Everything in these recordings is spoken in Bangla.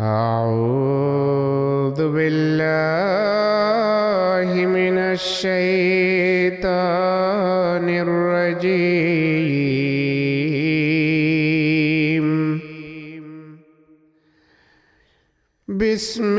أعوذ بالله من الشيطان الرجيم. بسم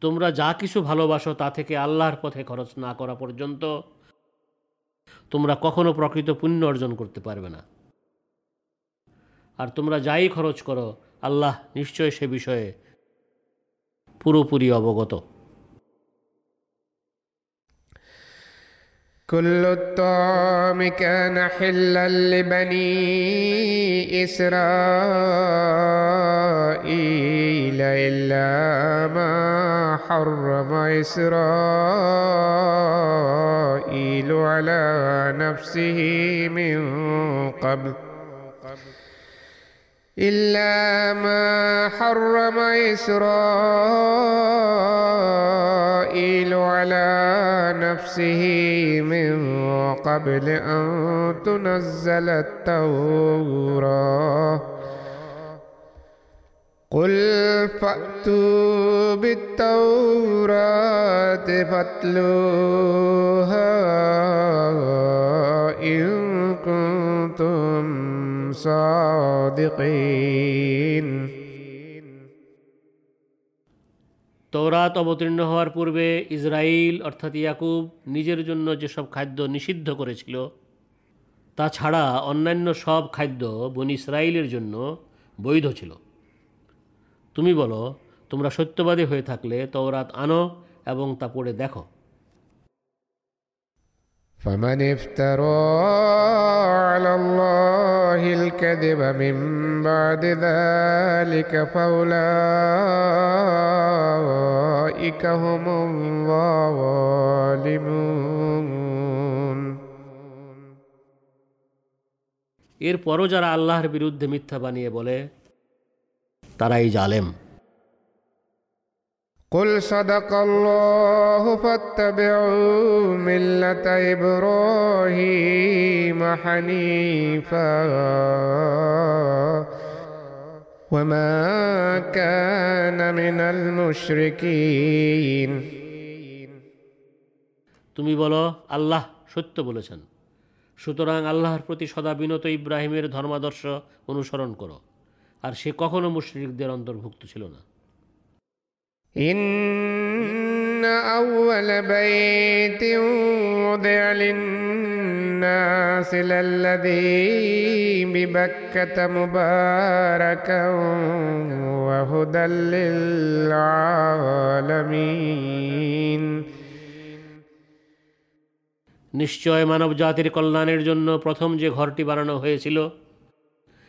তোমরা যা কিছু ভালোবাসো তা থেকে আল্লাহর পথে খরচ না করা পর্যন্ত তোমরা কখনো প্রকৃত পুণ্য অর্জন করতে পারবে না। আর তোমরা যাই খরচ করো, আল্লাহ নিশ্চয় সে বিষয়ে পুরোপুরি অবগত। كل الطعام كان حلا لبني إسرائيل إلا ما حرم إسرائيل على نفسه من قبل. إلا ما حرم إسرائيل على نفسه من قبل أن تنزل التوراة. قل فأتوا بالتوراة فاتلوها إن كنتم صادقين তৌরাত অবতীর্ণ হওয়ার পূর্বে ইসরাইল অর্থাৎ ইয়াকুব নিজের জন্য যেসব খাদ্য নিষিদ্ধ করেছিল তাছাড়া অন্যান্য সব খাদ্য বনি ইসরাইলের জন্য বৈধ ছিল তুমি বলো তোমরা সত্যবাদী হয়ে থাকলে তৌরাত আনো এবং তা পড়ে দেখো فمن افترى على الله الكذب من بعد ذلك فأولئك هم الظالمون এরপরও যারা আল্লাহর বিরুদ্ধে মিথ্যা বানিয়ে বলে তারাই জালেম قل صدق الله فاتبعوا ملة إبراهيم حنيفا وما كان من المشركين তুমি বলো আল্লাহ সত্য বলেছেন সুতরাং আল্লাহর প্রতি সদা বিনত ইব্রাহিমের ধর্মাদর্শ অনুসরণ করো আর সে কখনো মুশরিকদের অন্তর্ভুক্ত ছিল না إن أول بيت وضع للناس للذي ببكة مباركا وهدى للعالمين নিশ্চয় মানব জাতির কল্যাণের জন্য প্রথম যে ঘরটি বানানো হয়েছিল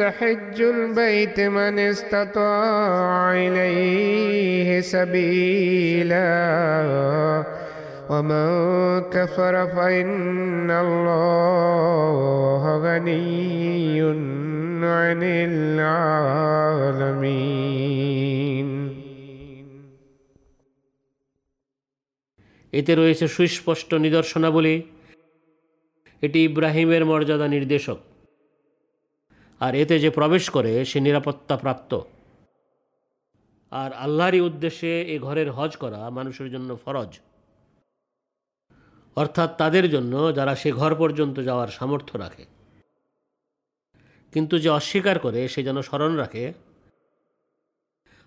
حج البيت من استطاع إليه سبيلا ومن كفر فإن الله غني عن العالمين এতে রয়েছে সুস্পষ্ট নিদর্শনাবলী এটি ইব্রাহিমের মর্যাদা নির্দেশক আর এতে যে প্রবেশ করে, সে নিরাপত্তা প্রাপ্ত আর আল্লাহরই উদ্দেশ্যে এ ঘরের হজ করা মানুষের জন্য ফরজ। অর্থাৎ তাদের জন্য যারা সে ঘর পর্যন্ত যাওয়ার সামর্থ্য রাখে। কিন্তু যে অস্বীকার করে, সে যেন স্মরণ রাখে,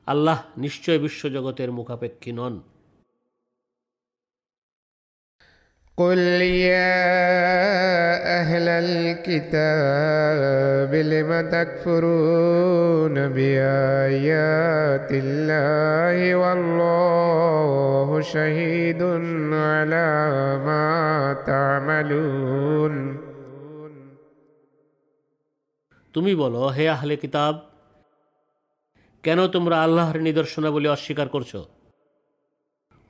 আল্লাহ নিশ্চয় বিশ্বজগতের মুখাপেক্ষী নন। قل يا أهل الكتاب لم تكفرون بآيات الله والله شهيد على ما تعملون তুমি বলো হে আহলে কিতাব কেন তোমরা আল্লাহর নিদর্শনাবলী অস্বীকার করছো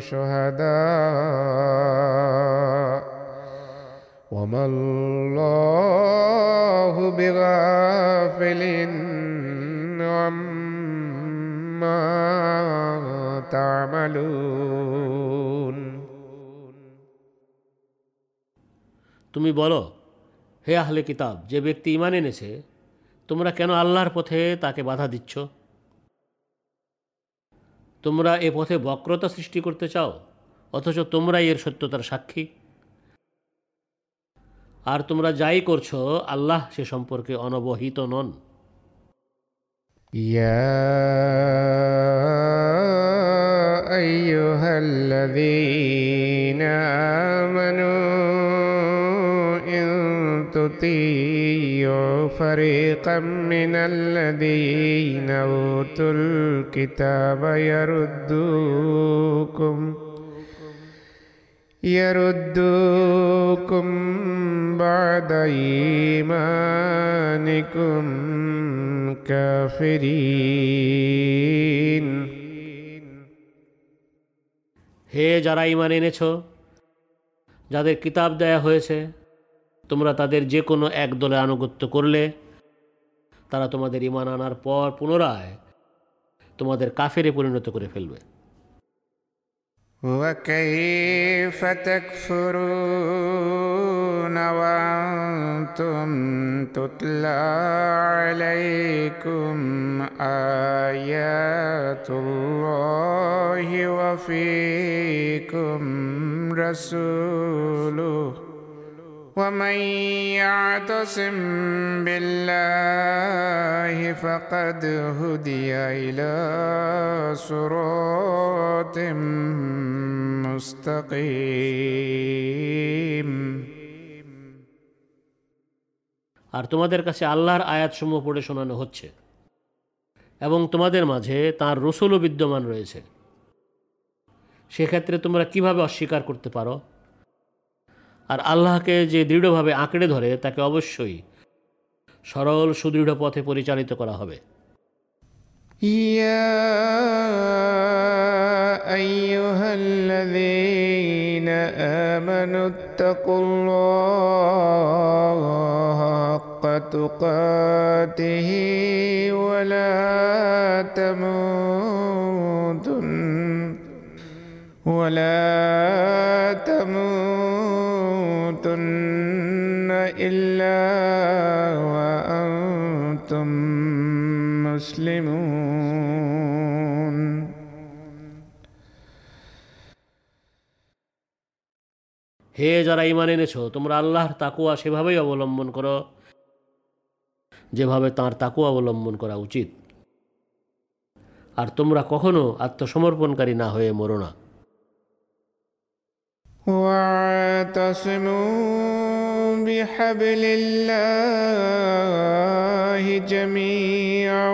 شهداء وما الله بغافل عما تعملون তুমি বলো হে আহলে কিতাব যে ব্যক্তি ইমান এনেছে তোমরা কেন আল্লাহর পথে তাকে বাধা দিচ্ছ তোমরা এ পথে বক্রতা সৃষ্টি করতে চাও, অথচ তোমরাই এর সত্যতার সাক্ষী। আর তোমরা যাই করছ, আল্লাহ সে সম্পর্কে অনবহিত নন। يا فريقا من الذين أوتوا الكتاب يردوكم يردوكم بعد إيمانكم كافرين হে যারা ইমান এনেছ যাদের কিতাব দেয়া হয়েছে তোমরা তাদের যে কোনো এক দলে আনুগত্য করলে তারা তোমাদের ইমান আনার পর পুনরায় তোমাদের কাফেরে পরিণত করে ফেলবে وكيف تكفرون وأنتم تتلى عليكم آيات الله وفيكم رسوله ومن يعتصم بالله فقد هدي إلى صراط مستقيم আর তোমাদের কাছে আল্লাহর আয়াতসমূহ পড়ে শোনানো হচ্ছে এবং তোমাদের মাঝে তার রসুলও বিদ্যমান রয়েছে সেক্ষেত্রে তোমরা কিভাবে অস্বীকার করতে পারো আর আল্লাহকে যে দৃঢ়ভাবে আঁকড়ে ধরে তাকে অবশ্যই সরল সুদৃঢ় পথে পরিচালিত করা হবে يا أيها الذين آمنوا اتقوا الله حق تقاته ولا تموتن ولا تموتن إلا وأنتم مسلمون হে যারা ইমান এনেছ তোমরা আল্লাহর তাকুয়া সেভাবেই অবলম্বন করো যেভাবে তাঁর তাকুয়া অবলম্বন করা উচিত আর তোমরা কখনো আত্মসমর্পণকারী না হয়ে মরো না واعتصموا بحبل الله جميعا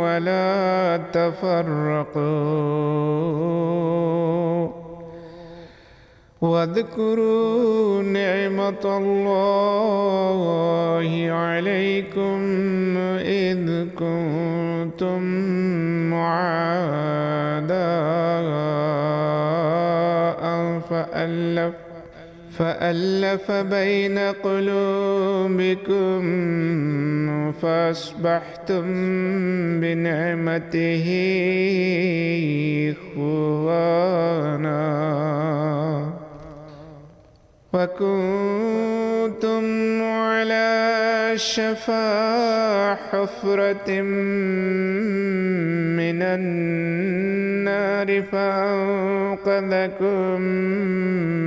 ولا تفرقوا. واذكروا نعمة الله عليكم إذ كنتم معاداً وألف فألف بين قلوبكم فأصبحتم بنعمته إخوانا. وكنتم على شفا حفرة من النار فأنقذكم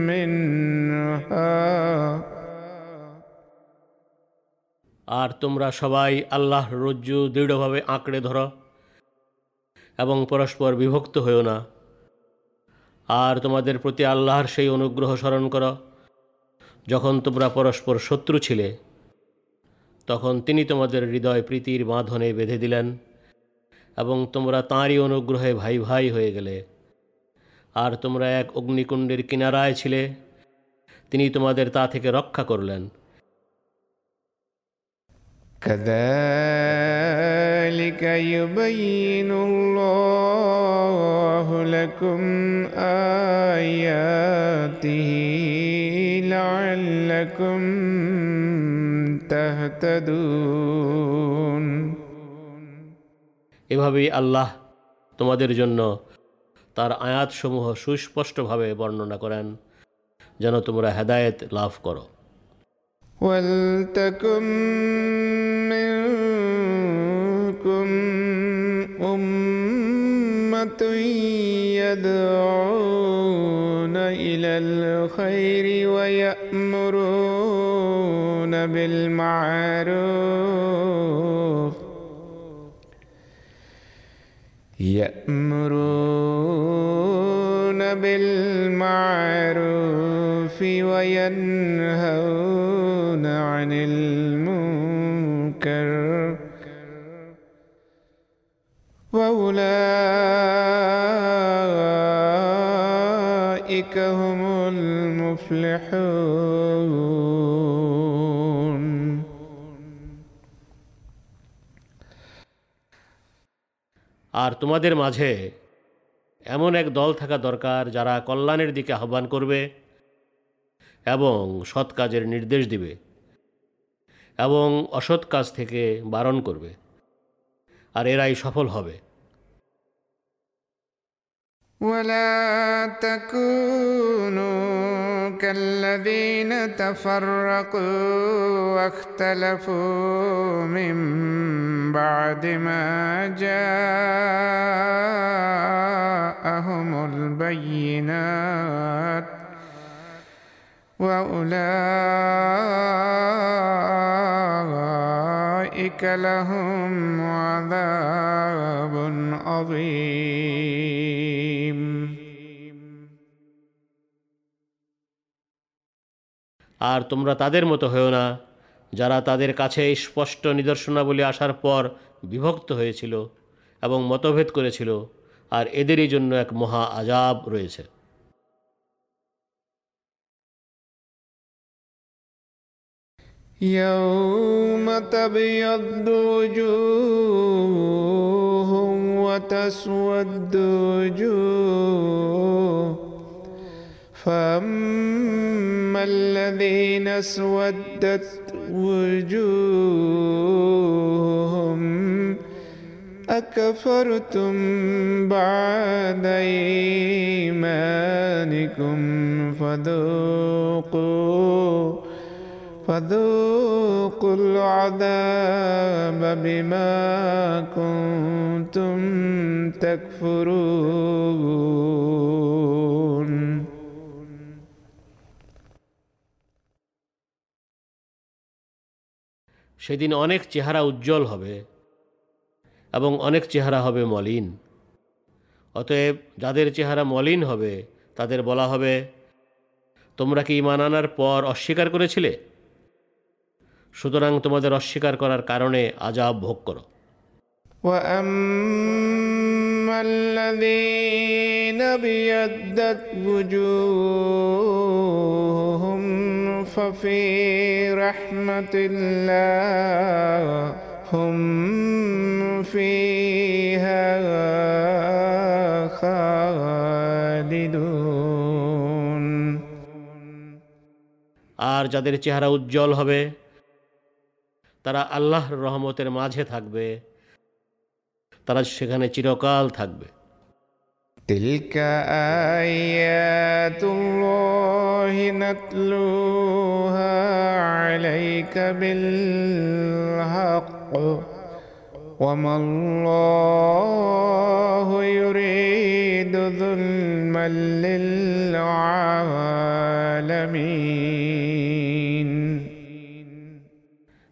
منها আর তোমরা সবাই আল্লাহর রজ্জু দৃঢ়ভাবে আঁকড়ে ধরো এবং পরস্পর বিভক্ত হইও না আর তোমাদের প্রতি আল্লাহর সেই অনুগ্রহ স্মরণ করো যখন তোমরা পরস্পর শত্রু ছিলে তখন তিনি তোমাদের হৃদয় প্রীতির বাঁধনে বেঁধে দিলেন এবং তোমরা তাঁরই অনুগ্রহে ভাই ভাই হয়ে গেলে আর তোমরা এক অগ্নিকুণ্ডের কিনারায় ছিলে তিনি তোমাদের তা থেকে রক্ষা করলেন كذلك يبين الله لكم آياته لعلكم تهتدون এভাবেই আল্লাহ তোমাদের জন্য তার আয়াতসমূহ সুস্পষ্টভাবে বর্ণনা করেন যেন তোমরা হেদায়েত লাভ করো ولتكن منكم أمة يدعون إلى الخير ويأمرون بالمعروف. يأمرون بالمعروف وينهون عن المنكر. وأولئك আর তোমাদের মাঝে এমন এক দল থাকা দরকার যারা কল্যাণের দিকে আহ্বান করবে এবং সৎ কাজের নির্দেশ দিবে এবং অসৎ কাজ থেকে বারণ করবে, আর এরাই সফল হবে। ولا تكونوا كالذين تفرقوا واختلفوا من بعد ما جاءهم البينات وأولئك لهم عذاب عظيم. আর তোমরা তাদের মতো হয়েও না যারা তাদের কাছে স্পষ্ট নিদর্শনাবলী আসার পর বিভক্ত হয়েছিল এবং মতভেদ করেছিল আর এদেরই জন্য এক মহা আজাব রয়েছে يوم تبيض وجوه وتسود وجوه فأما الذين اسودت وجوههم أكفرتم بعد إيمانكم فذوقوا فذوقوا العذاب بما كنتم تكفرون. সেদিন অনেক চেহারা উজ্জ্বল হবে এবং অনেক চেহারা হবে মলিন অতএব যাদের চেহারা মলিন হবে তাদের বলা হবে তোমরা কি ইমান আনার পর অস্বীকার করেছিলে সুতরাং তোমাদের অস্বীকার করার কারণে আজাব ভোগ করো وأما الذين ابيضت وجوههم ففي رحمة الله هم فيها خالدون আর যাদের চেহারা উজ্জ্বল হবে তারা আল্লাহর রহমতের মাঝে থাকবে তারা সেখানে চিরকাল থাকবে تلك آيات الله نتلوها عليك بالحق وما الله يريد ظلما للعالمين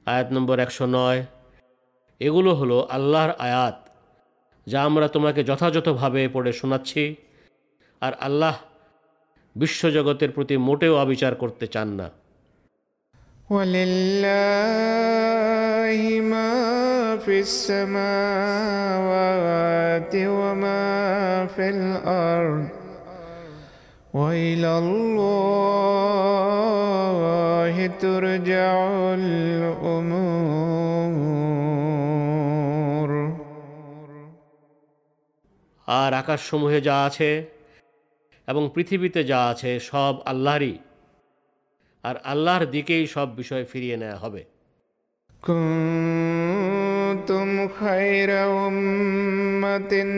আয়াত নম্বর একশো নয় এগুলো হলো আল্লাহর আয়াত যা আমরা তোমাকে যথাযথভাবে পড়ে শোনাচ্ছি। আর আল্লাহ বিশ্বজগতের প্রতি মোটেও অবিচার করতে চান না। তুরজাউল উমুর। আর আকাশসমূহে যা আছে এবং পৃথিবীতে যা আছে সব আল্লাহরই। আর আল্লাহর দিকেই সব বিষয় ফিরিয়ে নেওয়া হবে। কুন্তুম খায়রা উম্মাতিন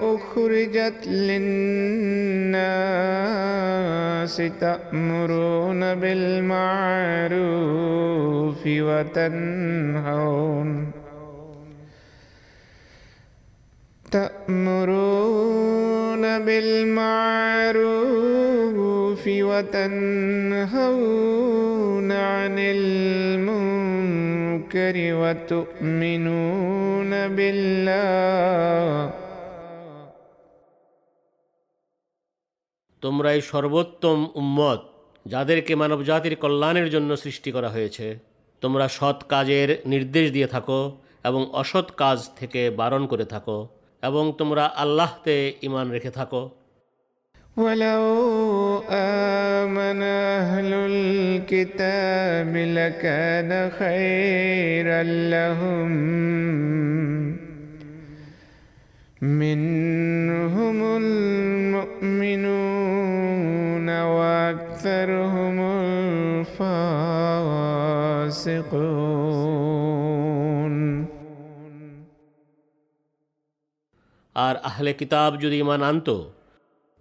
উখরিজাত লিন্নাসি তা'মুরুনা বিল মা'রুফি ওয়া তানহাউনা। تأمرون بالمعروف وتنهون عن المنكر وتؤمنون بالله তোমরাই সর্বোত্তম উম্মত যাদেরকে মানবজাতির কল্যাণের জন্য সৃষ্টি করা হয়েছে তোমরা সৎ কাজের নির্দেশ দিয়ে থাকো এবং অসৎ কাজ থেকে বারণ করে থাকো এবং তোমরা আল্লাহতে ইমান রেখে থাকো ولو آمن أهل الكتاب لكان خيرا لهم منهم المؤمنون وأكثرهم الفاسقون আর আহলে কিতাব যদি ইমান আনতো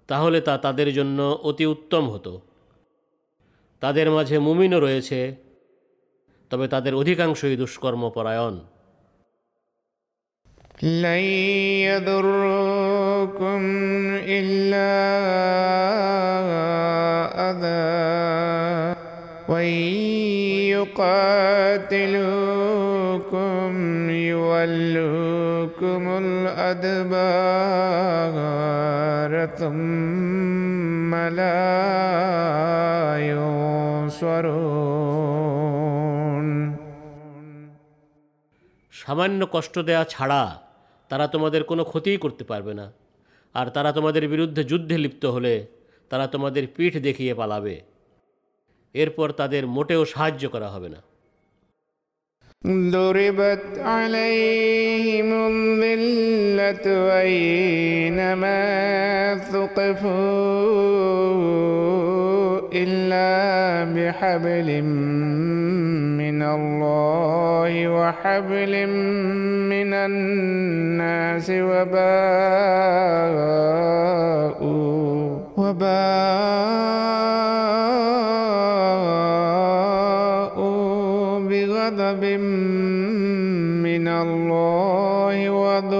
তাহলে তা তাদের জন্য অতি উত্তম হতো তাদের মাঝে মুমিনও রয়েছে তবে তাদের অধিকাংশই দুষ্কর্মপরায়ণ لن يضركم إلا أذى وإن يقاتلوكم يولوكم الأدبار ثم لا ينصرون সামান্য কষ্ট দেয়া ছাড়া তারা তোমাদের কোনো ক্ষতিই করতে পারবে না আর তারা তোমাদের বিরুদ্ধে যুদ্ধে লিপ্ত হলে তারা তোমাদের পিঠ দেখিয়ে পালাবে এরপর তাদের মোটেও সাহায্য করা হবে না ضربت عليهم الذلة أينما ثقفوا إلا بحبل من الله وحبل من الناس وباءوا وباءوا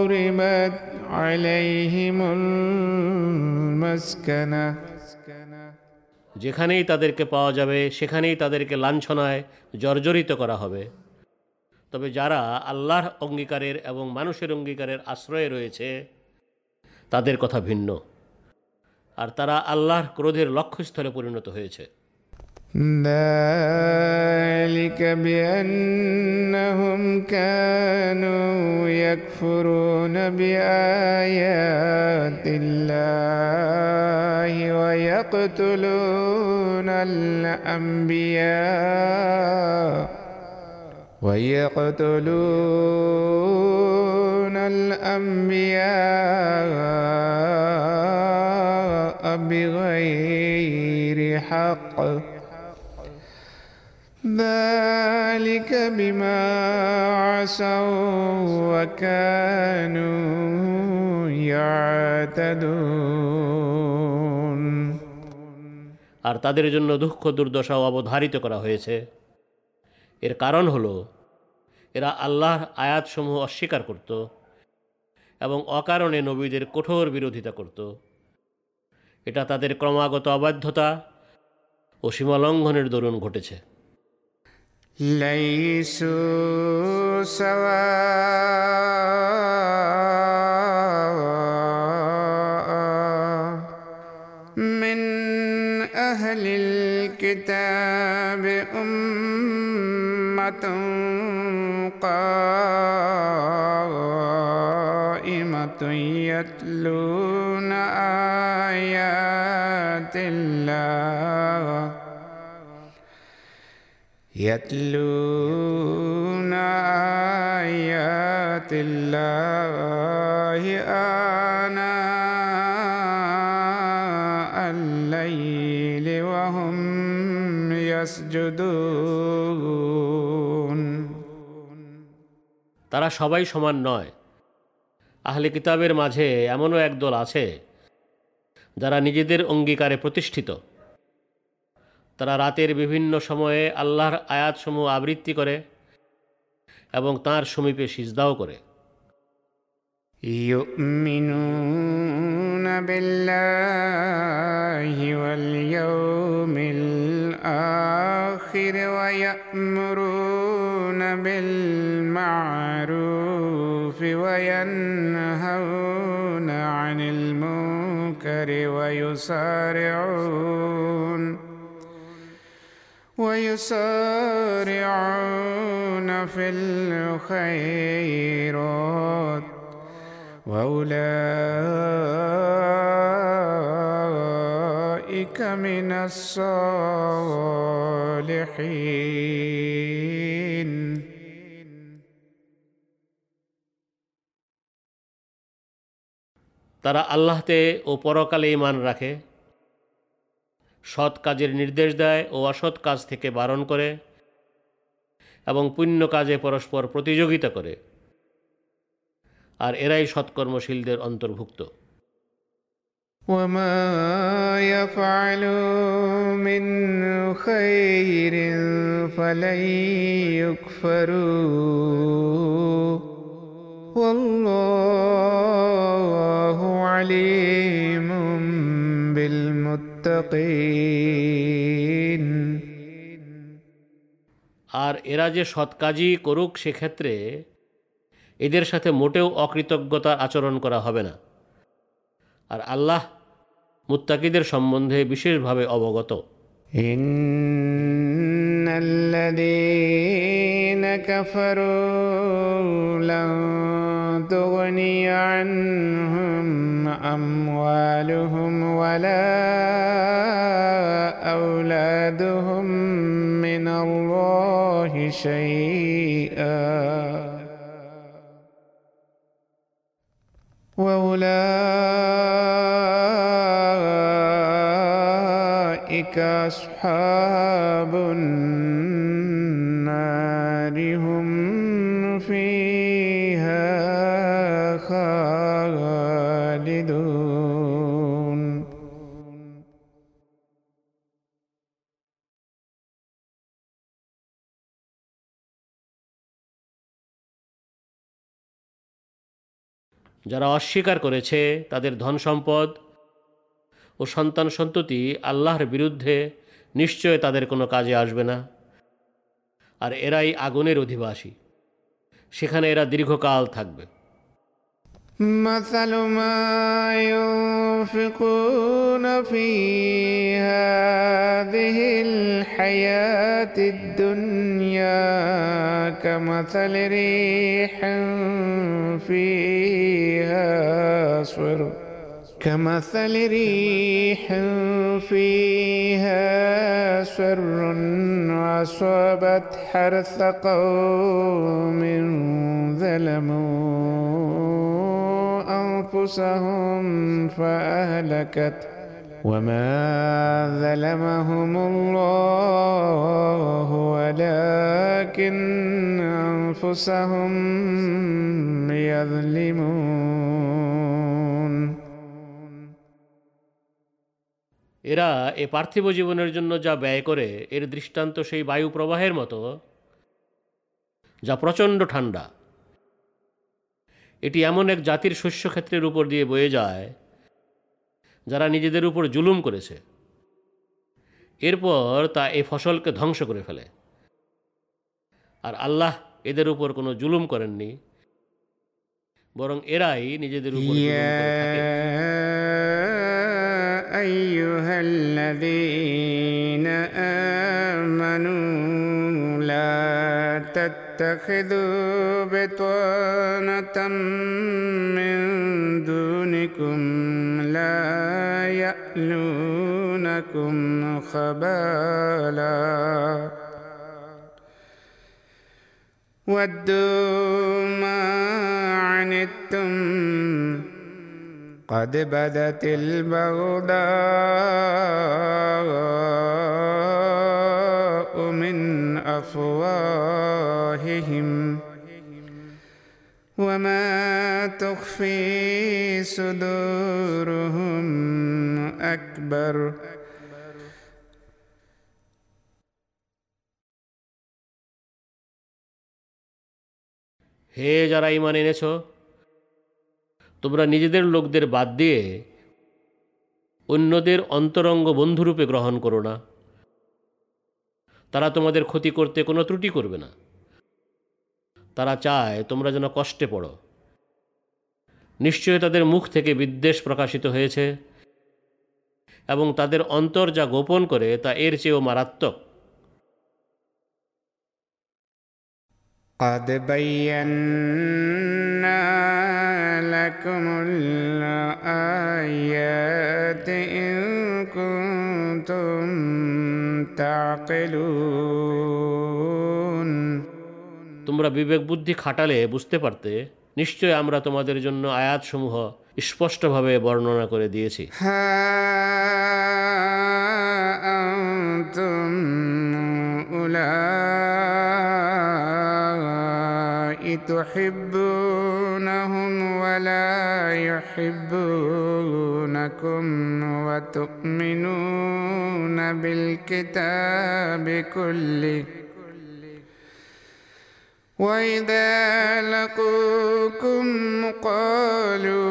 وضربت عليهم المسكنة যেখানেই তাদেরকে পাওয়া যাবে সেখানেই তাদেরকে লাঞ্ছনায় জর্জরিত করা হবে তবে যারা আল্লাহর অঙ্গীকারের এবং মানুষের অঙ্গীকারের আশ্রয়ে রয়েছে তাদের কথা ভিন্ন আর তারা আল্লাহর ক্রোধের লক্ষ্যস্থলে পরিণত হয়েছে ذلك بأنهم كانوا يكفرون بآيات الله ويقتلون الأنبياء ويقتلون الأنبياء بغير حق. ذلك بما عصوا وكانوا يعتدون আর তাদের জন্য দুঃখ দুর্দশাও অবধারিত করা হয়েছে এর কারণ হলো এরা আল্লাহর আয়াতসমূহ অস্বীকার করত এবং অকারণে নবীদের কঠোর বিরোধিতা করত এটা তাদের ক্রমাগত অবাধ্যতা ও সীমালঙ্ঘনের দরুন ঘটেছে ليسوا سواء من أهل الكتاب أمة قائمة يتلون آيات الله يتلون آيات الله آناء الليل وهم يسجدون তারা সবাই সমান নয় আহলে কিতাবের মাঝে এমনও একদল আছে যারা নিজেদের অঙ্গীকারে প্রতিষ্ঠিত তারা রাতের বিভিন্ন সময়ে আল্লাহর আয়াতসমূহ আবৃত্তি করে এবং তার সমীপে সিজদাও করে يؤمنون بالله واليوم الآخر ويأمرون بالمعروف وينهون عن المنكر ويسارعون ويسارعون في الخيرات وأولئك من الصالحين তারা আল্লাহতে ও পরকালে ইমান রাখে সৎ কাজের নির্দেশ দেয় ও অসৎ কাজ থেকে বারণ করে এবং পুণ্য কাজে পরস্পর প্রতিযোগিতা করে আর এরাই সৎকর্মশীলদের অন্তর্ভুক্ত وما يفعلوا من خير فلن يكفروا والله عليم بالمتقين আর এরা যে সৎকাজই করুক সেক্ষেত্রে এদের সাথে মোটেও অকৃতজ্ঞতা আচরণ করা হবে না। আর আল্লাহ মুত্তাকিদের সম্বন্ধে বিশেষভাবে অবগত। إن الذين كفروا لن تغني عنهم أموالهم ولا أولادهم من الله شيئا. وأولئك أصحاب النار هم فيها خالدون যারা অস্বীকার করেছে তাদের ধন সম্পদ ও সন্তান সন্ততি আল্লাহর বিরুদ্ধে নিশ্চয় তাদের কোনো কাজে আসবে না আর এরাই আগুনের অধিবাসী সেখানে এরা দীর্ঘকাল থাকবে مثل ما ينفقون في هذه الحياة الدنيا كمثل ريح فيها صر كمثل ريح فيها سر أصابت حرث قوم ظلموا أنفسهم فأهلكت وما ظلمهم الله ولكن أنفسهم يظلمون এরা এ পার্থিব জীবনের জন্য যা ব্যয় করে, এর দৃষ্টান্ত সেই বায়ু প্রবাহের মতো, যা প্রচণ্ড ঠান্ডা এটি এমন এক জাতির শস্যক্ষেত্রের উপর দিয়ে বয়ে যায়, যারা নিজেদের উপর জুলুম করেছে। এরপর তা এই ফসলকে ধ্বংস করে ফেলে। আর আল্লাহ এদের উপর কোনো জুলুম করেননি, বরং এরাই নিজেদের উপর أيها الذين آمنوا لا تتخذوا بطانة من دونكم لا يألونكم خبالا. ودوا ما عنتم قد بدت البغضاء من أفواههم وما تخفي صدورهم أكبر হে যারা ইমান এনেছ তোমরা নিজেদের লোকদের বাদ দিয়ে অন্যদের অন্তরঙ্গ বন্ধুরূপে গ্রহণ করো না। তারা তোমাদের ক্ষতি করতে কোনো ত্রুটি করবে না। তারা চায় তোমরা যেন কষ্টে পড়ো। নিশ্চয় তাদের মুখ থেকে বিদ্বেষ প্রকাশিত হয়েছে এবং তাদের অন্তর যা গোপন করে তা এর চেয়েও মারাত্মক। قد بينا لكم الآيات إن كنتم تعقلون তোমরা বিবেক বুদ্ধি খাটালে বুঝতে পারতে নিশ্চয় আমরা তোমাদের জন্য আয়াতসমূহ স্পষ্টভাবে বর্ণনা করে দিয়েছি ها أنتم أولئك تحبونهم ولا يحبونكم وتؤمنون بالكتاب كله. وإذا لقوكم قالوا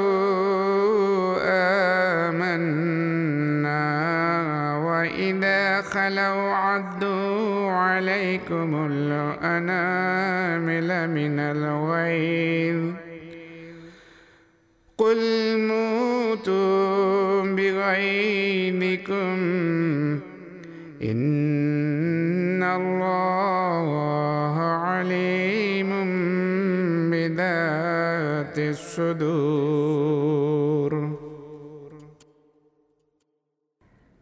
آمنا وإذا خلوا عدوا عليكم الأنامل من الغيظ قل موتوا بغيظكم إن الله عليم بذات الصدور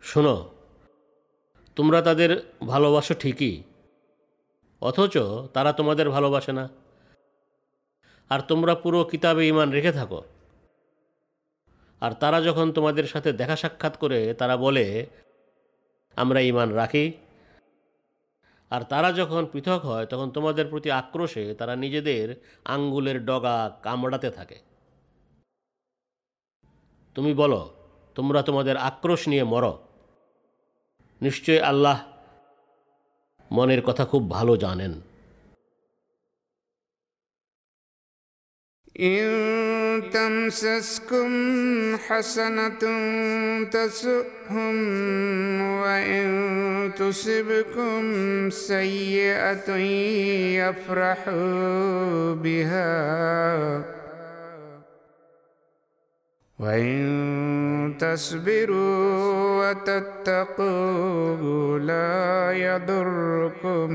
শোনো তোমরা তাদের ভালোবাসো ঠিকই অথচ তারা তোমাদের ভালোবাসে না আর তোমরা পুরো কিতাবে ইমান রেখে থাকো আর তারা যখন তোমাদের সাথে দেখা সাক্ষাৎ করে তারা বলে আমরা ইমান রাখি। আর তারা যখন পৃথক হয়, তখন তোমাদের প্রতি আক্রোশে তারা নিজেদের আঙ্গুলের ডগা কামড়াতে থাকে। তুমি বলো, তোমরা তোমাদের আক্রোশ নিয়ে মরো? নিশ্চয় আল্লাহ মনের কথা খুব ভালো জানেন। تمسسكم حسنة تسؤهم وإن تصبكم سيئة يفرحوا بها. وإن تصبروا وتتقوا لا يضركم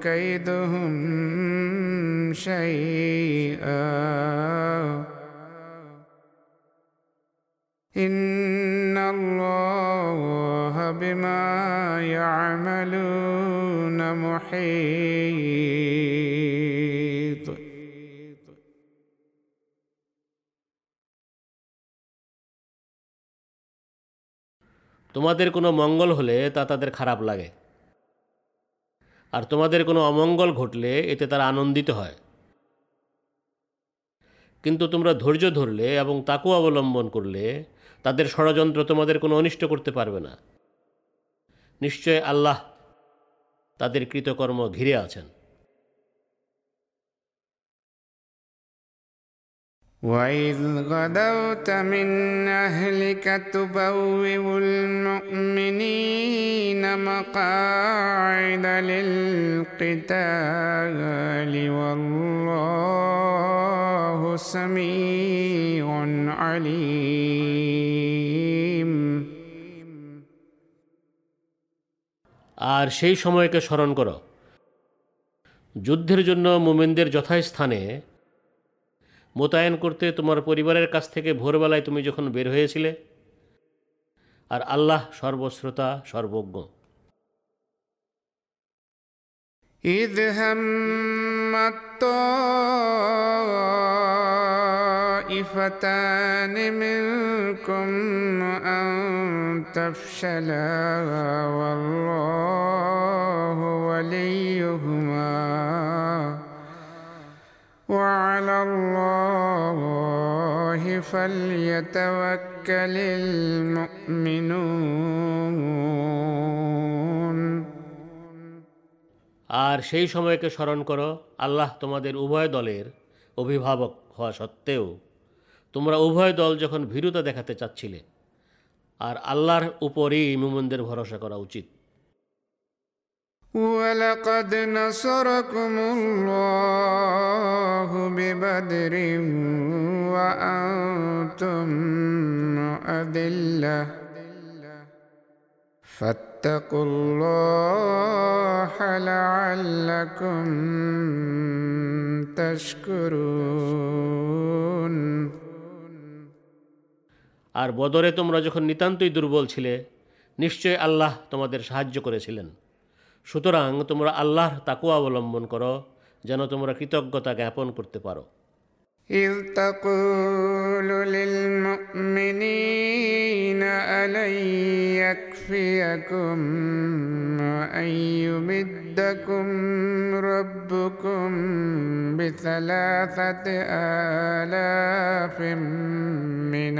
كيدهم شيئا. إن الله بما يعملون محيط. তোমাদের কোনো মঙ্গল হলে তা তাদের খারাপ লাগে। আর তোমাদের কোনো অমঙ্গল ঘটলে এতে তারা আনন্দিত হয়। কিন্তু তোমরা ধৈর্য ধরলে এবং তাকেও অবলম্বন করলে তাদের ষড়যন্ত্র তোমাদের কোনো অনিষ্ট করতে পারবে না। নিশ্চয় আল্লাহ তাদের কৃতকর্ম ঘিরে আছেন। وإذ غدوت من أهلك تبوئ المؤمنين مقاعد للقتال والله سميع عليم আর সেই সময়কে স্মরণ করো যুদ্ধের জন্য মোমেনদের যথাস্থানে মোতায়েন করতে তোমার পরিবারের কাছ থেকে ভোরবেলায় তুমি যখন বের হয়েছিলে আর আল্লাহ সর্বশ্রোতা সর্বজ্ঞ إذ همت طائفتان منكم أن تفشلا والله وليهما وعلى الله فليتوكل المؤمنون আর সেই সময়কে স্মরণ করো আল্লাহ তোমাদের উভয় দলের অভিভাবক হওয়া সত্ত্বেও তোমরা উভয় দল যখন ভীরুতা দেখাতে চাচ্ছিলে আর আল্লাহর উপরই মুমনদের ভরসা করা উচিত ولقد نصركم الله ببدر وأنتم أذلة فاتقوا الله لعلكم تشكرون আর বদরে তোমরা যখন নিতান্তই দুর্বল ছিলে নিশ্চয় আল্লাহ তোমাদের সাহায্য করেছিলেন সুতরাং তোমরা আল্লাহর তাকুয়া অবলম্বন করো যেন তোমরা কৃতজ্ঞতা জ্ঞাপন করতে পারো إذ تقول للمؤمنين ألن يكفيكم أن يمدكم ربكم بثلاثة آلاف من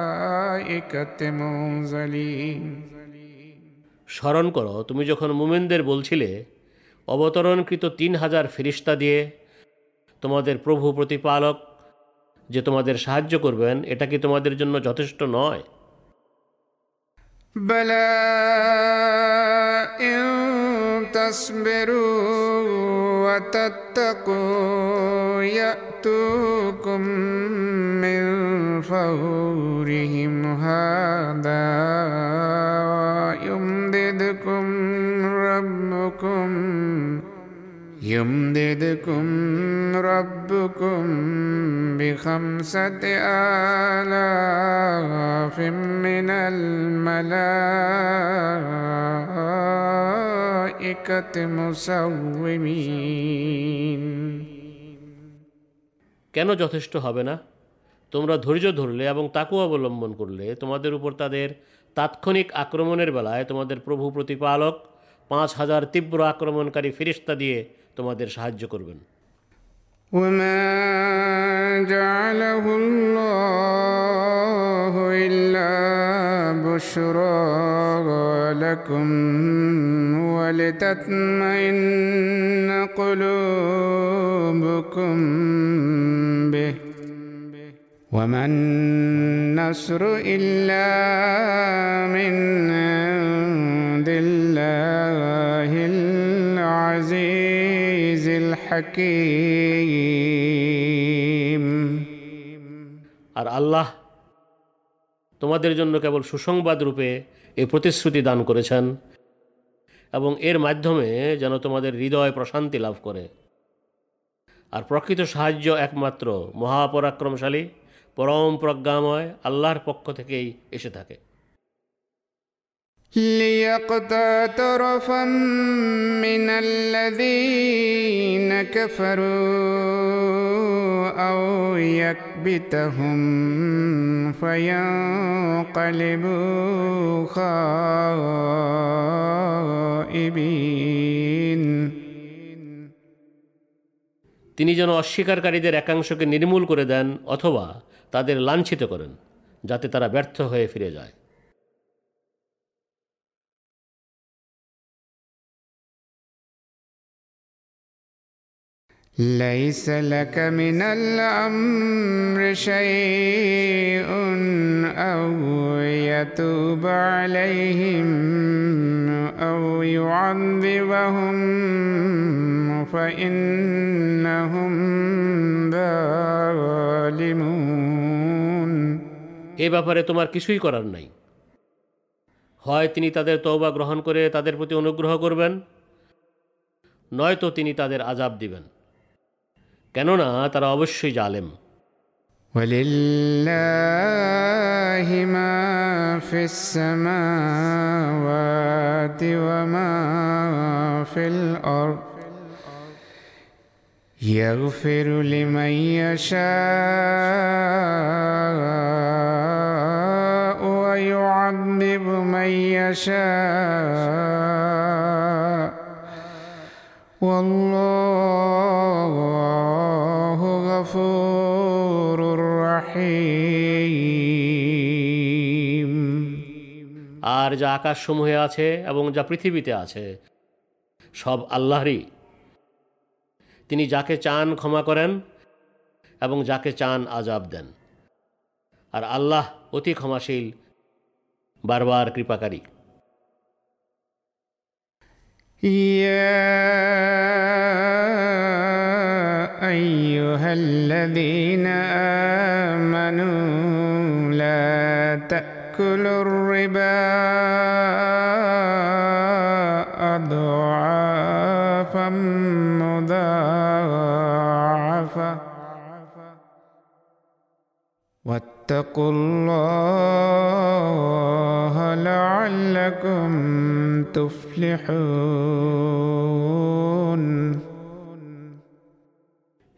الملائكة منزلين স্মরণ করো তুমি যখন মুমেনদের বলছিলে অবতরণকৃত তিন হাজার ফিরিস্তা দিয়ে তোমাদের প্রভু প্রতিপালক যে তোমাদের সাহায্য করবেন এটা কি তোমাদের জন্য যথেষ্ট নয় بلى إن تصبروا وتتقوا يأتوكم من فورهم هذا يمددكم ربكم يمددكم ربكم بخمسة آلاف من الملائكة مسومين কেন যথেষ্ট হবে না তোমরা ধৈর্য ধরলে এবং তাকু অবলম্বন করলে তোমাদের উপর তাদের তাৎক্ষণিক আক্রমণের বেলায় তোমাদের প্রভু প্রতিপালক পাঁচ হাজার তীব্র আক্রমণকারী ফিরিস্তা দিয়ে তোমাদের সাহায্য করবেন وما جعله الله إلا بشرى لكم ولتطمئن قلوبكم به وما النصر إلا من عند الله العزيز الحكيم আর আল্লাহ তোমাদের জন্য কেবল সুসংবাদ রূপে এই প্রতিশ্রুতি দান করেছেন এবং এর মাধ্যমে যেন তোমাদের হৃদয় প্রশান্তি লাভ করে আর প্রকৃত সাহায্য একমাত্র মহাপরাক্রমশালী পরম প্রজ্ঞাময় আল্লাহর পক্ষ থেকেই এসে থাকে ليقطع طرفا من الذين كفروا أو يكبتهم فينقلبوا خائبين তিনি যেন অস্বীকারীদের একাংশকে নির্মূল করে দেন অথবা তাদের লাঞ্ছিত করেন যাতে তারা ব্যর্থ হয়ে ফিরে যায় ليس لك من الأمر شيء أو يتوب عليهم أو يعذبهم فإنهم ظالمون এ ব্যাপারে তোমার কিছুই করার নাই হয় তিনি তাদের তওবা গ্রহণ করে তাদের প্রতি অনুগ্রহ করবেন নয়তো তিনি তাদের আজাব দিবেন কেননা তারা অবশ্যই জালেম ولله ما في السماوات وما في الأرض يغفر لمن يشاء يشاء والله غفور رحيم আর যা আকাশসমূহে আছে এবং যা পৃথিবীতে আছে সব আল্লাহরই তিনি যাকে চান ক্ষমা করেন এবং যাকে চান আজাব দেন আর আল্লাহ অতি ক্ষমাশীল বারবার কৃপাকারী يا أيها الذين آمنوا لا تأكلوا الربا أضعافا واتقوا الله لعلكم تفلحون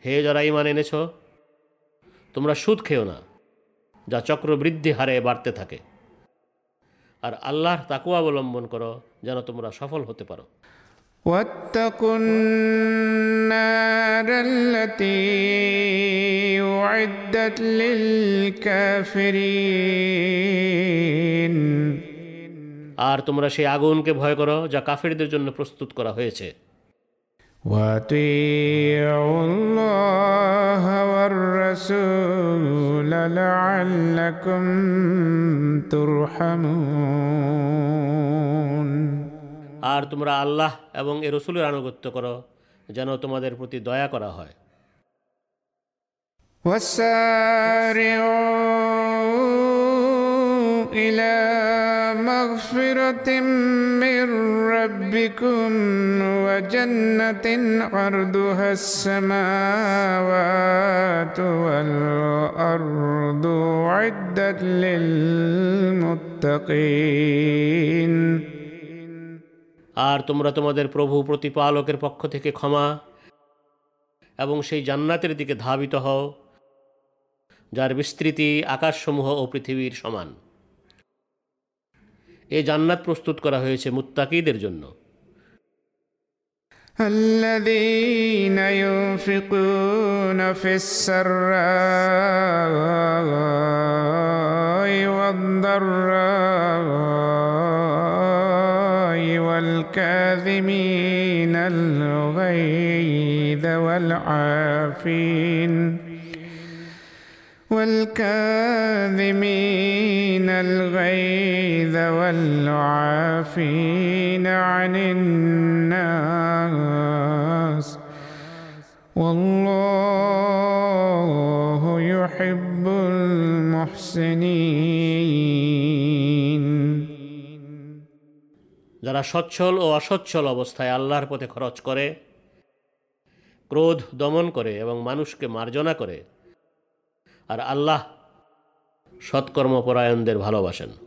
হে যারা ইমান এনেছ তোমরা সুদ খেও না যা চক্রবৃদ্ধি হারে বাড়তে থাকে আর আল্লাহর তাকুয়া অবলম্বন করো যেন তোমরা সফল হতে পারো واتقوا النار التي أعدت للكافرين আর তোমরা সেই আগুনকে ভয় করো যা কাফেরদের জন্য প্রস্তুত করা হয়েছে وأطيعوا الله والرسول لعلكم ترحمون আর তোমরা আল্লাহ এবং এ রসুলের আনুগত্য করো যেন তোমাদের প্রতি দয়া করা হয় وسارعوا إلى مغفرة من ربكم وجنة عرضها السماوات والأرض عدت للمتقين আর তোমরা তোমাদের প্রভু প্রতিপালকের পক্ষ থেকে ক্ষমা এবং সেই জান্নাতের দিকে ধাবিত হও যার বিস্তৃতি আকাশসমূহ ও পৃথিবীর সমান এ জান্নাত প্রস্তুত করা হয়েছে মুত্তাকিদের জন্য الذين ينفقون في السراء والضراء والكاظمين الغيظ والعافين والكاظمين الغيظ والعافين عن الناس والله يحب المحسنين যারা সচ্ছল ও অসচ্ছল অবস্থায় আল্লাহর পথে খরচ করে, ক্রোধ দমন করে এবং মানুষকে মার্জনা করে, আর আল্লাহ সৎকর্মপরায়ণদের ভালোবাসেন।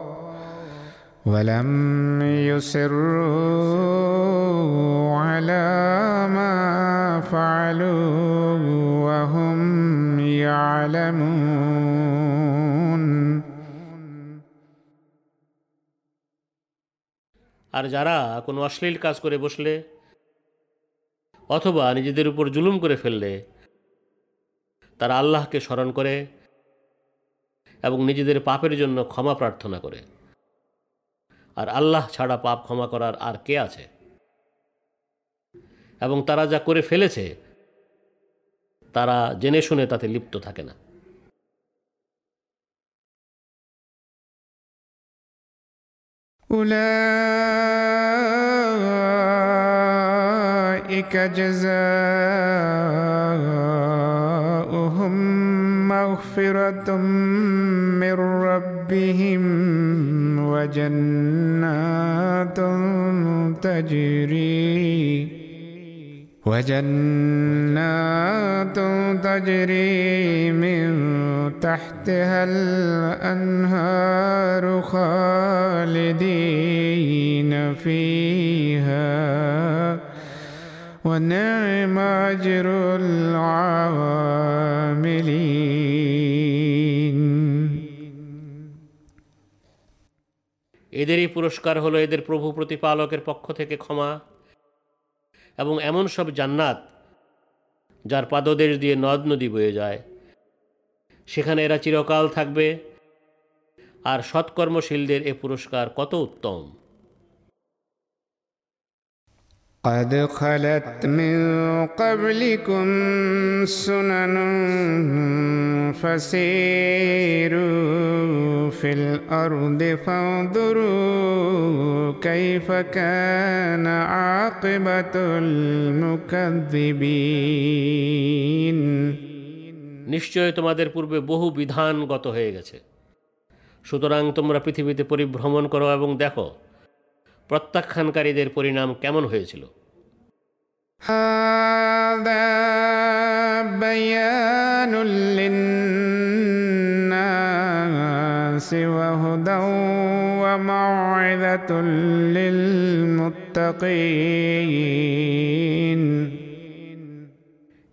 ولم يصروا على ما فعلوا وهم يعلمون আর যারা কোনো অশ্লীল কাজ করে বসলে অথবা নিজেদের উপর জুলুম করে ফেললে তারা আল্লাহকে স্মরণ করে এবং নিজেদের পাপের জন্য ক্ষমা প্রার্থনা করে আর আল্লাহ ছাড়া পাপ ক্ষমা করার আর কে আছে এবং তারা যা করে ফেলেছে তারা জেনে শুনে তাতে লিপ্ত থাকে না أولئك جزاؤهم مغفرة من ربهم وجنات تجري وجنات تجري من تحتها الأنهار خالدين فيها ونعم أجر العاملين এদেরই পুরস্কার হলো এদের প্রভু প্রতিপালকের পক্ষ থেকে ক্ষমা এবং এমন সব জান্নাত যার পাদদেশ দিয়ে নদ নদী বয়ে যায় সেখানে এরা চিরকাল থাকবে আর সৎকর্মশীলদের এ পুরস্কার কত উত্তম قد خلت من قبلكم سنن فسيروا في الأرض فانظروا كيف كان عاقبة المكذبين নিশ্চয় তোমাদের পূর্বে বহু বিধান গত হয়ে গেছে সুতরাং তোমরা পৃথিবীতে পরিভ্রমণ করো এবং দেখো প্রত্যাখ্যানকারীদের পরিণাম কেমন হয়েছিল?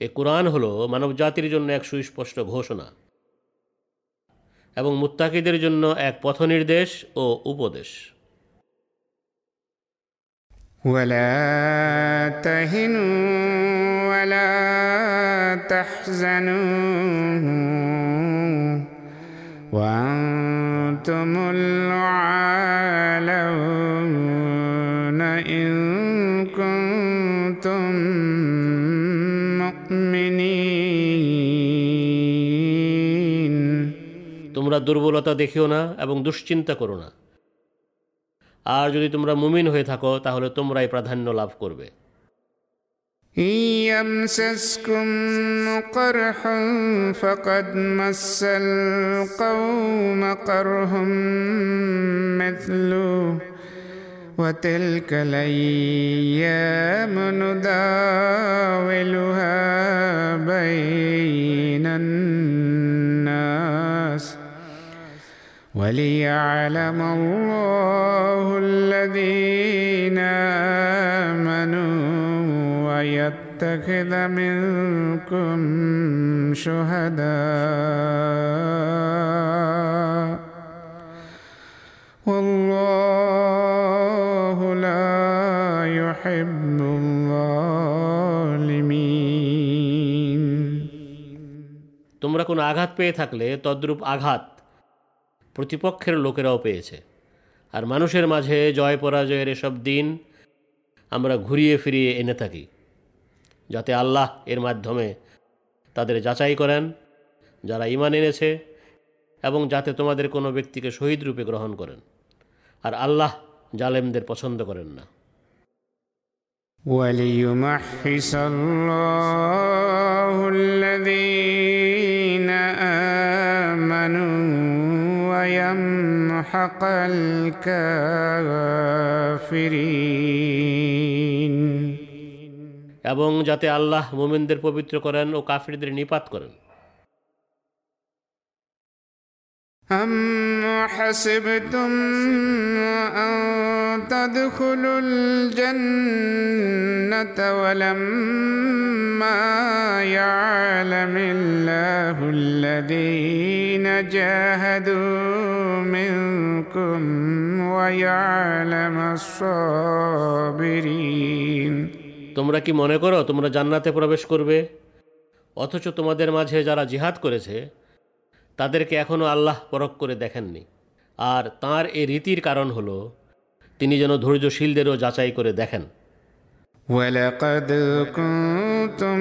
এ কোরআন হল মানব জাতির জন্য এক সুস্পষ্ট ঘোষণা এবং মুত্তাকিদের জন্য এক পথনির্দেশ ও উপদেশ। ولا تهنوا ولا تحزنوا وأنتم الأعلون إن كنتم مؤمنين তোমরা দুর্বলতা দেখিও না এবং দুশ্চিন্তা করো না আর যদি তোমরা মুমিন হয়ে থাকো তাহলে তোমরাই প্রাধান্য লাভ করবে إن يمسسكم قرح فقد مس القوم قرح مثله وتلك الأيام نداولها بين الناس وليعلم الله الذين آمنوا ويتخذ منكم شهداء والله لا يحب الظالمين তোমরা কোনো আঘাত পেয়ে থাকলে তদ্রূপ আঘাত প্রতিপক্ষের লোকেরাও পেয়েছে আর মানুষের মাঝে জয় পরাজয়ের এসব দিন আমরা ঘুরিয়ে ফিরিয়ে এনে থাকি যাতে আল্লাহ এর মাধ্যমে তাদের যাচাই করেন যারা ইমান এনেছে এবং যাতে তোমাদের কোনো ব্যক্তিকে শহীদ রূপে গ্রহণ করেন আর আল্লাহ জালেমদের পছন্দ করেন না وليمحص الله الذين آمنوا ويمحق الكافرين এবং যাতে আল্লাহ মোমেনদের পবিত্র করেন ও কাফিরদের নিপাত করেন أم حسبتم أن تدخلوا الجنة ولما يعلم الله الذين جاهدوا منكم ويعلم الصابرين তোমরা কি মনে করো তোমরা জান্নাতে প্রবেশ করবে অথচ তোমাদের মাঝে যারা জিহাদ করেছে তাদেরকে এখনও আল্লাহ পরখ করে দেখেননি আর তার এই রীতির কারণ হলো তিনি যেন ধৈর্যশীলদেরও যাচাই করে দেখেন ولقد كنتم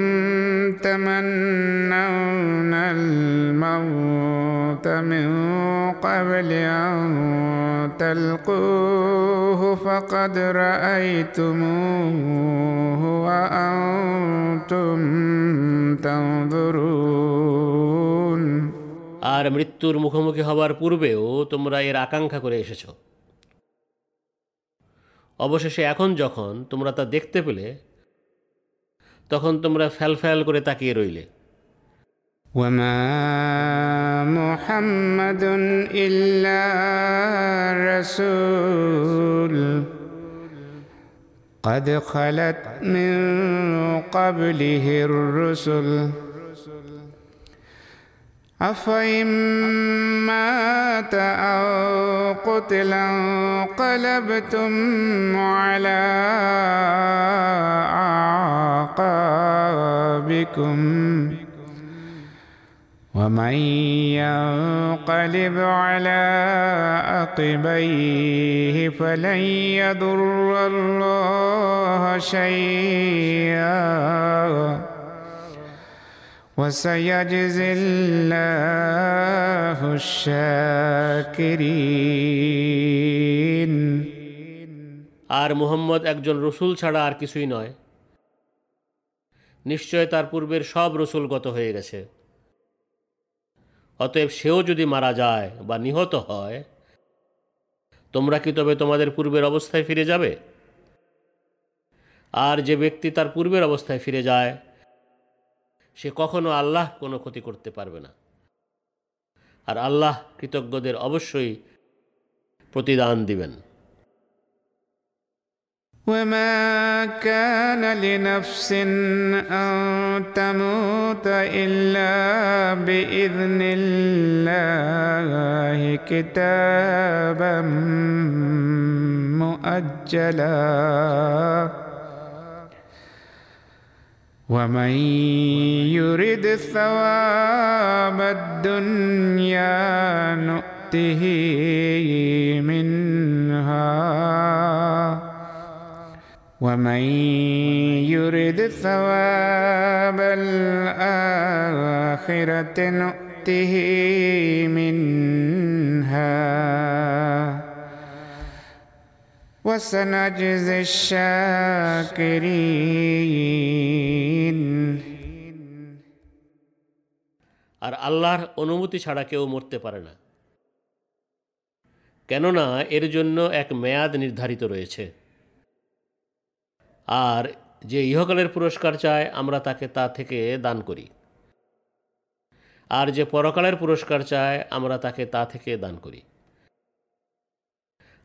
تمنون الموت من قبل أن تلقوه فقد رأيتموه وأنتم تنظرون আর মৃত্যুর মুখোমুখি হবার পূর্বেও তোমরা এর আকাঙ্ক্ষা করে এসেছ অবশেষে এখন যখন তোমরা তা দেখতে পেলে তখন তোমরা ফ্যাল ফ্যাল করে তাকিয়ে রইলে وما محمد إلا رسول قد خلت من قبله الرسل أفإن مات أو قتل انقلبتم على أعقابكم ومن ينقلب على عقبيه فلن يضر الله شيئا وسيجزي الله الشاكرين আর মুহাম্মদ একজন রসুল ছাড়া আর কিছুই নয় নিশ্চয় তার পূর্বের সব রসুল গত হয়ে গেছে অতএব সেও যদি মারা যায় বা নিহত হয় তোমরা কি তবে তোমাদের পূর্বের অবস্থায় ফিরে যাবে আর যে ব্যক্তি তার পূর্বের অবস্থায় ফিরে যায় সে কখনো আল্লাহ কোনো ক্ষতি করতে পারবে না আর আল্লাহ কৃতজ্ঞদের অবশ্যই প্রতিদান দিবেন وما كان لنفس أن تموت إلا بإذن الله كتابا مؤجلا ومن يرد ثواب الدنيا نؤته منها. ومن يرد ثواب الآخرة نؤته منها. وسنجزي الشاكرين আর আল্লাহর অনুমতি ছাড়া কেউ মরতে পারে না কেননা এর জন্য এক মেয়াদ নির্ধারিত রয়েছে আর যে ইহকালের পুরস্কার চায় আমরা তাকে তা থেকে দান করি আর যে পরকালের পুরস্কার চায় আমরা তাকে তা থেকে দান করি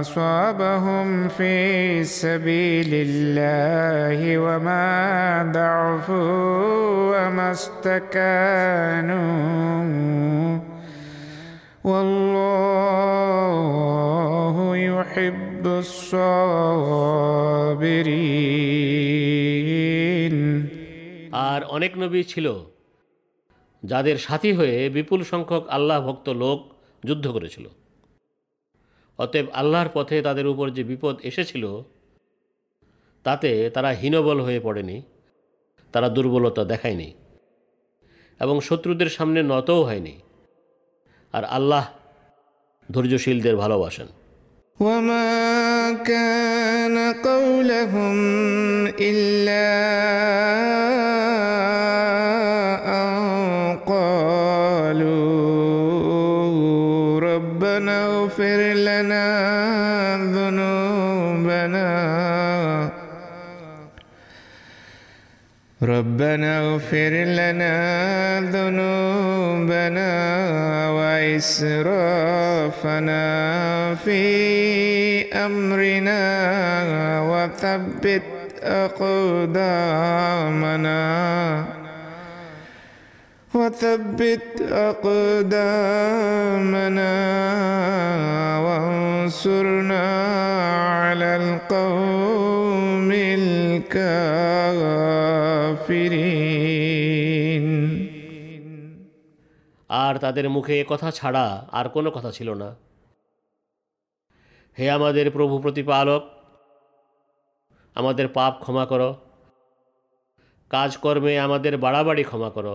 أصابهم في سبيل الله وما ضعفوا وما استكانوا والله يحب الصابرين আর অনেক নবী ছিল যাদের সাথী হয়ে বিপুল সংখ্যক আল্লাহ ভক্ত লোক যুদ্ধ করেছিল অতএব আল্লাহর পথে তাদের উপর যে বিপদ এসেছিল তাতে তারা হীনবল হয়ে পড়েনি তারা দুর্বলতা দেখায়নি এবং শত্রুদের সামনে নতও হয়নি আর আল্লাহ ধৈর্যশীলদের ভালোবাসেন وما كان قولهم إلا ربنا اغفر لنا ذنوبنا. ربنا اغفر لنا ذنوبنا وإسرافنا في أمرنا وثبت أقدامنا. وثبت أقدامنا وانصرنا على القوم الكافرين আর তাদের মুখে এ কথা ছাড়া আর কোনো কথা ছিল না হে আমাদের প্রভু প্রতিপালক আমাদের পাপ ক্ষমা করো কাজকর্মে আমাদের বাড়াবাড়ি ক্ষমা করো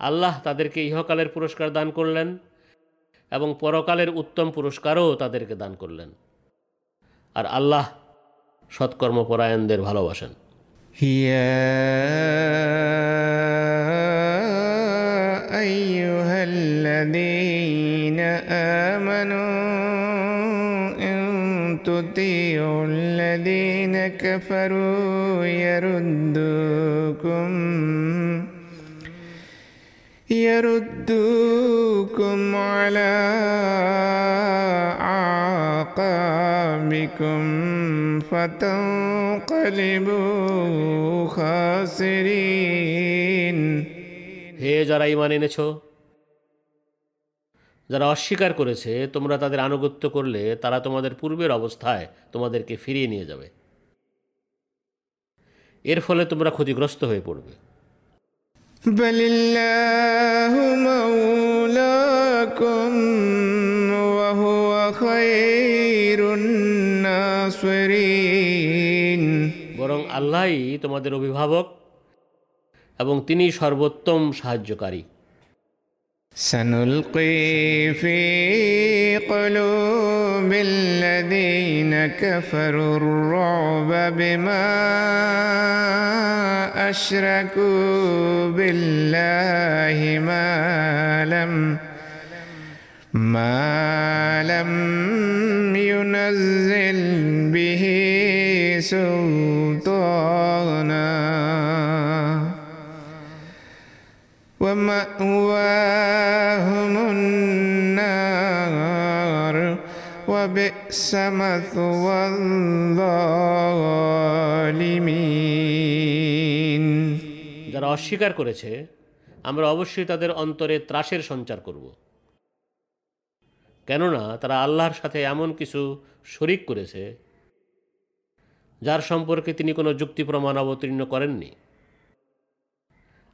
আল্লাহ তাদেরকে ইহকালের পুরস্কার দান করলেন এবং পরকালের উত্তম পুরস্কারও তাদেরকে দান করলেন আর আল্লাহ সৎকর্মপরায়ণদের ভালোবাসেন يا أيها الذين آمنوا إن تطيعوا الذين كفروا يردوكم يردوكم على أعقابكم فتنقلبوا خاسرين হে যারা ইমান এনেছ যারা অস্বীকার করেছে তোমরা তাদের আনুগত্য করলে তারা তোমাদের পূর্বের অবস্থায় তোমাদেরকে ফিরিয়ে নিয়ে যাবে এর ফলে তোমরা ক্ষতিগ্রস্ত হয়ে পড়বে بل الله مولاكم وهو خير الناصرين বরং আল্লাহই তোমাদের অভিভাবক এবং তিনি সর্বোত্তম সাহায্যকারী سنلقي في قلوب الذين كفروا الرعب بما أشركوا بالله ما لم ما لم ينزل به سلطانا ومأواهم النار وبئس مثوى الظالمين যারা অস্বীকার করেছে আমরা অবশ্যই তাদের অন্তরে ত্রাসের সঞ্চার করব কেননা তারা আল্লাহর সাথে এমন কিছু শরিক করেছে যার সম্পর্কে তিনি কোনো যুক্তি প্রমাণ অবতীর্ণ করেননি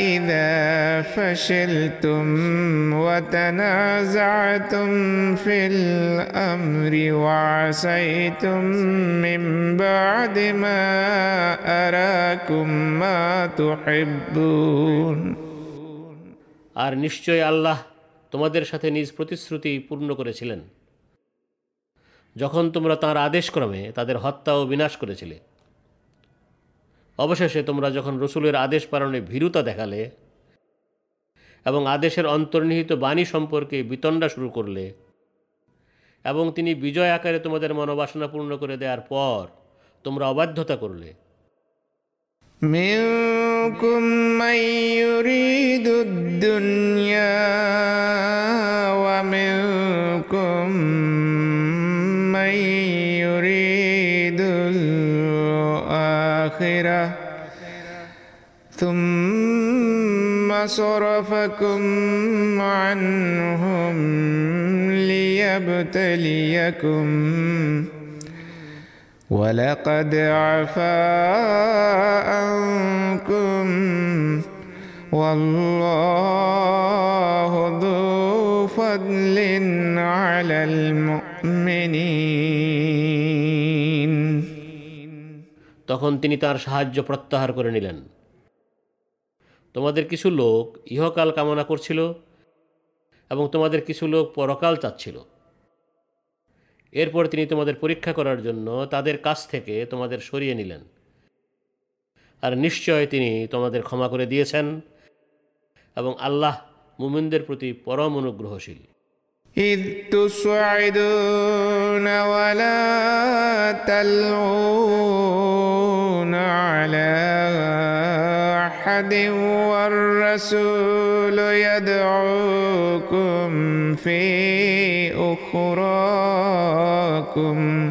إذا فشلتم وتنازعتم في الأمر وعصيتم من بعد ما أراكم ما تحبون আর নিশ্চয় আল্লাহ তোমাদের সাথে নিজ প্রতিশ্রুতি পূর্ণ করেছিলেন যখন তোমরা তাঁর আদেশক্রমে তাদের হত্যা ও বিনাশ করেছিলে অবশেষে তোমরা যখন রসুলের আদেশ পালনে ভীরুতা দেখালে এবং আদেশের অন্তর্নিহিত বাণী সম্পর্কে বিতণ্ডা শুরু করলে এবং তিনি বিজয় আকারে তোমাদের মনোবাসনা পূর্ণ করে দেওয়ার পর তোমরা অবাধ্যতা করলে منكم من يريد الدنيا ومنكم صرفكم عنهم ليبتليكم ولقد عفا عنكم والله ذو فضل على المؤمنين তখন তিনি তার সাহায্য প্রত্যাহার করে নিলেন তোমাদের কিছু লোক ইহকাল কামনা করছিল এবং তোমাদের কিছু লোক পরকাল চাচ্ছিল। এরপর তিনি তোমাদের পরীক্ষা করার জন্য তাদের কাছ থেকে তোমাদের সরিয়ে নিলেন। আর নিশ্চয় তিনি তোমাদের ক্ষমা করে দিয়েছেন এবং আল্লাহ মুমিনদের প্রতি পরম অনুগ্রহশীল। إذ تصعدون ولا تلغون على أحد والرسول يدعوكم في أخراكم.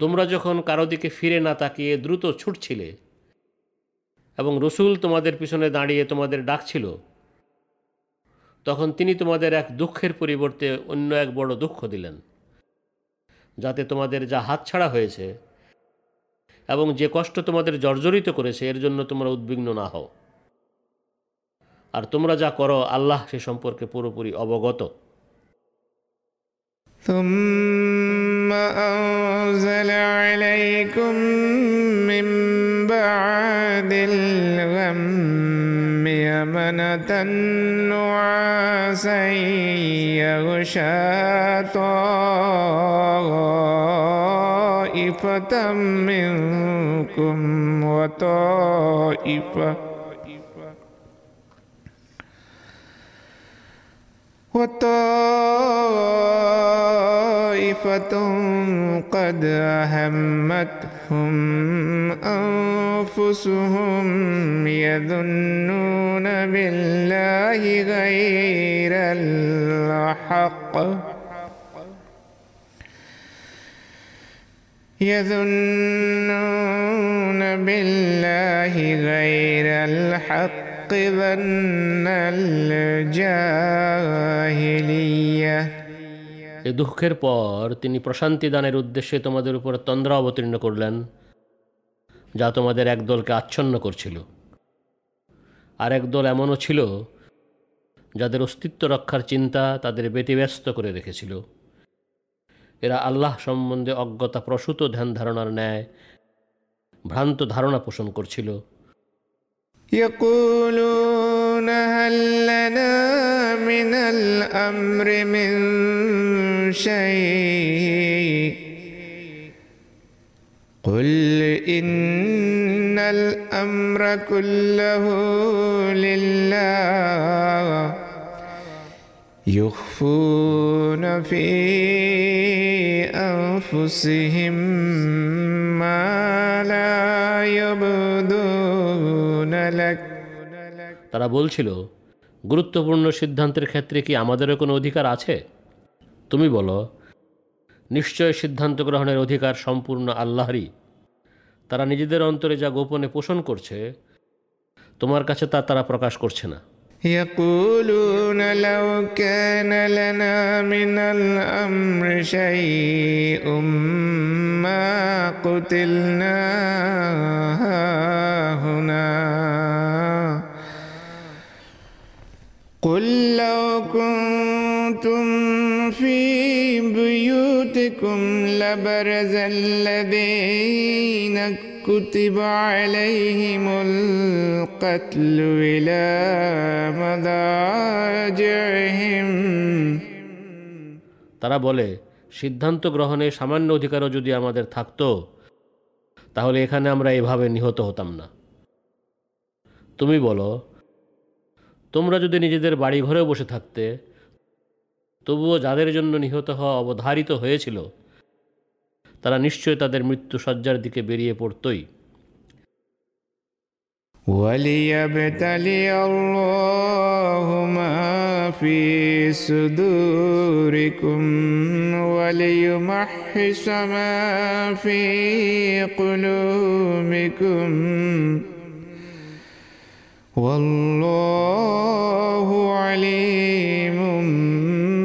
তোমরা যখন কারও দিকে ফিরে না তাকিয়ে দ্রুত ছুটছিলে এবং রসুল তোমাদের পিছনে দাঁড়িয়ে তোমাদের ডাকছিল, তখন তিনি তোমাদের এক দুঃখের পরিবর্তে অন্য এক বড় দুঃখ দিলেন, যাতে তোমাদের যা হাতছাড়া হয়েছে এবং যে কষ্ট তোমাদের জর্জরিত করেছে, এর জন্য তোমরা উদ্বিগ্ন না হও। আর তোমরা যা করো, আল্লাহ সে সম্পর্কে পুরোপুরি অবগত। ثم أنزل عليكم من بعد الغم أمنة نعاسا يغشى طائفة منكم وطائفة وطائفة قد أهمتهم أنفسهم يظنون بالله غير الحق. يظنون بالله غير الحق. এ দুঃখের পর তিনি প্রশান্তি দানের উদ্দেশ্যে তোমাদের উপর তন্দ্রা অবতীর্ণ করলেন, যা তোমাদের একদলকে আচ্ছন্ন করছিল। আর একদল এমনও ছিল, যাদের অস্তিত্ব রক্ষার চিন্তা তাদের ব্যতিব্যস্ত করে রেখেছিল। এরা আল্লাহ সম্বন্ধে অজ্ঞতা প্রসূত ধ্যান ধারণার ন্যায় ভ্রান্ত ধারণা পোষণ করছিল। يقولون هل لنا من الأمر من شيء قل إن الأمر كله لله يخفون في أنفسهم ما لا তারা বলছিল, গুরুত্বপূর্ণ সিদ্ধান্তের ক্ষেত্রে কি আমাদেরও কোনো অধিকার আছে? তুমি বলো, নিশ্চয় সিদ্ধান্ত গ্রহণের অধিকার সম্পূর্ণ আল্লাহরই। তারা নিজেদের অন্তরে যা গোপনে পোষণ করছে, তোমার কাছে তা তারা প্রকাশ করছে না। يقولون لو كان لنا من الأمر شيء ما قتلنا هنا قل لو كنتم في بيوتكم لبرز الذين كتب عليهم القتل إلى مضاجعهم তারা বলে সিদ্ধান্ত গ্রহণে সামান্য অধিকারও যদি আমাদের থাকতো তাহলে এখানে আমরা এভাবে নিহত হতাম না তুমি বলো তোমরা যদি নিজেদের বাড়ি ঘরেও বসে থাকতে তবুও যাদের জন্য নিহত হওয়া অবধারিত হয়েছিল তারা নিশ্চয় তাদের মৃত্যু সজ্জার দিকে বেরিয়ে পড়তই وليبتلي الله ما في صدوركم وليمحص ما في قلوبكم والله عليم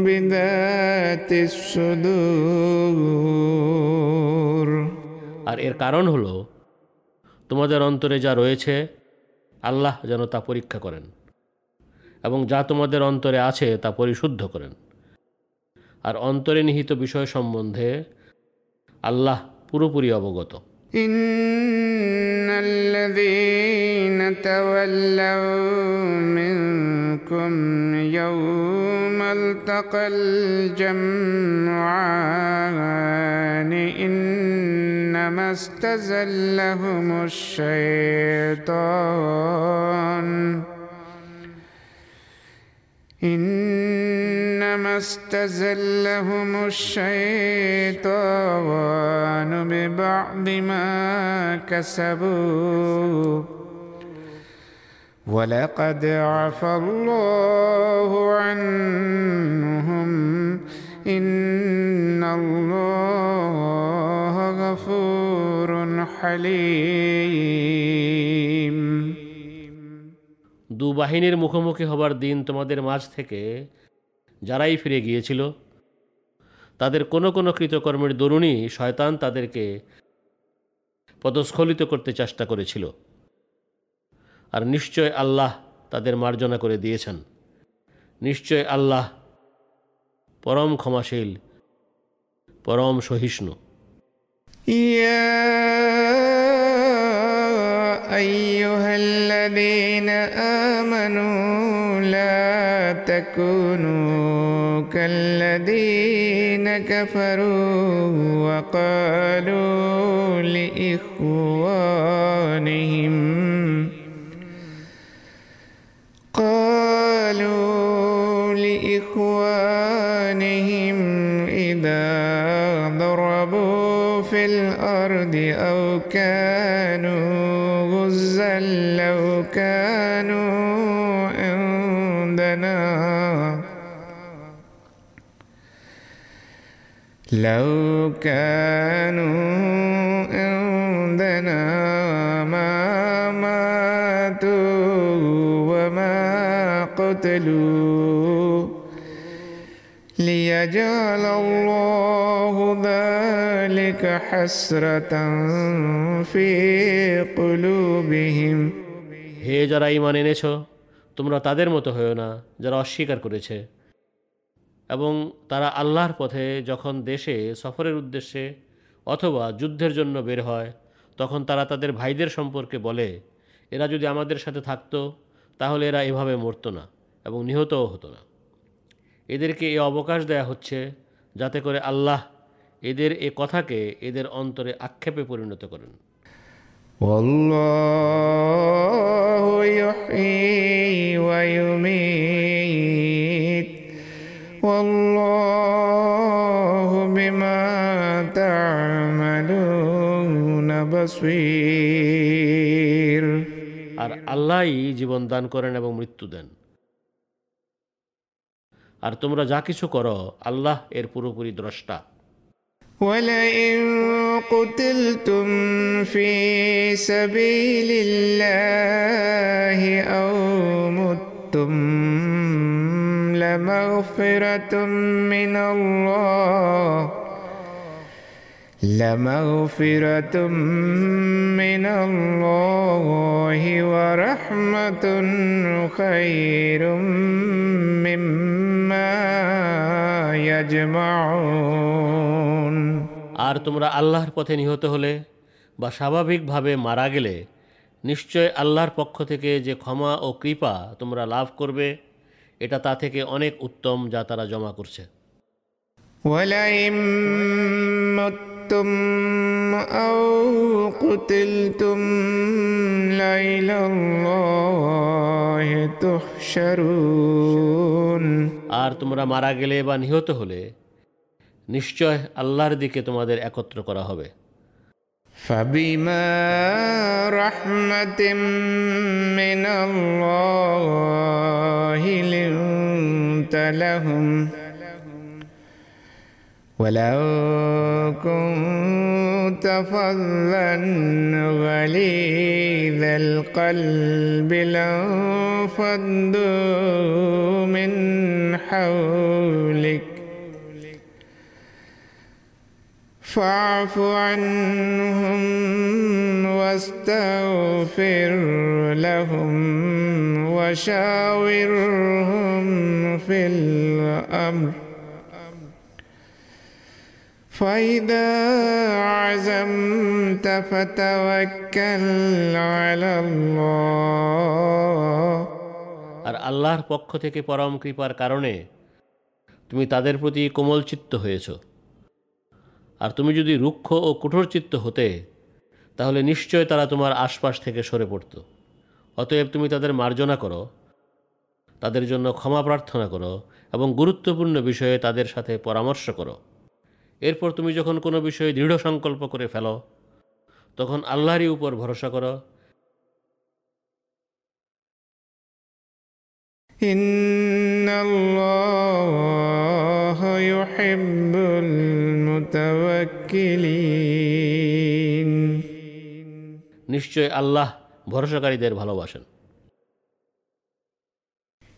بذات الصدور আর এর কারণ হলো, তোমাদের অন্তরে যা রয়েছে, আল্লাহ যেন তা পরীক্ষা করেন এবং যা তোমাদের অন্তরে আছে তা পরিশুদ্ধ করেন। আর অন্তরে নিহিত বিষয় সম্বন্ধে আল্লাহ পুরোপুরি অবগত। إن الذين تولوا منكم يوم التقى الجمعان إنما استزلهم الشيطان. إنما استزلهم الشيطان ببعض ما كسبوا. ولقد عفى الله عنهم. إن الله غفور حليم. দু বাহিনীর মুখোমুখি হবার দিন তোমাদের মাঝ থেকে যারাই ফিরে গিয়েছিল, তাদের কোনো কোনো কৃতকর্মের দরুণই শয়তান তাদেরকে পদস্খলিত করতে চেষ্টা করেছিল। আর নিশ্চয় আল্লাহ তাদের মার্জনা করে দিয়েছেন। নিশ্চয় আল্লাহ পরম ক্ষমাশীল, পরম সহিষ্ণু। يا أيها الذين آمنوا لا تكونوا كالذين كفروا وقالوا لإخوانهم قالوا لإخوانهم إذا ضربوا في الأرض أو كانوا لو كانوا عندنا. لو كانوا عندنا ما ماتوا وما قتلوا. ليجعل الله ذلك حسرة في قلوبهم হে যারা ইমান এনেছ তোমরা তাদের মতো হয়েও না যারা অস্বীকার করেছে এবং তারা আল্লাহর পথে যখন দেশে সফরের উদ্দেশ্যে অথবা যুদ্ধের জন্য বের হয় তখন তারা তাদের ভাইদের সম্পর্কে বলে এরা যদি আমাদের সাথে থাকতো তাহলে এরা এভাবে মরতো না এবং নিহতও হতো না এদেরকে এই অবকাশ দেয়া হচ্ছে যাতে করে আল্লাহ এদের এ কথাকে এদের অন্তরে আক্ষেপে পরিণত করেন। আর আল্লাহই জীবন দান করেন এবং মৃত্যু দেন। আর তোমরা যা কিছু করো আল্লাহ এর পুরোপুরি দ্রষ্টা ولئن قتلتم في سبيل الله أو مت أوتم لمغفرة من الله لمغفرة من الله ورحمة خير مما يجمعون আর তোমরা আল্লাহর পথে নিহত হলে বা স্বাভাবিকভাবে মারা গেলে নিশ্চয় আল্লাহর পক্ষ থেকে যে ক্ষমা ও কৃপা তোমরা লাভ করবে এটা তা থেকে অনেক উত্তম যা তারা জমা করছে ولئن متم أو قتلتم لإلى الله تحشرون আর তোমরা মারা গেলে বা নিহত হলে নিশ্চয় আল্লাহর দিকে তোমাদের একত্র করা হবে فبما رحمة من الله لنت لهم ولو كنت فظا غليظ القلب لانفضوا من حولك. فاعف عنهم واستغفر لهم وشاورهم في الأمر. فإذا عزمت فتوكل على الله আর আল্লাহর পক্ষ থেকে পরম কৃপার কারণে তুমি তাদের প্রতি কোমল চিত্ত হয়েছ আর তুমি যদি রুক্ষ ও কঠোর চিত্ত হতে তাহলে নিশ্চয় তারা তোমার আশপাশ থেকে সরে পড়ত অতএব তুমি তাদের মার্জনা করো তাদের জন্য ক্ষমা প্রার্থনা করো এবং গুরুত্বপূর্ণ বিষয়ে তাদের সাথে পরামর্শ করো এরপর তুমি যখন কোনো বিষয়ে দৃঢ় সংকল্প করে ফেলো তখন আল্লাহরই উপর ভরসা করো। নিশ্চয় আল্লাহ ভরসাকারীদের ভালোবাসেন।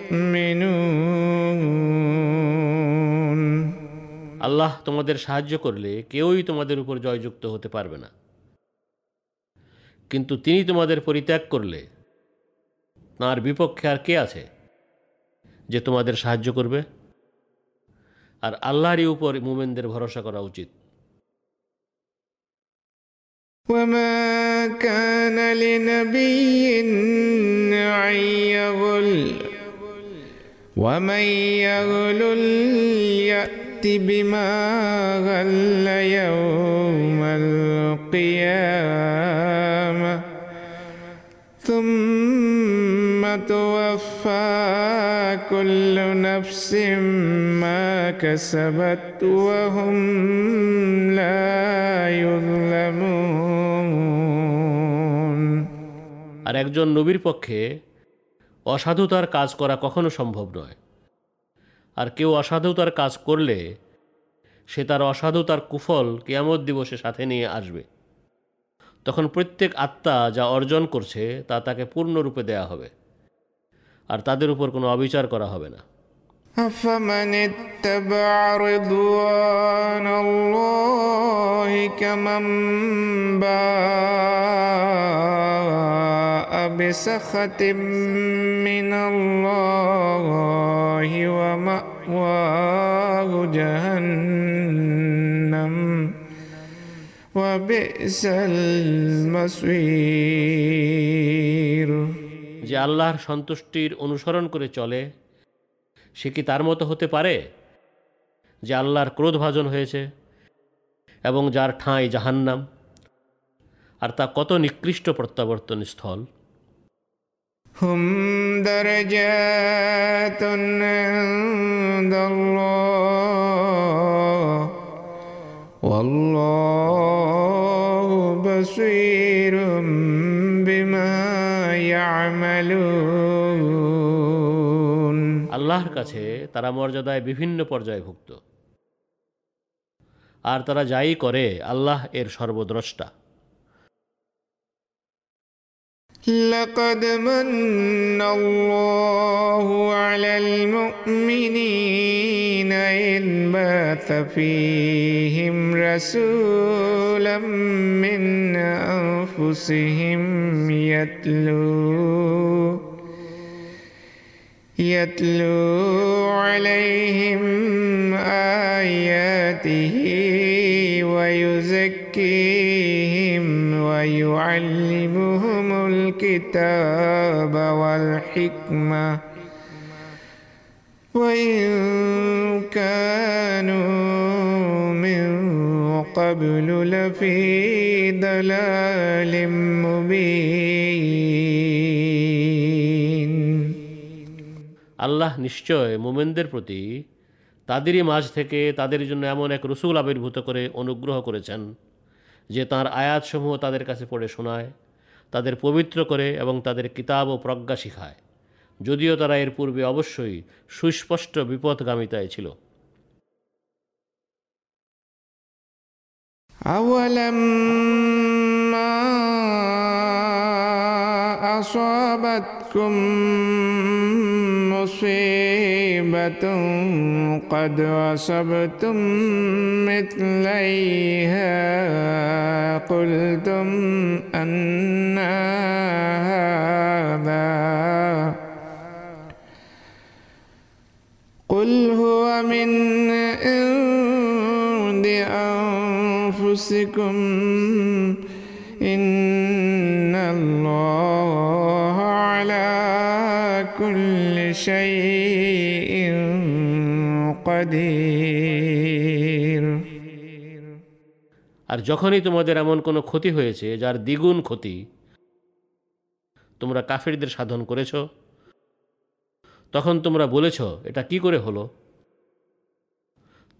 المؤمنون আল্লাহ তোমাদের সাহায্য করলে কেউই তোমাদের উপর জয়যুক্ত হতে পারবে না কিন্তু তিনি তোমাদের পরিত্যাগ করলে তাঁর বিপক্ষে আর কে আছে যে তোমাদের সাহায্য করবে আর আল্লাহরই উপর মুমেনদের ভরসা করা উচিত وما كان لنبي أن يغل ومن يغل يأت بما غل يوم القيامة. ثم توفى كل نفس ما كسبت وهم لا يظلمون আর একজন নবীর পক্ষে অসাধুতার কাজ করা কখনো সম্ভব নয় আর কেউ অসাধুতার কাজ করলে সে তার অসাধুতার কুফল কেয়ামত দিবসে সাথে নিয়ে আসবে তখন প্রত্যেক আত্মা যা অর্জন করছে তা তাকে পূর্ণরূপে দেয়া হবে আর তাদের উপর কোনো অবিচার করা হবে না أفمن اتبع رضوان الله كمن باء بسخط من الله ومأواه جهنم وبئس المصير যে আল্লাহর সন্তুষ্টির অনুসরণ করে চলে সে কি তার মতো হতে পারে যে আল্লাহর ক্রোধভাজন হয়েছে এবং যার ঠাঁই জাহান্নাম আর তা কত নিকৃষ্ট প্রত্যাবর্তন স্থল هم درجات عند الله والله بصير بما يعملون আল্লাহর কাছে তারা মর্যাদায় বিভিন্ন পর্যায়ভুক্ত আর তারা যাই করে আল্লাহ এর সর্বদ্রষ্টা لقد من الله على المؤمنين إذ بعث فيهم رسولا من أنفسهم يتلو يتلو عليهم آياته ويزكيهم ويعلمهم الكتاب والحكمة وإن كانوا من قبل لفي ضلال مبين আল্লাহ নিশ্চয় মোমেনদের প্রতি তাদেরই মাঝ থেকে তাদের জন্য এমন এক রসুল আবির্ভূত করে অনুগ্রহ করেছেন যে তাঁর আয়াতসমূহ তাদের কাছে পড়ে শোনায় তাদের পবিত্র করে এবং তাদের কিতাব ও প্রজ্ঞা শিখায় যদিও তারা এর পূর্বে অবশ্যই সুস্পষ্ট বিপদগামিতায় ছিল أولما أصابتكم مصيبة قد أصبتم مثليها قلتم أن هذا قل هو من عند أنفسكم إن شيء قدير আর যখনই তোমাদের এমন কোনো ক্ষতি হয়েছে যার দ্বিগুণ ক্ষতি তোমরা কাফেরদের সাধন করেছ তখন তোমরা বলেছ এটা কি করে হলো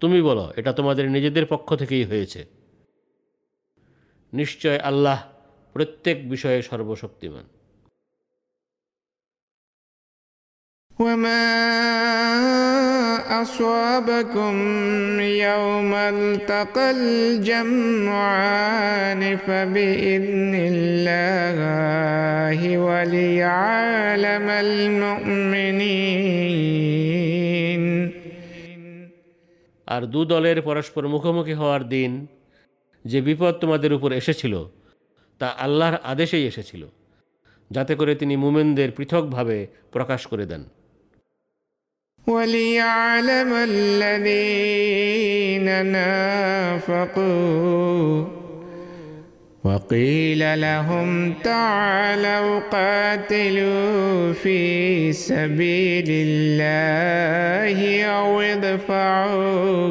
তুমি বলো এটা তোমাদের নিজেদের পক্ষ থেকেই হয়েছে নিশ্চয় আল্লাহ প্রত্যেক বিষয়ে সর্বশক্তিমান وما أصابكم يوم التقى الجمعان فبإذن الله وليعلم المؤمنين আর দু দলের পরস্পর মুখোমুখি হওয়ার দিন যে বিপদ তোমাদের উপর এসেছিল তা আল্লাহর আদেশেই এসেছিল যাতে করে তিনি মুমেনদের পৃথকভাবে প্রকাশ করে দেন وليعلم الذين نافقوا. وقيل لهم تعالوا قاتلوا في سبيل الله أو ادفعوا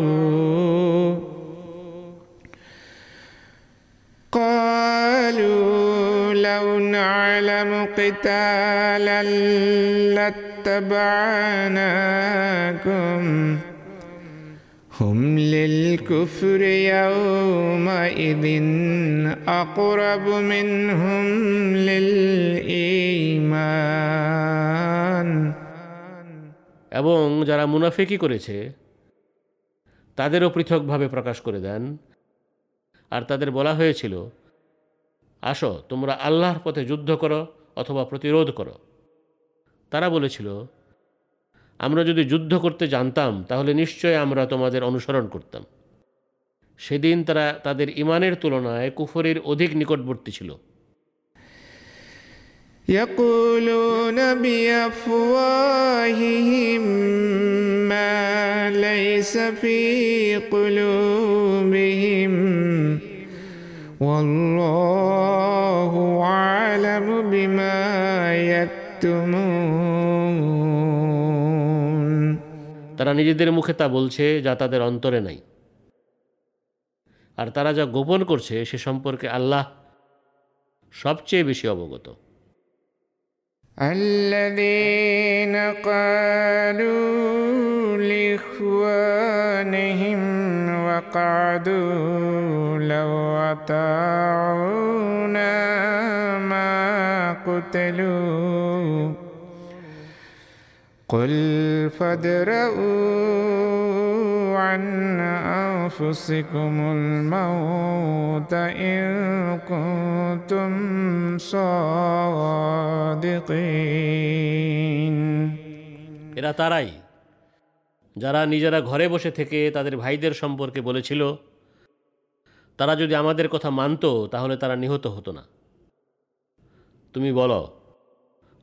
قالوا لو نعلم قتالا لاتبعناكم هم للكفر يومئذ أقرب منهم للإيمان এবং যারা মুনাফিকি করেছে তাদেরও পৃথকভাবে প্রকাশ করে দেন আর তাদের বলা হয়েছিল আসো তোমরা আল্লাহর পথে যুদ্ধ করো অথবা প্রতিরোধ করো তারা বলেছিল আমরা যদি যুদ্ধ করতে জানতাম তাহলে নিশ্চয় আমরা তোমাদের অনুসরণ করতাম সেদিন তারা তাদের ইমানের তুলনায় কুফরের অধিক নিকটবর্তী ছিল يقولون بأفواههم ما ليس في قلوبهم والله أعلم بما يكتمون তারা নিজেদের মুখে তা বলছে যা তাদের অন্তরে নাই আর তারা যা গোপন করছে সে সম্পর্কে আল্লাহ সবচেয়ে বেশি অবগত الذين قالوا لإخوانهم وقعدوا لو أطاعونا ما قتلوا قل فادرءوا عن أنفسكم الموت إن كنتم صادقين এরা তারাই যারা নিজেরা ঘরে বসে থেকে তাদের ভাইদের সম্পর্কে বলেছিল তারা যদি আমাদের কথা মানতো তাহলে তারা নিহত হতো না তুমি বলো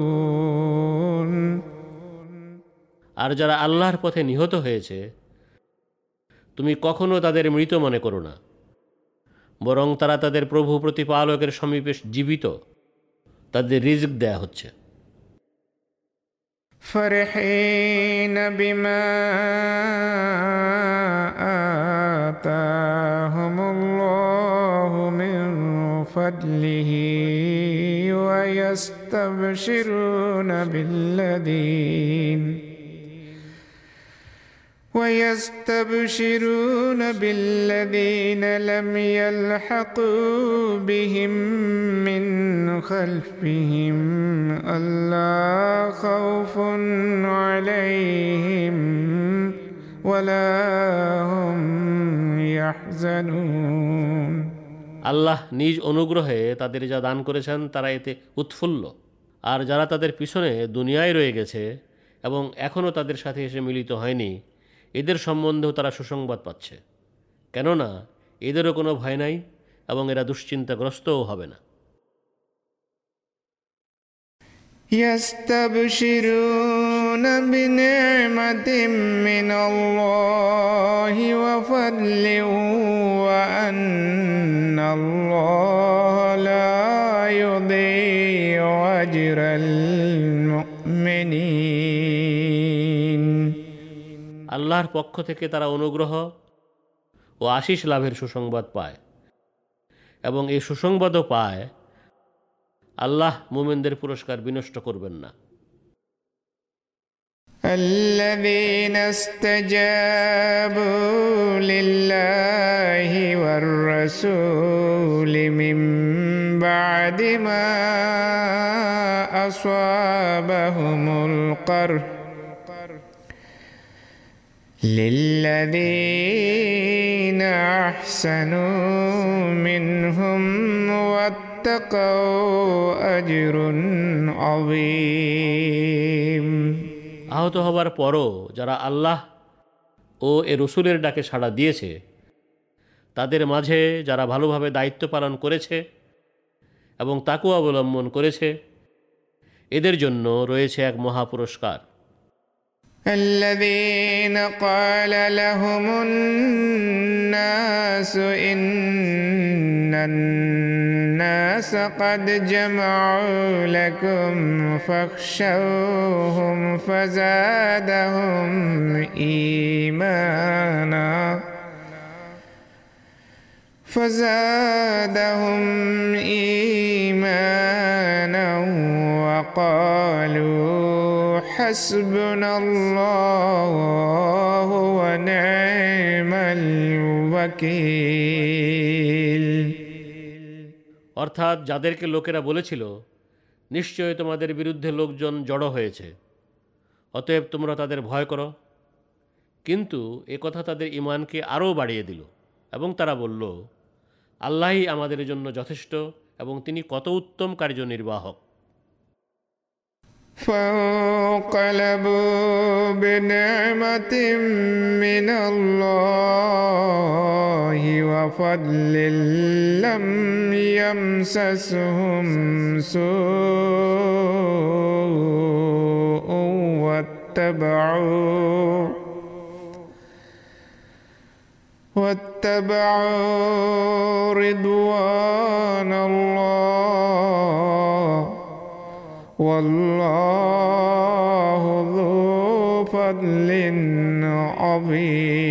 يرزقون আর যারা আল্লাহর পথে নিহত হয়েছে তুমি কখনো তাদের মৃত মনে করো না বরং তারা তাদের প্রভু প্রতিপালকের সমীপে জীবিত তাদের রিজিক দেয়া হচ্ছে فرحين بما آتاهم الله من فضله ويستبشرون بالذين ويستبشرون بالذين لم يلحقوا بهم من خلفهم ألا خوف عليهم ولا هم يحزنون আল্লাহ নিজ অনুগ্রহে তাদের যা দান করেছেন তারা এতে উৎফুল্ল আর যারা তাদের পিছনে দুনিয়ায় রয়ে গেছে এবং এখনও তাদের সাথে এসে মিলিত হয়নি এদের সম্বন্ধেও তারা সুসংবাদ পাচ্ছে কেননা এদেরও কোনো ভয় নাই এবং এরা দুশ্চিন্তাগ্রস্তও হবে না يستبشرون بنعمة من الله وفضل وأن الله لا يضيع أجر المؤمنين আল্লাহর পক্ষ থেকে তারা অনুগ্রহ ও আশিস লাভের সুসংবাদ পায় এবং এই সুসংবাদও পায় আল্লাহ মুমেনদের পুরস্কার বিনষ্ট করবেন না الذين استجابوا لله والرسول من بعد ما أصابهم القرح للذين أحسنوا منهم واتقوا أجر عظيم. আহত হবার পরও যারা আল্লাহ ও এ রসুলের ডাকে সাড়া দিয়েছে, তাদের মাঝে যারা ভালোভাবে দায়িত্ব পালন করেছে এবং তাকেও অবলম্বন করেছে, এদের জন্য রয়েছে এক মহাপুরস্কার। الذين قال لهم الناس إن الناس قد جمعوا لكم فاخشوهم فزادهم إيمانا. فزادهم إيمانا وقالوا حسبنا الله ونعم الوكيل অর্থাৎ যাদেরকে লোকেরা বলেছিল নিশ্চয় তোমাদের বিরুদ্ধে লোকজন জড়ো হয়েছে অতএব তোমরা তাদের ভয় করো কিন্তু এ কথা তাদের ইমানকে আরও বাড়িয়ে দিল এবং তারা বলল আল্লাহই আমাদের জন্য যথেষ্ট এবং তিনি কত উত্তম কার্যনির্বাহক فانقلبوا بنعمة من الله وفضل لم يمسسهم سوء واتبعوا واتبعوا رضوان الله والله ذو فضل عظيم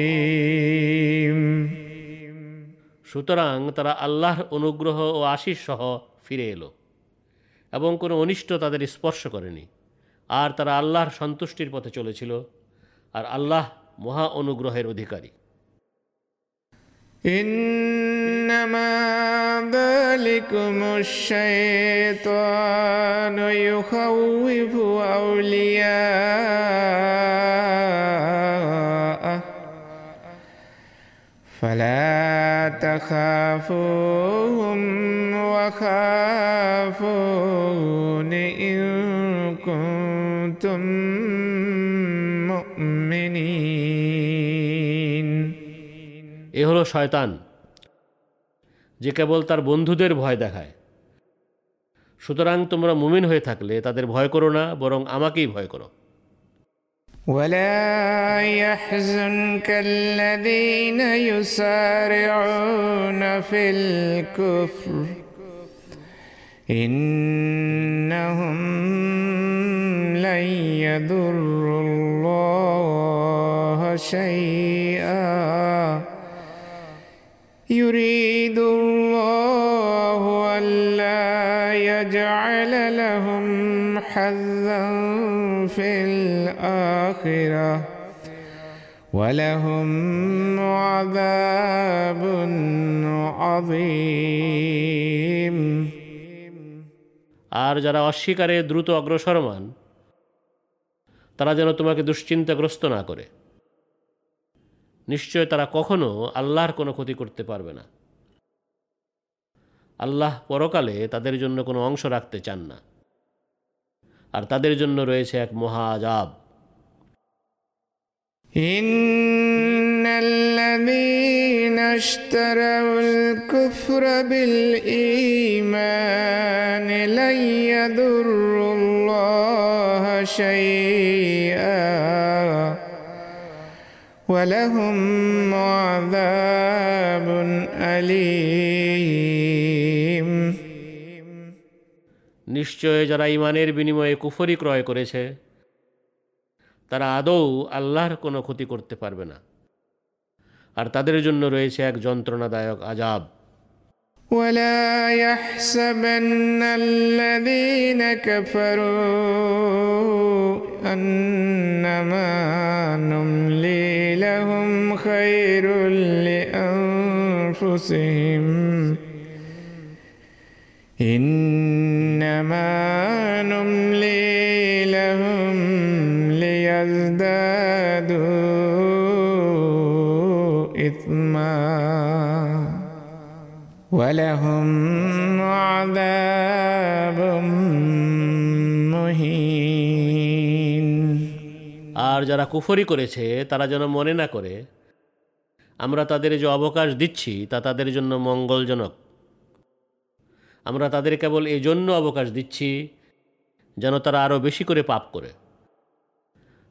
সুতরাং তারা আল্লাহর অনুগ্রহ ও আশিস সহ ফিরে এলো এবং কোনো অনিষ্ট তাদের স্পর্শ করেনি আর তারা আল্লাহর সন্তুষ্টির পথে চলেছিল আর আল্লাহ মহা অনুগ্রহের অধিকারী إنما ذلكم الشيطان يخوف أولياءه. فلا تخافوهم وخافون إن كنتم مؤمنين. এ হলো শয়তান যে কেবল তার বন্ধুদের ভয় দেখায় সুতরাং তোমরা মুমিন হয়ে থাকলে তাদের ভয় করো না বরং আমাকেই ভয় করো ولا يحزنك الذين يسارعون في الكفر إنهم لن يضروا الله شيئا يريد الله ألا يجعل لهم حظا في الآخرة ولهم عذاب عظيم আর যারা অস্বীকারে দ্রুত অগ্রসরমান তারা যেন তোমাকে দুশ্চিন্তাগ্রস্ত না করে নিশ্চয় তারা কখনো আল্লাহর কোনো ক্ষতি করতে পারবে না আল্লাহ পরকালে তাদের জন্য কোনো অংশ রাখতে চান না আর তাদের জন্য রয়েছে এক মহা আজাব إن الذين اشتروا الكفر بالإيمان لن يضروا الله شيئا ولهم عذاب أليم নিশ্চয় যারা ইমানের বিনিময়ে কুফরি ক্রয় করেছে তারা আদৌ আল্লাহর কোনো ক্ষতি করতে পারবে না আর তাদের জন্য রয়েছে এক যন্ত্রণাদায়ক আজাব ولا يحسبن الذين كفروا أنما نملي لهم خير لأنفسهم. إنما نملي ولهم عذاب مهين আর যারা কুফরি করেছে তারা যেন মনে না করে আমরা তাদের যে অবকাশ দিচ্ছি তা তাদের জন্য মঙ্গলজনক আমরা তাদের কেবল এই জন্য অবকাশ দিচ্ছি যেন তারা আরও বেশি করে পাপ করে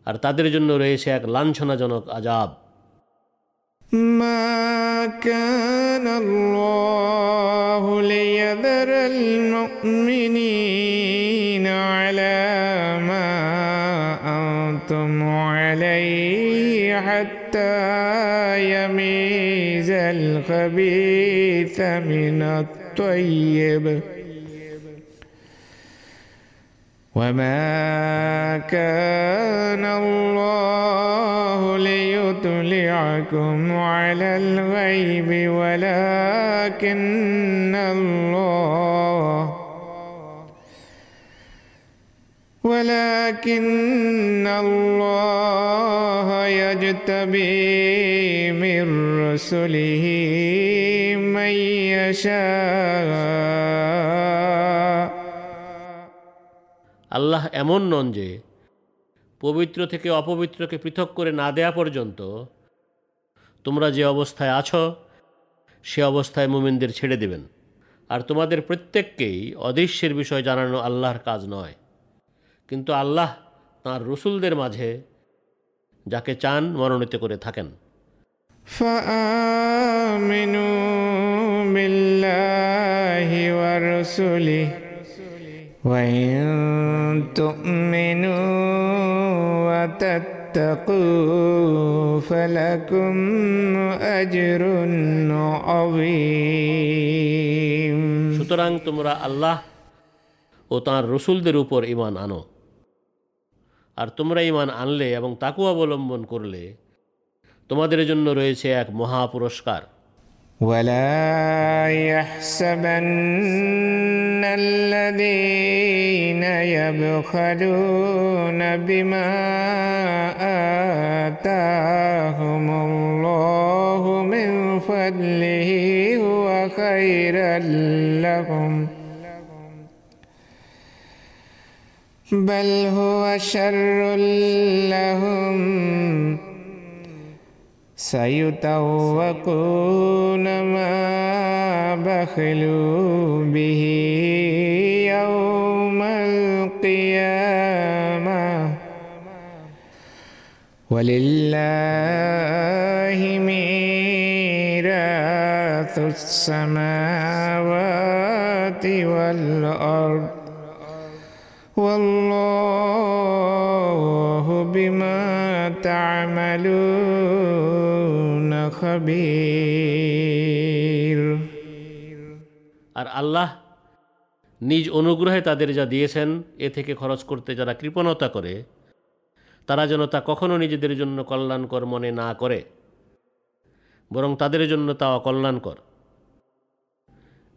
আর তাদের জন্য রয়েছে এক লাঞ্ছনাজনক আজাব ما كان الله ليذر المؤمنين على ما أنتم عليه حتى يميز الخبيث من الطيب. وما كان الله ليطلعكم على الغيب ولكن الله ولكن الله يجتبي من رسله من يشاء আল্লাহ এমন নন যে পবিত্র থেকে অপবিত্রকে পৃথক করে না দেয়া পর্যন্ত তোমরা যে অবস্থায় আছো সে অবস্থায় মুমিনদের ছেড়ে দেবেন আর তোমাদের প্রত্যেককেই অদৃশ্যের বিষয় জানানো আল্লাহর কাজ নয় কিন্তু আল্লাহ তাঁর রসুলদের মাঝে যাকে চান মনোনীত করে থাকেন فآمنوا بالله ورسله وإن تؤمنوا وتتقوا فلكم أجر عظيم সুতরাং তোমরা আল্লাহ ও তাঁর রসুলদের উপর ইমান আনো আর তোমরা ইমান আনলে এবং তাকু অবলম্বন করলে তোমাদের জন্য রয়েছে এক মহা পুরস্কার ولا يحسبن الذين يبخلون بما آتاهم الله من فضله هو خيرا لهم. بل هو شر لهم. سيطوقون ما بخلوا به يوم القيامة. ولله ميراث السماوات والأرض والله بما تعملون خبير. আর আল্লাহ নিজ অনুগ্রহে তাদের যা দিয়েছেন, এ থেকে খরচ করতে যারা কৃপণতা করে, তারা যেন তা কখনো নিজেদের জন্য কল্যাণকর মনে না করে, বরং তাদের জন্য তা অকল্যাণকর।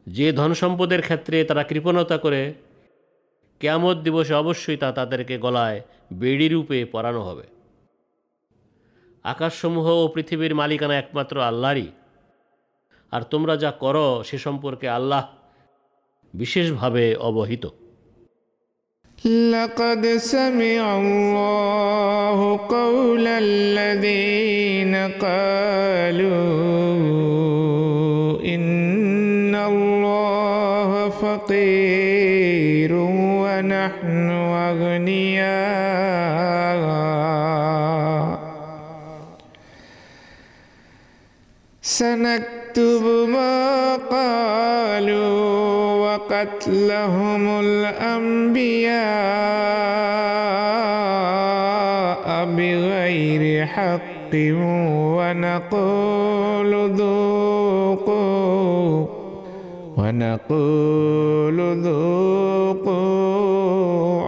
যে ধন সম্পদের ক্ষেত্রে তারা কৃপণতা করে, কেয়ামত দিবসে অবশ্যই তা তাদেরকে গলায় বেড়ি রূপে পরানো হবে। আকাশসমূহ ও পৃথিবীর মালিকানা একমাত্র আল্লাহরই। আর তোমরা যা করো, সে সম্পর্কে আল্লাহ বিশেষভাবে অবহিত لقد سمع الله قول الذين قالوا إن الله فقير ونحن أغنياء سنكتب ما قالوا وقتلهم الأنبياء بغير حق ونقول ذوقوا ونقول ذوقوا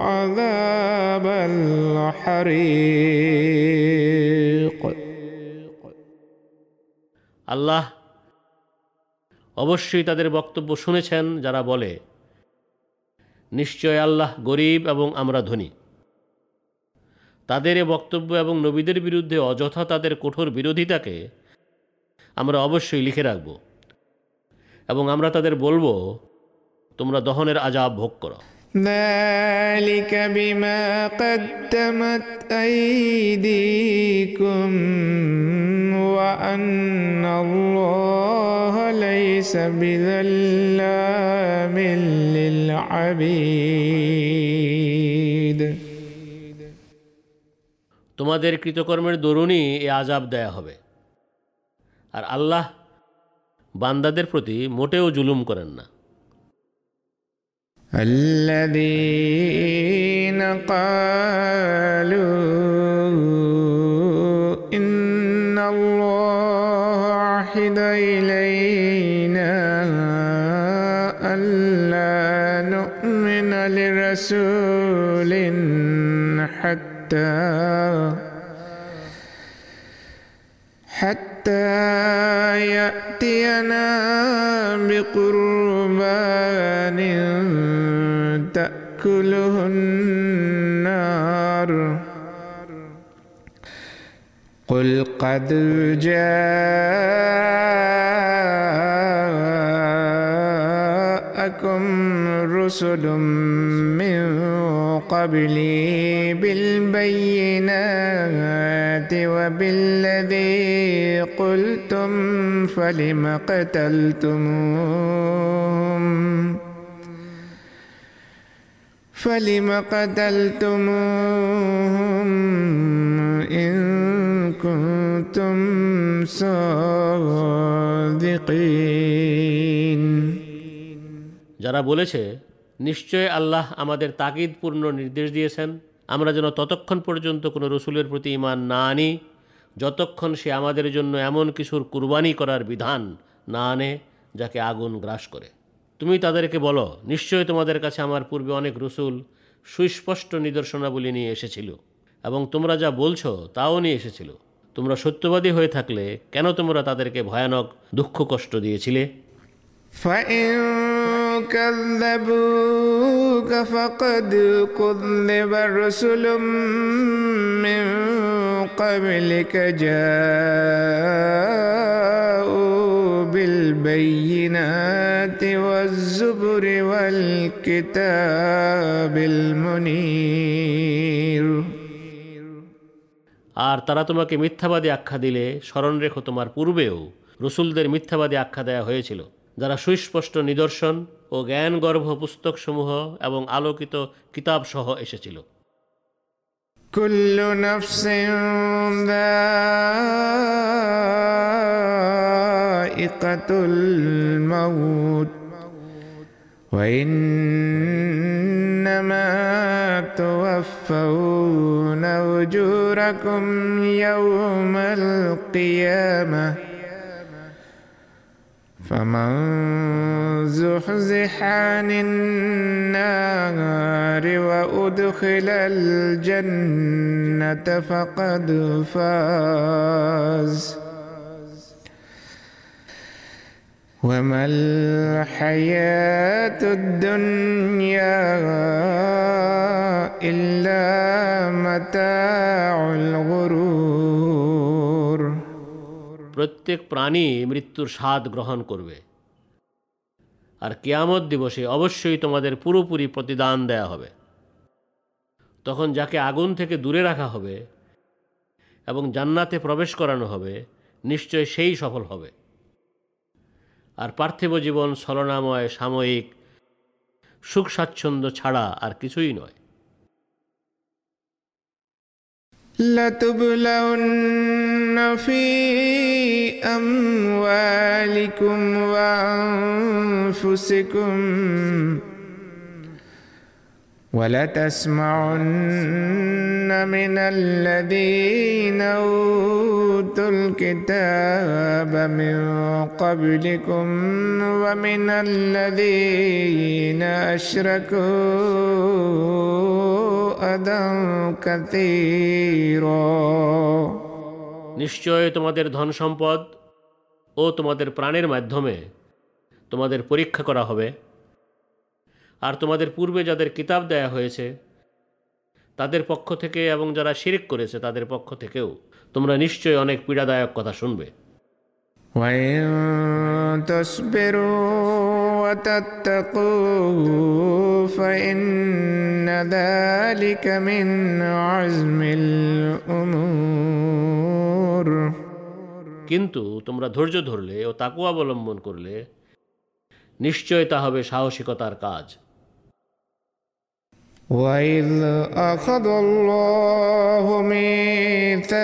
عذاب الحريق. الله অবশ্যই তাদের বক্তব্য শুনেছেন যারা বলে, নিশ্চয় আল্লাহ গরিব এবং আমরা ধনী। তাদের এ বক্তব্য এবং নবীদের বিরুদ্ধে অযথা তাদের কঠোর বিরোধিতাকে আমরা অবশ্যই লিখে রাখব এবং আমরা তাদের বলব, তোমরা দহনের আজাব ভোগ করো। ذلك بما قدمت أيديكم وأن الله ليس بظلام للعبيد তোমাদের কৃতকর্মের দরুনই এ আজাব দেয়া হবে আর আল্লাহ বান্দাদের প্রতি মোটেও জুলুম করেন না الذين قالوا إن الله عهد إلينا ألا نؤمن لرسول حتى حتى يأتينا بقربان تأكله النار. قل قد جاءكم رسل من قبلي بالبينات وبالذي قلتم فلم قتلتموهم فلم قتلتموهم إن كنتم صادقين যারা বলেছে নিশ্চয় আল্লাহ আমাদের তাকিদপূর্ণ নির্দেশ দিয়েছেন আমরা যেন ততক্ষণ পর্যন্ত কোনো রসুলের প্রতি ইমান না আনি যতক্ষণ সে আমাদের জন্য এমন কিছুর কুরবানি করার বিধান না আনে যাকে আগুন গ্রাস করে তুমি তাদেরকে বলো নিশ্চয় তোমাদের কাছে আমার পূর্বে অনেক রসুল সুস্পষ্ট নিদর্শনাবলী নিয়ে এসেছিল এবং তোমরা যা বলছো তাও নিয়ে এসেছিল তোমরা সত্যবাদী হয়ে থাকলে কেন তোমরা তাদেরকে ভয়ানক দুঃখ কষ্ট দিয়েছিলে فإن كذبوك فقد كذب رسل من قبلك جاءوا بالبينات والزبر والكتاب المنير আর তারা তোমাকে মিথ্যাবাদী আখ্যা দিলে স্মরণ রেখো তোমার পূর্বেও রসুলদের মিথ্যাবাদী আখ্যা দেওয়া হয়েছিল যারা সুস্পষ্ট নিদর্শন ও জ্ঞানগর্ভ পুস্তকসমূহ এবং আলোকিত কিতাবসহ এসেছিল كل نفس ذائقة الموت وإنما توفون أجوركم يوم القيامة فمن زحزح عن النار وأدخل الجنة فقد فاز وما الحياة الدنيا إلا متاع الغرور প্রত্যেক প্রাণী মৃত্যুর স্বাদ গ্রহণ করবে আর কেয়ামত দিবসে অবশ্যই তোমাদের পুরোপুরি প্রতিদান দেয়া হবে তখন যাকে আগুন থেকে দূরে রাখা হবে এবং জান্নাতে প্রবেশ করানো হবে নিশ্চয় সেই সফল হবে আর পার্থিব জীবন ছলনাময় সাময়িক সুখ স্বাচ্ছন্দ্য ছাড়া আর কিছুই নয় لتبلون في أموالكم وأنفسكم ولتسمعن من الذين أوتوا الكتاب من قبلكم ومن الذين أشركوا أذى كثيرا নিশ্চয় তোমাদের ধন সম্পদ ও তোমাদের প্রাণের মাধ্যমে তোমাদের পরীক্ষা করা হবে আর তোমাদের পূর্বে যাদের কিতাব দেয়া হয়েছে তাদের পক্ষ থেকে এবং যারা শিরিক করেছে তাদের পক্ষ থেকেও তোমরা নিশ্চয়ই অনেক পীড়াদায়ক কথা শুনবে। কিন্তু তোমরা ধৈর্য ধরলে ও তাকু অবলম্বন করলে নিশ্চয় তা হবে সাহসিকতার কাজ। وإذ أخذ الله ميثاق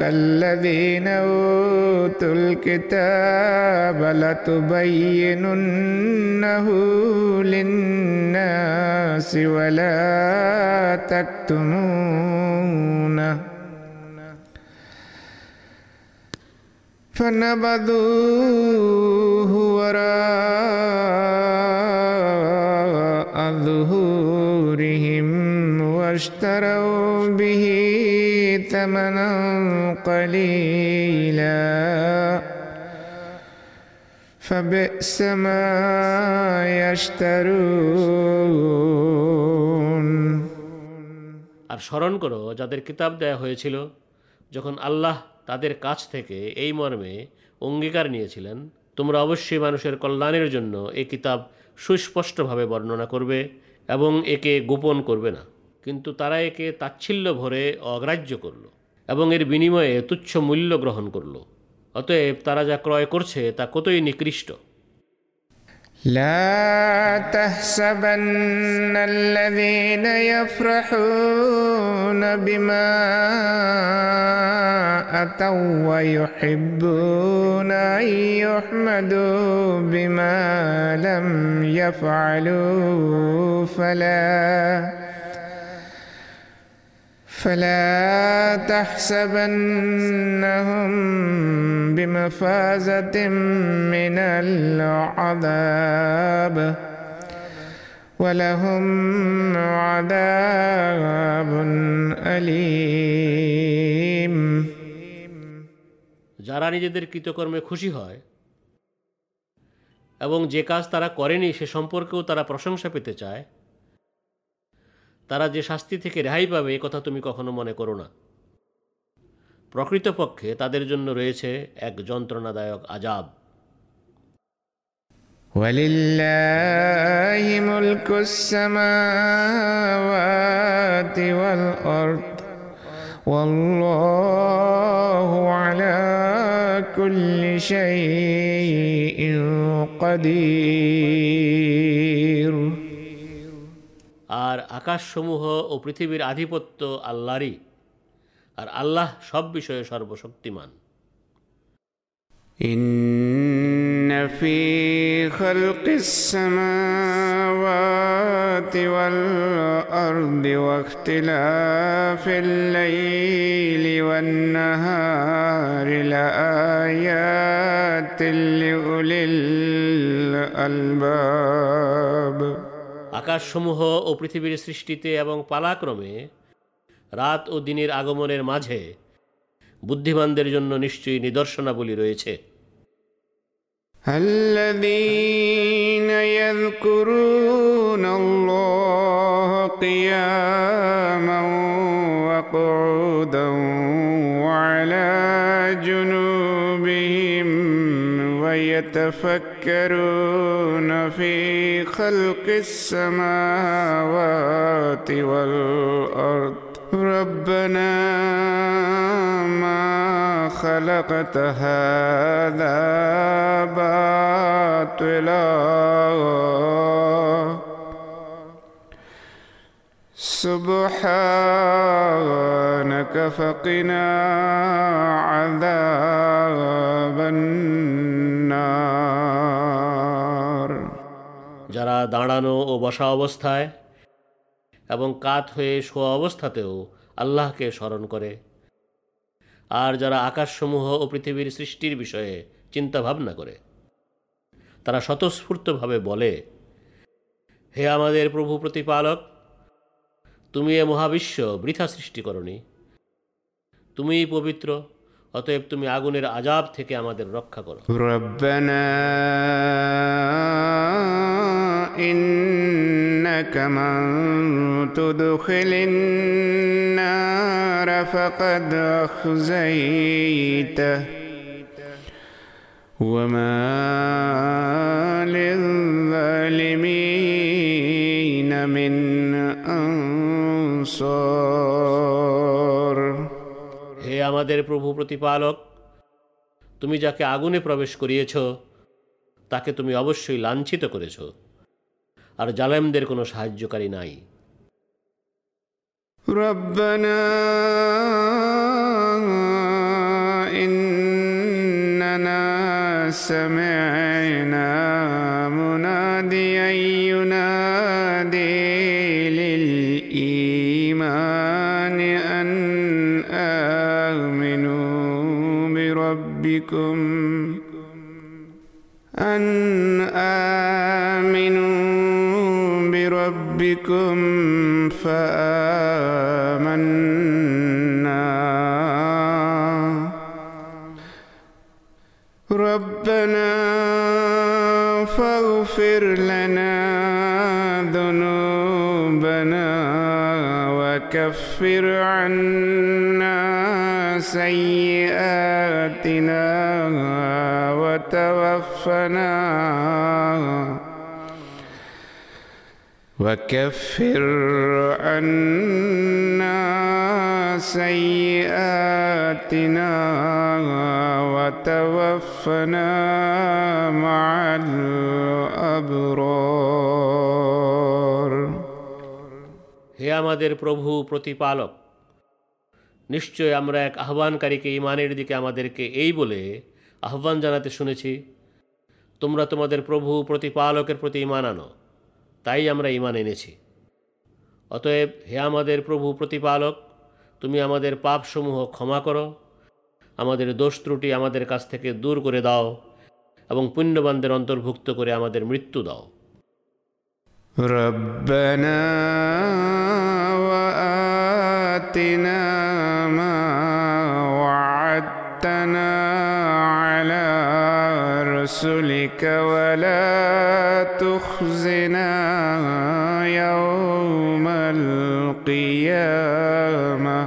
الذين أوتوا الكتاب لتبيننه للناس ولا تكتمونه. فنبذوه وراء ظهورهم واشتروا به ثمنا قليلا فبئس ما يشترون আর স্মরণ করো যাদের কিতাব দেয়া হয়েছিল যখন আল্লাহ তাদের কাছ থেকে এই মর্মে অঙ্গীকার নিয়েছিলেন তোমরা অবশ্যই মানুষের কল্যাণের জন্য এই কিতাব সুস্পষ্টভাবে বর্ণনা করবে এবং একে গোপন করবে না কিন্তু তারা একে তাচ্ছিল্য ভরে অগ্রাহ্য করল এবং এর বিনিময়ে তুচ্ছ মূল্য গ্রহণ করল অতএব তারা যা ক্রয় করছে তা কতই নিকৃষ্ট لا تحسبن الذين يفرحون بما أتوا ويحبون أن يحمدوا بما لم يفعلوا فلا فلا تحسبنهم بمفازة من العذاب ولهم عذاب أليم যারা নিজেদের কৃতকর্মে খুশি হয় এবং যে কাজ তারা করেনি সে সম্পর্কেও তারা প্রশংসা পেতে চায় তারা যে শাস্তি থেকে রেহাই পাবে এ কথা তুমি কখনো মনে করো না প্রকৃতপক্ষে তাদের জন্য রয়েছে এক যন্ত্রণাদায়ক আজাব ولله ملك السماوات والأرض والله على كل شيء قدير আকাশসমূহ ও পৃথিবীর আধিপত্য আল্লাহরই আর আল্লাহ সব বিষয়ে সর্বশক্তিমান إن في خلق السماوات والأرض واختلاف الليل والنهار لآيات لأولي الألباب আকাশসমূহ ও পৃথিবীর সৃষ্টিতে এবং পালাক্রমে রাত ও দিনের আগমনের মাঝে বুদ্ধিমানদের জন্য নিশ্চয়ই নিদর্শনাবলী রয়েছে الذين يذكرون الله قياما وقعودا وعلى جنوبهم ويتفكرون في خلق السماوات والأرض. ربنا ما خلقت هذا باطلا. سبحانك فقنا عذاب النار যারা দাঁড়ানো ও বসা অবস্থায় এবং কাত হয়ে শোয়া অবস্থাতেও আল্লাহকে স্মরণ করে আর যারা আকাশসমূহ ও পৃথিবীর সৃষ্টির বিষয়ে চিন্তা ভাবনা করে তারা স্বতঃস্ফূর্তভাবে বলে হে আমাদের প্রভু প্রতিপালক তুমি এ মহাবিশ্ব বৃথা সৃষ্টি করনি তুমিই পবিত্র অতএব তুমি আগুনের আজাব থেকে আমাদের রক্ষা করো ربنا إنك من تدخل النار فقد أخزيته وما للظالمين من أنصار হে আমাদের প্রভু প্রতিপালক তুমি যাকে আগুনে প্রবেশ করিয়েছ তাকে তুমি অবশ্যই লাঞ্ছিত করেছ আর জালেমদের কোনো সাহায্যকারী নাই ربنا إننا سمعنا مناديا ينادي بربكم أن آمنوا بربكم فآمنا. ربنا فاغفر لنا ذنوبنا وكفر عنا سيئاتنا. وتوفنا وكفر عنا سيئاتنا وتوفنا مع الأبرار হে আমাদের প্রভু প্রতিপালক নিশ্চয় আমরা এক আহ্বানকারীকে ইমানের দিকে আমাদেরকে এই বলে আহ্বান জানাতে শুনেছি তোমরা তোমাদের প্রভু প্রতিপালকের প্রতি ইমান আনো তাই আমরা ইমান এনেছি অতএব হে আমাদের প্রভু প্রতিপালক তুমি আমাদের পাপসমূহ ক্ষমা করো আমাদের দোষ ত্রুটি আমাদের কাছ থেকে দূর করে দাও এবং পুণ্যবানদের অন্তর্ভুক্ত করে আমাদের মৃত্যু দাও ربنا وآتنا ما وعدتنا على رسلك ولا تخزنا يوم القيامة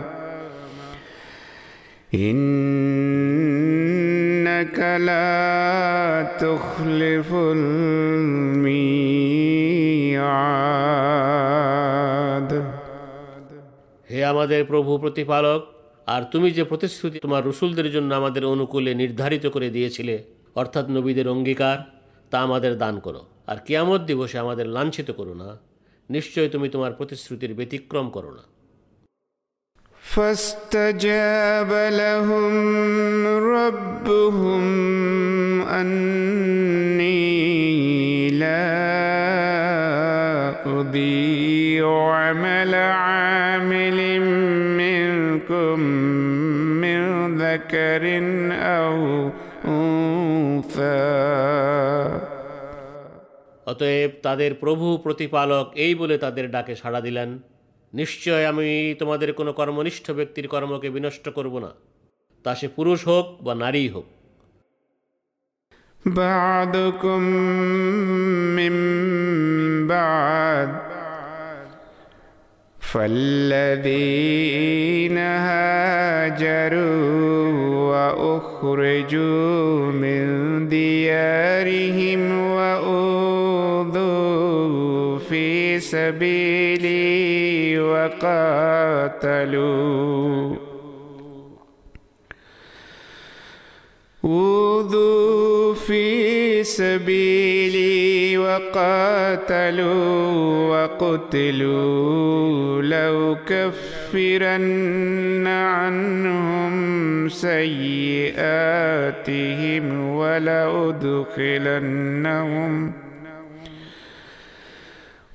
إنك لا تخلف الميعاد হে আমাদের প্রভু প্রতিপালক আর তুমি যে প্রতিশ্রুতি তোমার রসুলদের জন্য আমাদের অনুকূলে নির্ধারিত করে দিয়েছিলে অর্থাৎ নবীদের অঙ্গীকার তা আমাদের দান করো আর কিয়ামত দিবসে আমাদের লাঞ্ছিত করো না নিশ্চয় তুমি তোমার প্রতিশ্রুতির ব্যতিক্রম করো না فاستجاب لهم ربهم أني لا أضيع عمل عامل منكم من ذكر أو أنثى অতএব তাদের প্রভু প্রতিপালক এই বলে তাদের ডাকে সাড়া দিলেন নিশ্চয় আমি তোমাদের কোনো কর্মনিষ্ঠ ব্যক্তির কর্মকে বিনষ্ট করব না তা সে পুরুষ হোক বা নারী হোক بعضكم من بعد فالذين هاجروا وأخرجوا من ديارهم وأوذوا في سبيلي وقاتلوا. أوذوا في سبيلي وقاتلوا وقتلوا لو كفرن عنهم سيئاتهم ولأدخلنهم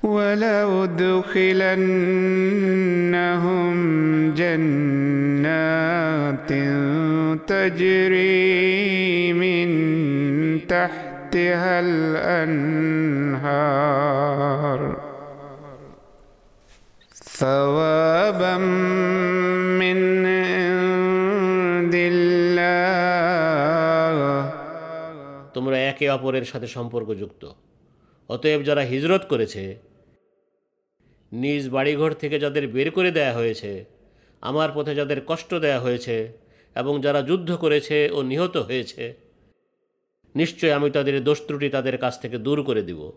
ولأدخلنهم جنات تجري من تحتها الأنهار ثوابا من عند الله তোমরা একে অপরের সাথে সম্পর্কযুক্ত অতএব যারা হিজরত করেছে নিজ বাড়িঘর থেকে যাদের বের করে দেয়া হয়েছে আমার পথে যাদের কষ্ট দেয়া হয়েছে এবং যারা যুদ্ধ করেছে ও নিহত হয়েছে নিশ্চয় আমি তাদের দোষ ত্রুটি তাদের কাছ থেকে দূর করে দিব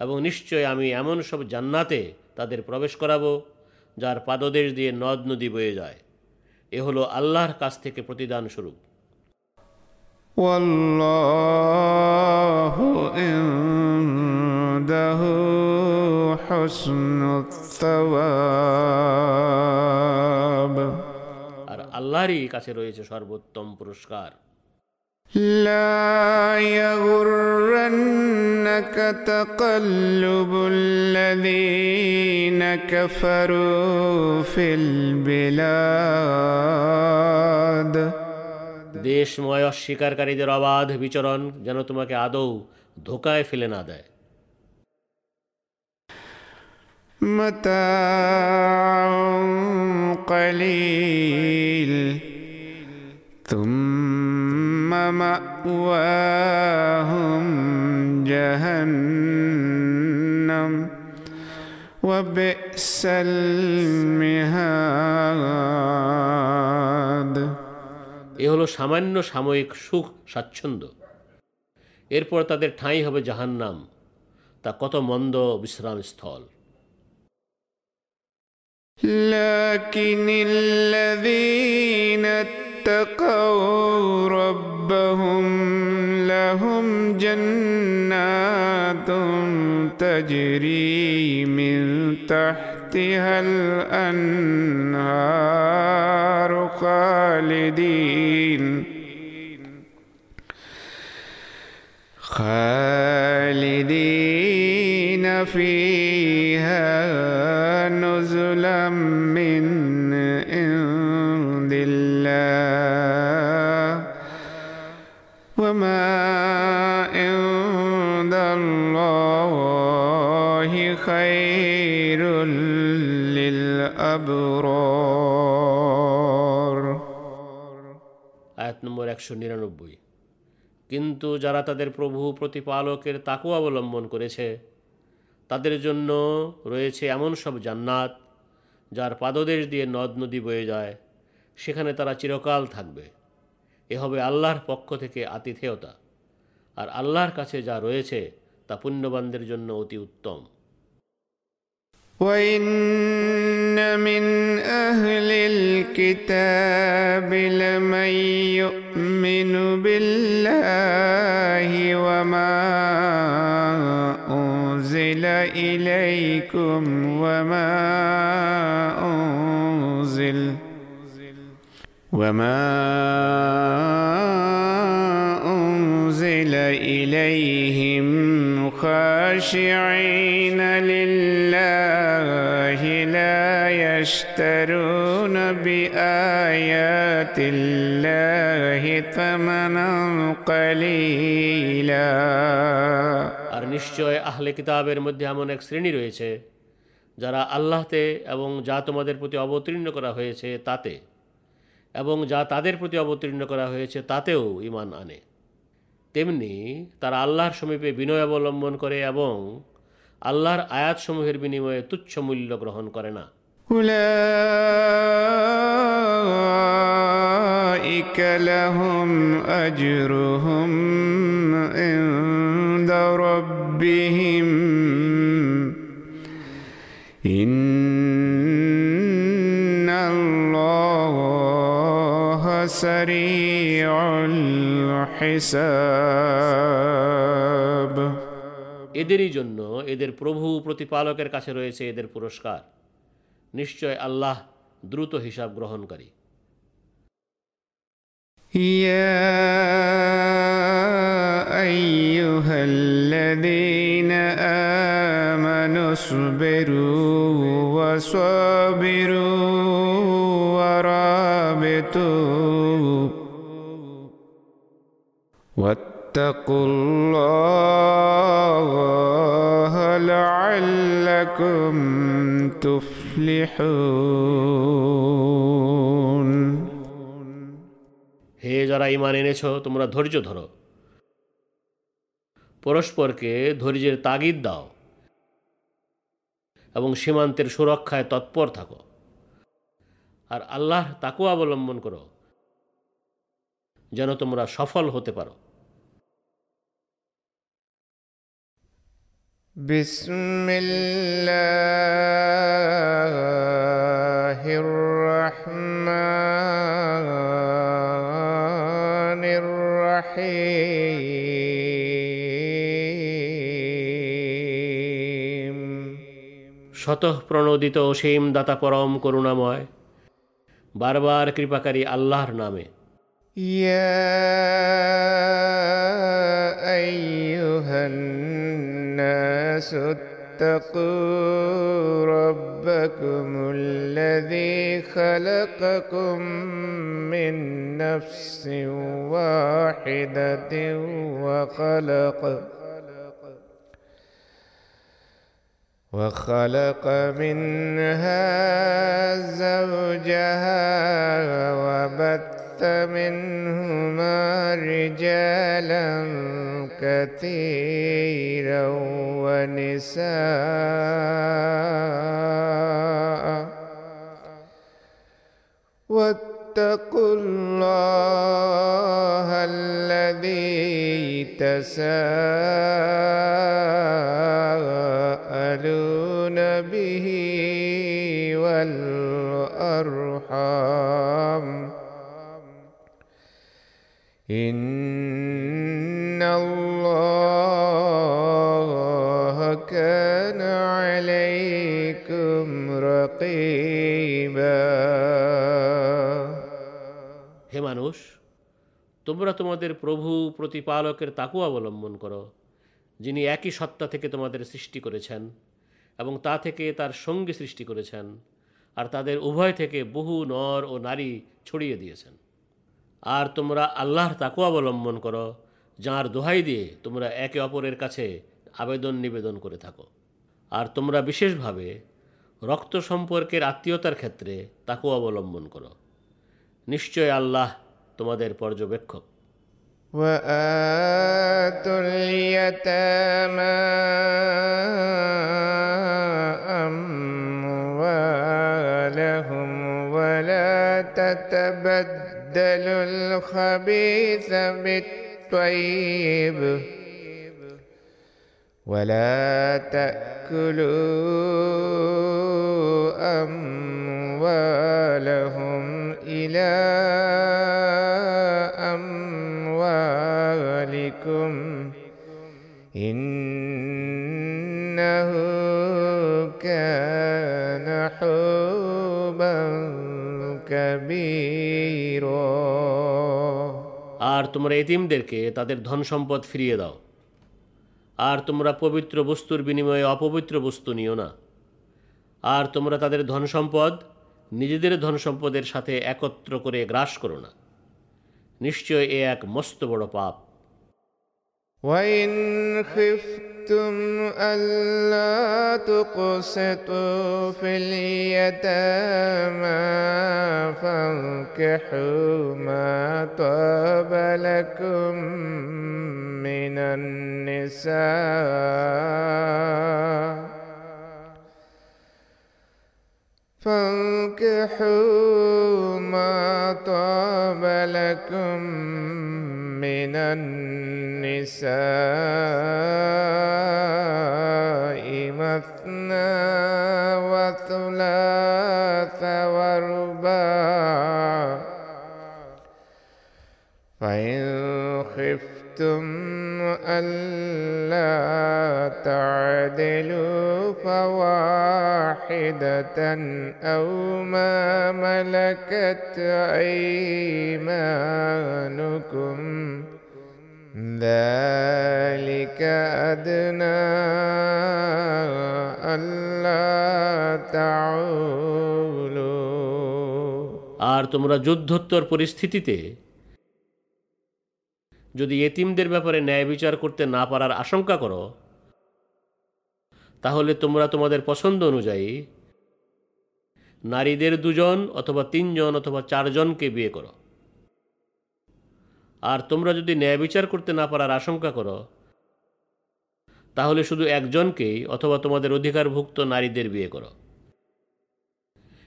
এবং নিশ্চয় আমি এমন সব জান্নাতে তাদের প্রবেশ করাবো যার পাদদেশ দিয়ে নদ নদী বয়ে যায় এ হলো আল্লাহর কাছ থেকে প্রতিদান স্বরূপ والله عنده حسن الثواب আর আল্লাহরই কাছে রয়েছে সর্বোত্তম পুরস্কার لا يغرنك تقلب الذين كفروا في البلاد দেশময় অস্বীকারীদের অবাধ বিচরণ যেন তোমাকে আদৌ ধোকায় ফেলে না দেয় متاع قليل ثم مأواهم جهنم وبئس المهاد এ হলো সামান্য সাময়িক সুখ স্বাচ্ছন্দ্য এরপর তাদের ঠাঁই হবে জাহান্নাম তা কত মন্দ বিশ্রামস্থল لكن الذين اتقوا ربهم لهم جنات تجري من تحتها الأنهار خالدين خالدين فيها نزلا নম্বর একশো নিরানব্বই। কিন্তু যারা তাদের প্রভু প্রতিপালকের তাকু অবলম্বন করেছে, তাদের জন্য রয়েছে এমন সব জান্নাত যার পাদদেশ দিয়ে নদ নদী বয়ে যায়, সেখানে তারা চিরকাল থাকবে। এ হবে আল্লাহর পক্ষ থেকে আতিথেয়তা। আর আল্লাহর কাছে যা রয়েছে তা পুণ্যবানদের জন্য অতি উত্তম। وإن من أهل الكتاب لمن يؤمن بالله وما أنزل إليكم وما أنزل وما أنزل إليهم خاشعين لله يشترون بآيات الله ثمنا قليلا আর নিশ্চয় আহলে কিতাবের মধ্যে এমন এক শ্রেণী রয়েছে যারা আল্লাহতে এবং যা তোমাদের প্রতি অবতীর্ণ করা হয়েছে তাতে এবং যা তাদের প্রতি অবতীর্ণ করা হয়েছে তাতেও ইমান আনে তেমনি তারা আল্লাহর সমীপে বিনয় অবলম্বন করে এবং আল্লাহর আয়াতসমূহের বিনিময়ে তুচ্ছ মূল্য গ্রহণ করে না أولئك لهم أجرهم عند ربهم إن الله سريع الحساب এদেরই জন্য এদের প্রভু প্রতিপালকের কাছে রয়েছে এদের পুরস্কার নিশ্চয় আল্লাহ দ্রুত হিসাব গ্রহণকারী يا أيها الذين آمنوا اصبروا وصابروا ورابطوا واتقوا الله لعلكم تفلحون হে যারা ইমান এনেছ তোমরা ধৈর্য ধরো পরস্পরকে ধৈর্যের তাগিদ দাও এবং সীমান্তের সুরক্ষায় তৎপর থাকো আর আল্লাহর তাকু অবলম্বন করো যেন তোমরা সফল হতে পারো بسم الله الرحمن الرحيم শতঃ প্রণোদিত অসীম দাতা পরম করুণাময় বারবার কৃপাকারী আল্লাহর নামে يا أيها الناس اتقوا ربكم الذي خلقكم من نفس واحدة وخلق وخلق منها زوجها وبث بعثت منهما رجالا كثيرا ونساء. واتقوا الله الذي تساءلون به والأرحام. إن الله كان عليكم رقيبا হে মানুষ তোমরা তোমাদের প্রভু প্রতিপালকের তাকু অবলম্বন করো যিনি একই সত্তা থেকে তোমাদের সৃষ্টি করেছেন এবং তা থেকে তার সঙ্গী সৃষ্টি করেছেন আর তাদের উভয় থেকে বহু নর ও নারী ছড়িয়ে দিয়েছেন আর তোমরা আল্লাহর তাকু অবলম্বন করো যাঁর দোহাই দিয়ে তোমরা একে অপরের কাছে আবেদন নিবেদন করে থাকো আর তোমরা বিশেষভাবে রক্ত সম্পর্কের আত্মীয়তার ক্ষেত্রে তাকু অবলম্বন করো নিশ্চয় আল্লাহ তোমাদের পর্যবেক্ষক وآتوا اليتامى أموالهم ولا تتبدلوا الخبيث بالطيب. ولا تأكلوا أموالهم إلى أموالكم. إنه كان كبيرا আর তোমরা এতিমদেরকে তাদের ধন সম্পদ ফিরিয়ে দাও। আর তোমরা পবিত্র বস্তুর বিনিময়ে অপবিত্র বস্তু নিও না। আর তোমরা তাদের ধন সম্পদ নিজেদের ধন সম্পদের সাথে একত্র করে গ্রাস করো না। নিশ্চয় এ এক মস্ত বড় পাপ। وإن خفتم ألا تقسطوا في اليتامى فانكحوا ما طاب لكم من النساء. فانكحوا ما طاب لكم من النساء مثنى وثلاث ورباع. فإن خفتم ألا تعدلوا فواحدة أو ما ملكت أيمانكم ذلك أدنى ألا تعولوا আর তোমরা যুদ্ধোত্তর পরিস্থিতিতে যদি এতিমদের ব্যাপারে ন্যায় বিচার করতে না পারার আশঙ্কা করো তাহলে তোমরা তোমাদের পছন্দ অনুযায়ী নারীদের দুজন অথবা তিনজন অথবা চারজনকে বিয়ে করো। আর তোমরা যদি ন্যায় বিচার করতে না পারার আশঙ্কা করো, তাহলে শুধু একজনকেই অথবা তোমাদের অধিকারভুক্ত নারীদের বিয়ে করো।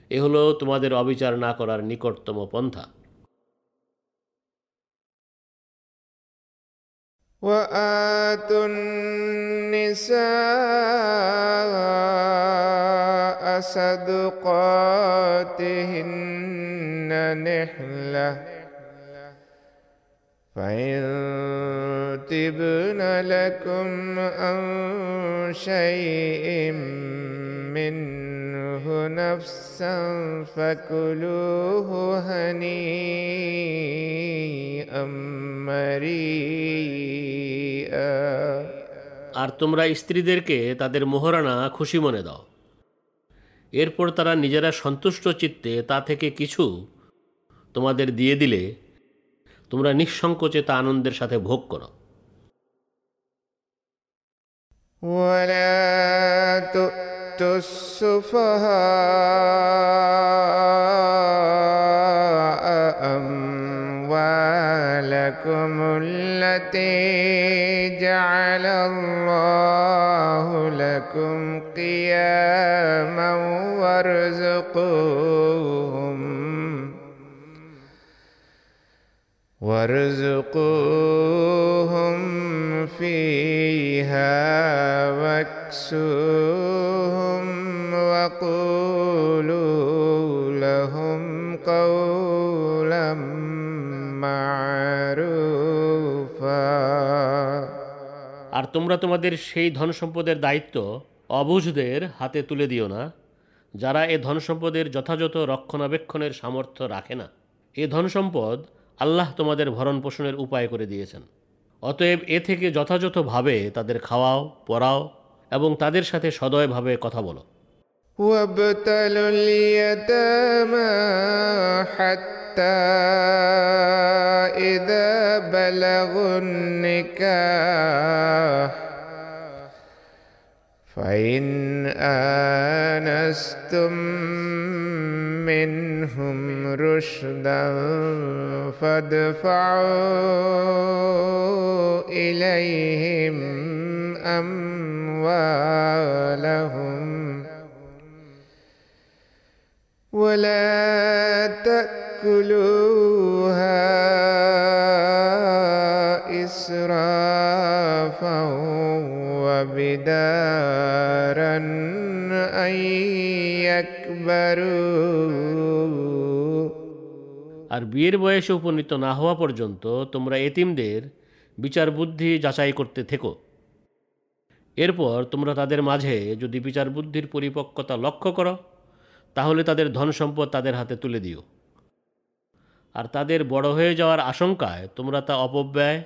এ হলো তোমাদের অবিচার না করার নিকটতম পন্থা। وآتوا النساء صدقاتهن نحلة. فإن تبن لكم عن شيء منه نفسا فكلوه هنيئا مريئا আর তোমরা স্ত্রীদেরকে তাদের মোহরানা খুশি মনে দাও এরপর তারা নিজেরা সন্তুষ্ট চিত্তে তা থেকে কিছু তোমাদের দিয়ে দিলে তোমরা নিঃসংকোচে তা আনন্দের সাথে ভোগ করো ولا تؤتوا السفهاء أموالكم التي جعل الله لكم قياما وارزقوهم وارزقوهم فيها واكسوهم وقولوا لهم قولا معروفا আর তোমরা তোমাদের সেই ধন সম্পদের দায়িত্ব অবুঝদের হাতে তুলে দিও না, যারা এ ধন সম্পদের যথাযথ রক্ষণাবেক্ষণের সামর্থ্য রাখে না। এ ধন সম্পদ আল্লাহ তোমাদের ভরণ পোষণের উপায় করে দিয়েছেন অতএব এ থেকে যথাযথভাবে তাদের খাওয়াও পড়াও এবং তাদের সাথে সদয়ভাবে কথা বলো وابتلوا اليتامى حتى إذا بلغوا النكاح فإن آنستم منهم رشدا فادفعوا إليهم أموالهم. ولا تأكلوها إسرافا وبدارا أن يكبروا আর বিয়ের বয়সে উপনীত না হওয়া পর্যন্ত তোমরা এতিমদের বিচার বুদ্ধি যাচাই করতে থেকো এরপর তোমরা তাদের মাঝে যদি বিচার বুদ্ধির পরিপক্কতা লক্ষ্য করো তাহলে তাদের ধন সম্পদ তাদের হাতে তুলে দিও আর তাদের বড় হয়ে যাওয়ার আশঙ্কায় তোমরা তা অপব্যয়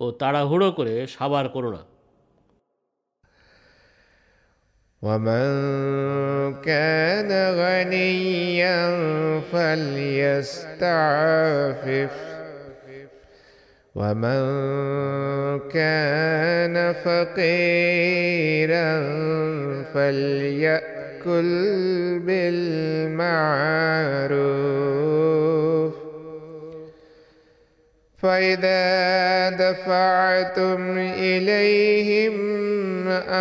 ও তাড়াহুড়ো করে সাবার করো না ومن كان غنيا فليستعفف. ومن كان فقيرا فليأكل بالمعروف. فإذا دفعتم إليهم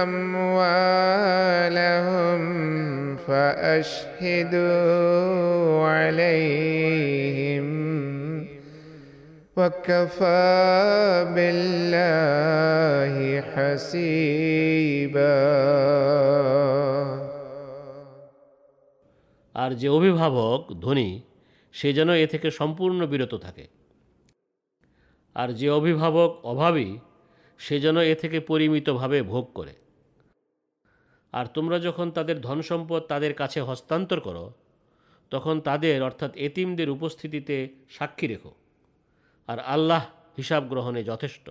أموالهم فأشهدوا عليهم وكفى بالله حسيبا আর যে অভিভাবক ধনী সে যেন এ থেকে সম্পূর্ণ বিরত থাকে আর যে অভিভাবক অভাবী, সে যেন এ থেকে পরিমিতভাবে ভোগ করে। আর তোমরা যখন তাদের ধন সম্পদ তাদের কাছে হস্তান্তর করো, তখন তাদের, অর্থাৎ এতিমদের উপস্থিতিতে সাক্ষী রেখো। আর আল্লাহ হিসাব গ্রহণে যথেষ্ট।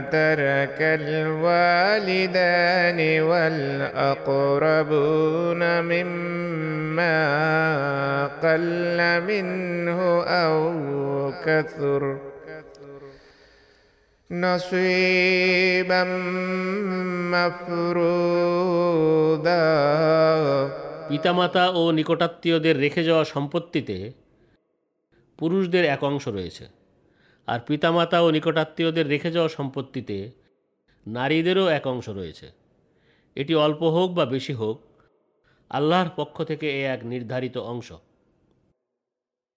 ترك الوالدان والأقربون مما قل منه أو كثر نصيبا مفروضا পিতামাতা ও নিকটাত্মীয়দের রেখে যাওয়া সম্পত্তিতে পুরুষদের এক অংশ রয়েছে আর পিতামাতা ও নিকটাত্মীয়দের রেখে যাওয়া সম্পত্তিতে নারীদেরও এক অংশ রয়েছে। এটি অল্প হোক বা বেশি হোক, আল্লাহর পক্ষ থেকে এ এক নির্ধারিত অংশ।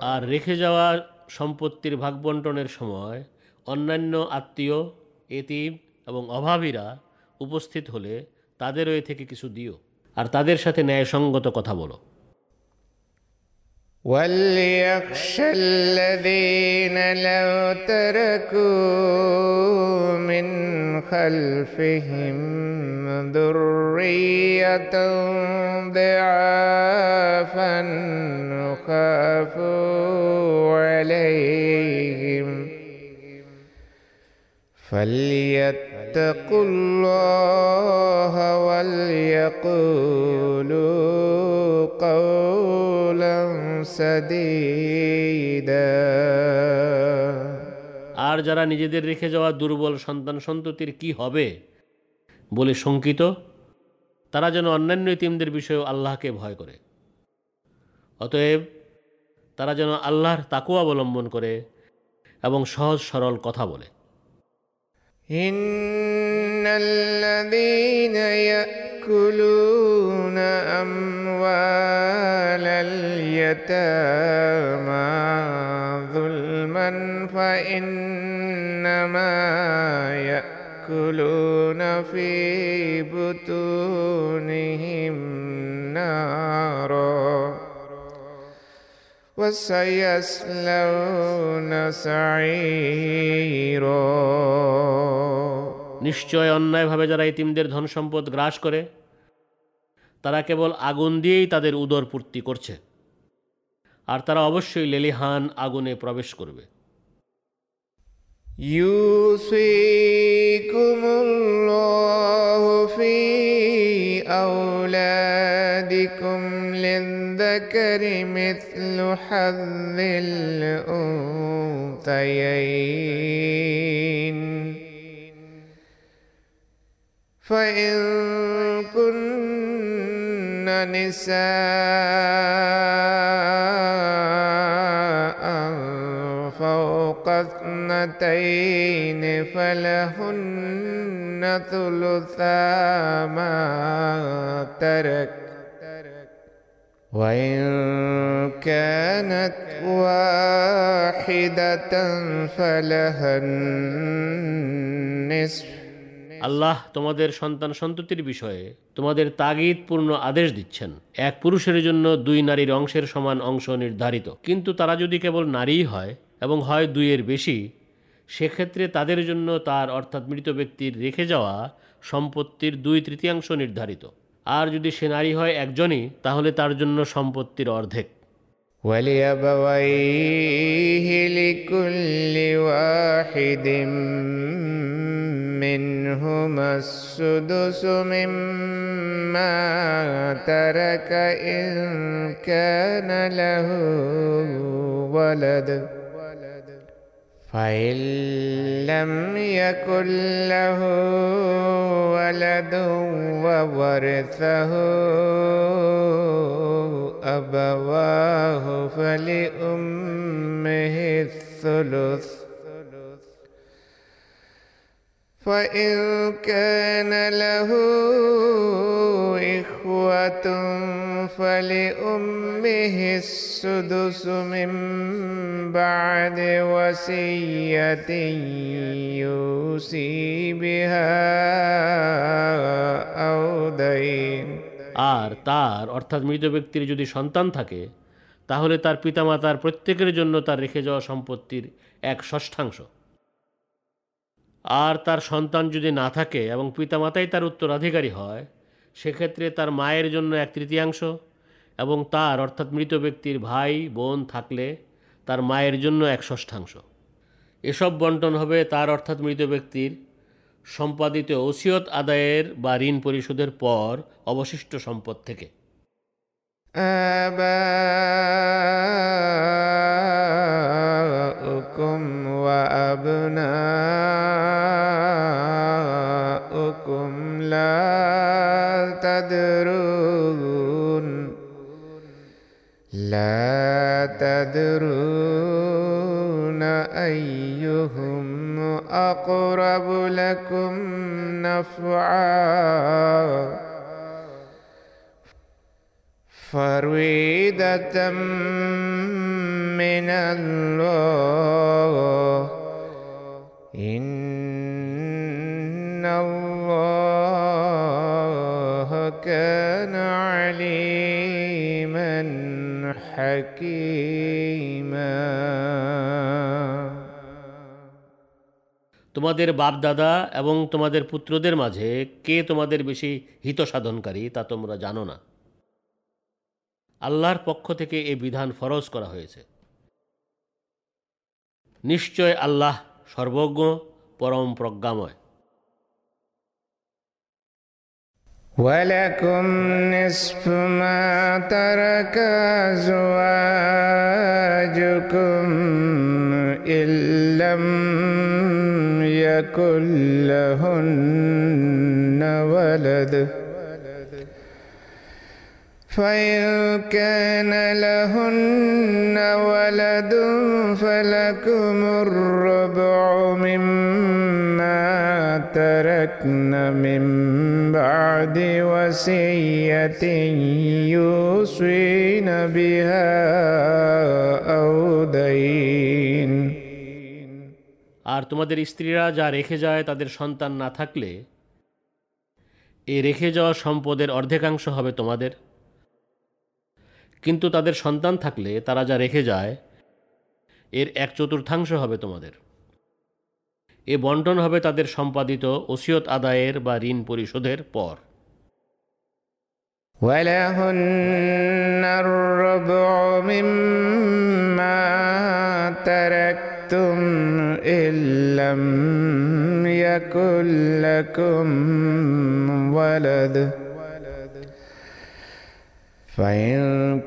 আর রেখে যাওয়া সম্পত্তির ভাগ বন্টনের সময় অন্যান্য আত্মীয়, এতিম এবং অভাবীরা উপস্থিত হলে তাদেরও এ থেকে কিছু দিও। আর তাদের সাথে ন্যায়সঙ্গত কথা বলো। وليخشى الذين لو تركوا من خلفهم ذرية ضعافا خافوا عليهم فليتقوا الله وليقولوا قولا سديدا আর যারা নিজেদের রেখে যাওয়া দুর্বল সন্তান সন্ততির কি হবে বলে শঙ্কিত তারা যেন অন্যান্য ইতিমদের বিষয়েও আল্লাহকে ভয় করে অতএব তারা যেন আল্লাহর তাকু অবলম্বন করে এবং সহজ সরল কথা বলে إن الذين يأكلون أموال اليتامى ظلما فإنما يأكلون في بطونهم نارا وسيصلون سعيرا নিশ্চয় অন্যায়ভাবে যারা ইতিমদের ধন সম্পদ গ্রাস করে তারা কেবল আগুন দিয়েই তাদের উদর পূর্তি করছে আর তারা অবশ্যই লেলিহান আগুনে প্রবেশ করবে يوصيكم الله في أولادكم للذكر مثل حظ الأنثيين. فإن كن نساء اثنتين فلهن ثلثا ما ترك وإن كانت واحدة فلها النصف আল্লাহ তোমাদের সন্তান সন্ততির বিষয়ে তোমাদের তাগিদপূর্ণ আদেশ দিচ্ছেন এক পুরুষের জন্য দুই নারীর অংশের সমান অংশ নির্ধারিত কিন্তু তারা যদি কেবল নারীই হয় এবং হয় দুইয়ের বেশি সেক্ষেত্রে তাদের জন্য তার অর্থাৎ মৃত ব্যক্তির রেখে যাওয়া সম্পত্তির দুই তৃতীয়াংশ নির্ধারিত আর যদি সে নারী হয় একজনই তাহলে তার জন্য সম্পত্তির অর্ধেক ولأبويه لكل واحد منهما السدس مما ترك إن كان له ولد فإن لم يكن له ولد وورثه أبواه فلأمه الثلث فإن كان له إخوة فلأمه السدس من بعد وصية يوصي بها أو دين আর তার অর্থাৎ মৃত ব্যক্তির যদি সন্তান থাকে তাহলে তার পিতামাতার প্রত্যেকের জন্য তার রেখে যাওয়া সম্পত্তির এক ষষ্ঠাংশ আর তার সন্তান যদি না থাকে এবং পিতামাতাই তার উত্তরাধিকারী হয় সেক্ষেত্রে তার মায়ের জন্য এক তৃতীয়াংশ এবং তার অর্থাৎ মৃত ব্যক্তির ভাই বোন থাকলে তার মায়ের জন্য এক ষষ্ঠাংশ এসব বন্টন হবে তার অর্থাৎ মৃত ব্যক্তির সম্পাদিত ওসিয়ত আদায়ের বা ঋণ পরিশোধের পর অবশিষ্ট সম্পদ থেকে آباؤكم وأبناؤكم تدرون أيهم أقرب لكم نفعا؟ فريدة من الله إن الله كان حكيما তোমাদের বাপদাদা এবং তোমাদের পুত্রদের মাঝে কে তোমাদের বেশি হিত সাধনকারী তা তোমরা জানো না আল্লাহর পক্ষ থেকে এ বিধান ফরজ করা হয়েছে নিশ্চয় আল্লাহ সর্বজ্ঞ পরম প্রজ্ঞাময় ولكم نصف ما ترك أزواجكم إن لم يكن لهن ولد. فإن كان لهن ولد فلكم الربع مما تركن من بعد وصية يوصين بها أو دين আর তোমাদের স্ত্রীরা যা রেখে যায় তাদের সন্তান না থাকলে এই রেখে যাওয়া সম্পদের অর্ধেকাংশ হবে তোমাদের কিন্তু তাদের সন্তান থাকলে তারা যা রেখে যায় এর এক চতুর্থাংশ হবে তোমাদের এ বন্টন হবে তাদের সম্পাদিত ওসিয়ত আদায়ের বা ঋণ পরিশোধের পর ولهن الربع مما تركتم إن لم يكن لكم ولد فإن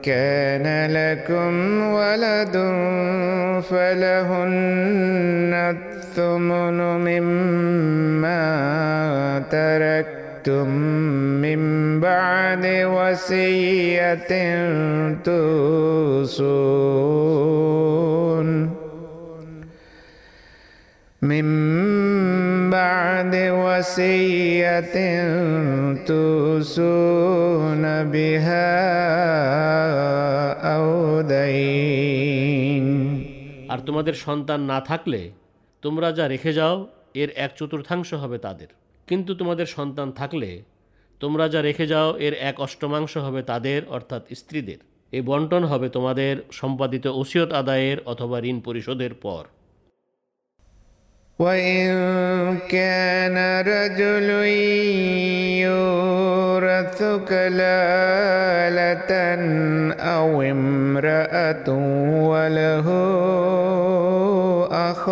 كان لكم ولد فلهن الثمن مما تركتم من بعد وصية توصون من بعد وصية توصون بها أو دين আর তোমাদের সন্তান না থাকলে তোমরা যা রেখে যাও এর এক চতুর্থাংশ হবে তাদের কিন্তু তোমাদের সন্তান থাকলে তোমরা যা রেখে যাও এর এক অষ্টমাংশ হবে তাদের অর্থাৎ স্ত্রীদের এই বন্টন হবে তোমাদের সম্পাদিত ওসিয়ত আদায়ের অথবা ঋণ পরিশোধের পর وإن كان رجل يورث كلالة أو امرأة وله أخ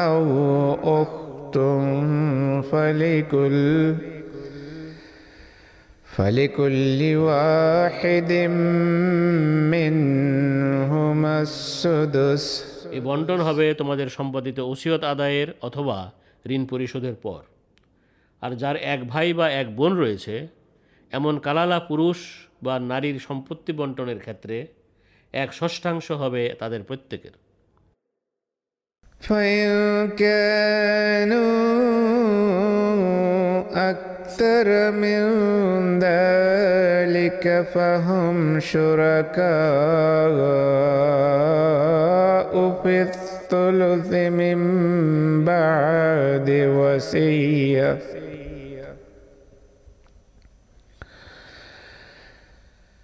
أو أخت فلكل فلكل واحد منهما السدس এই বন্টন হবে তোমাদের সম্পাদিত ওসিয়ত আদায়ের অথবা ঋণ পরিশোধের পর আর যার এক ভাই বা এক বোন রয়েছে এমন কালালা পুরুষ বা নারীর সম্পত্তি বন্টনের ক্ষেত্রে এক ষষ্ঠাংশ হবে তাদের প্রত্যেকের فإن كانوا أكثر من ذلك فهم شركاء في الثلث من بعد وصية.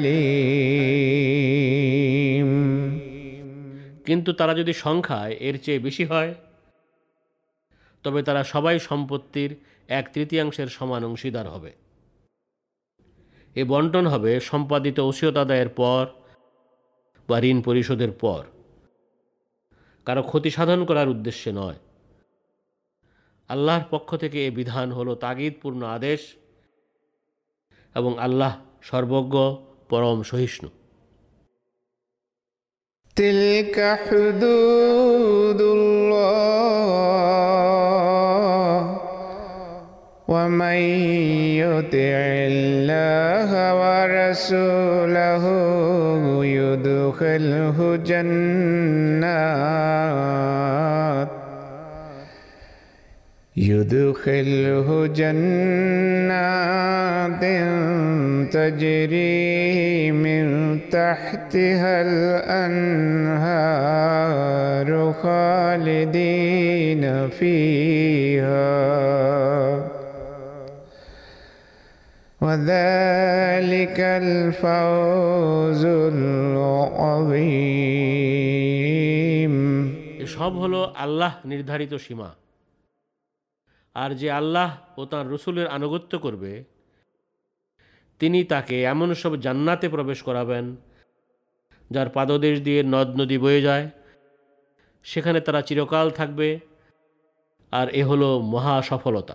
আলিম। কিন্তু তারা যদি সংখ্যায় এর চেয়ে বেশি হয়, তবে তারা সবাই সম্পত্তির এক তৃতীয়াংশের সমান অংশীদার হবে। এ বন্টন হবে সম্পাদিত ওসিয়ত আদায়ের পর বা ঋণ পরিশোধের পর। কারও ক্ষতি সাধন করার উদ্দেশ্যে নয়। আল্লাহর পক্ষ থেকে এ বিধান হল তাগিদপূর্ণ আদেশ এবং আল্লাহ সর্বজ্ঞ পরম সহিষ্ণু تلك حدود الله ومن يطع الله ورسوله يدخله جنات يدخله جنات تجري من تحتها الأنهار خالدين فيها وذلك الفوز العظيم এসব হলো আল্লাহ নির্ধারিত সীমা আর যে আল্লাহ ও তার রসুলের আনুগত্য করবে, তিনি তাকে এমন সব জান্নাতে প্রবেশ করাবেন, যার পাদদেশ দিয়ে নদ নদী বয়ে যায়। সেখানে তারা চিরকাল থাকবে, আর এ হলো মহা সফলতা।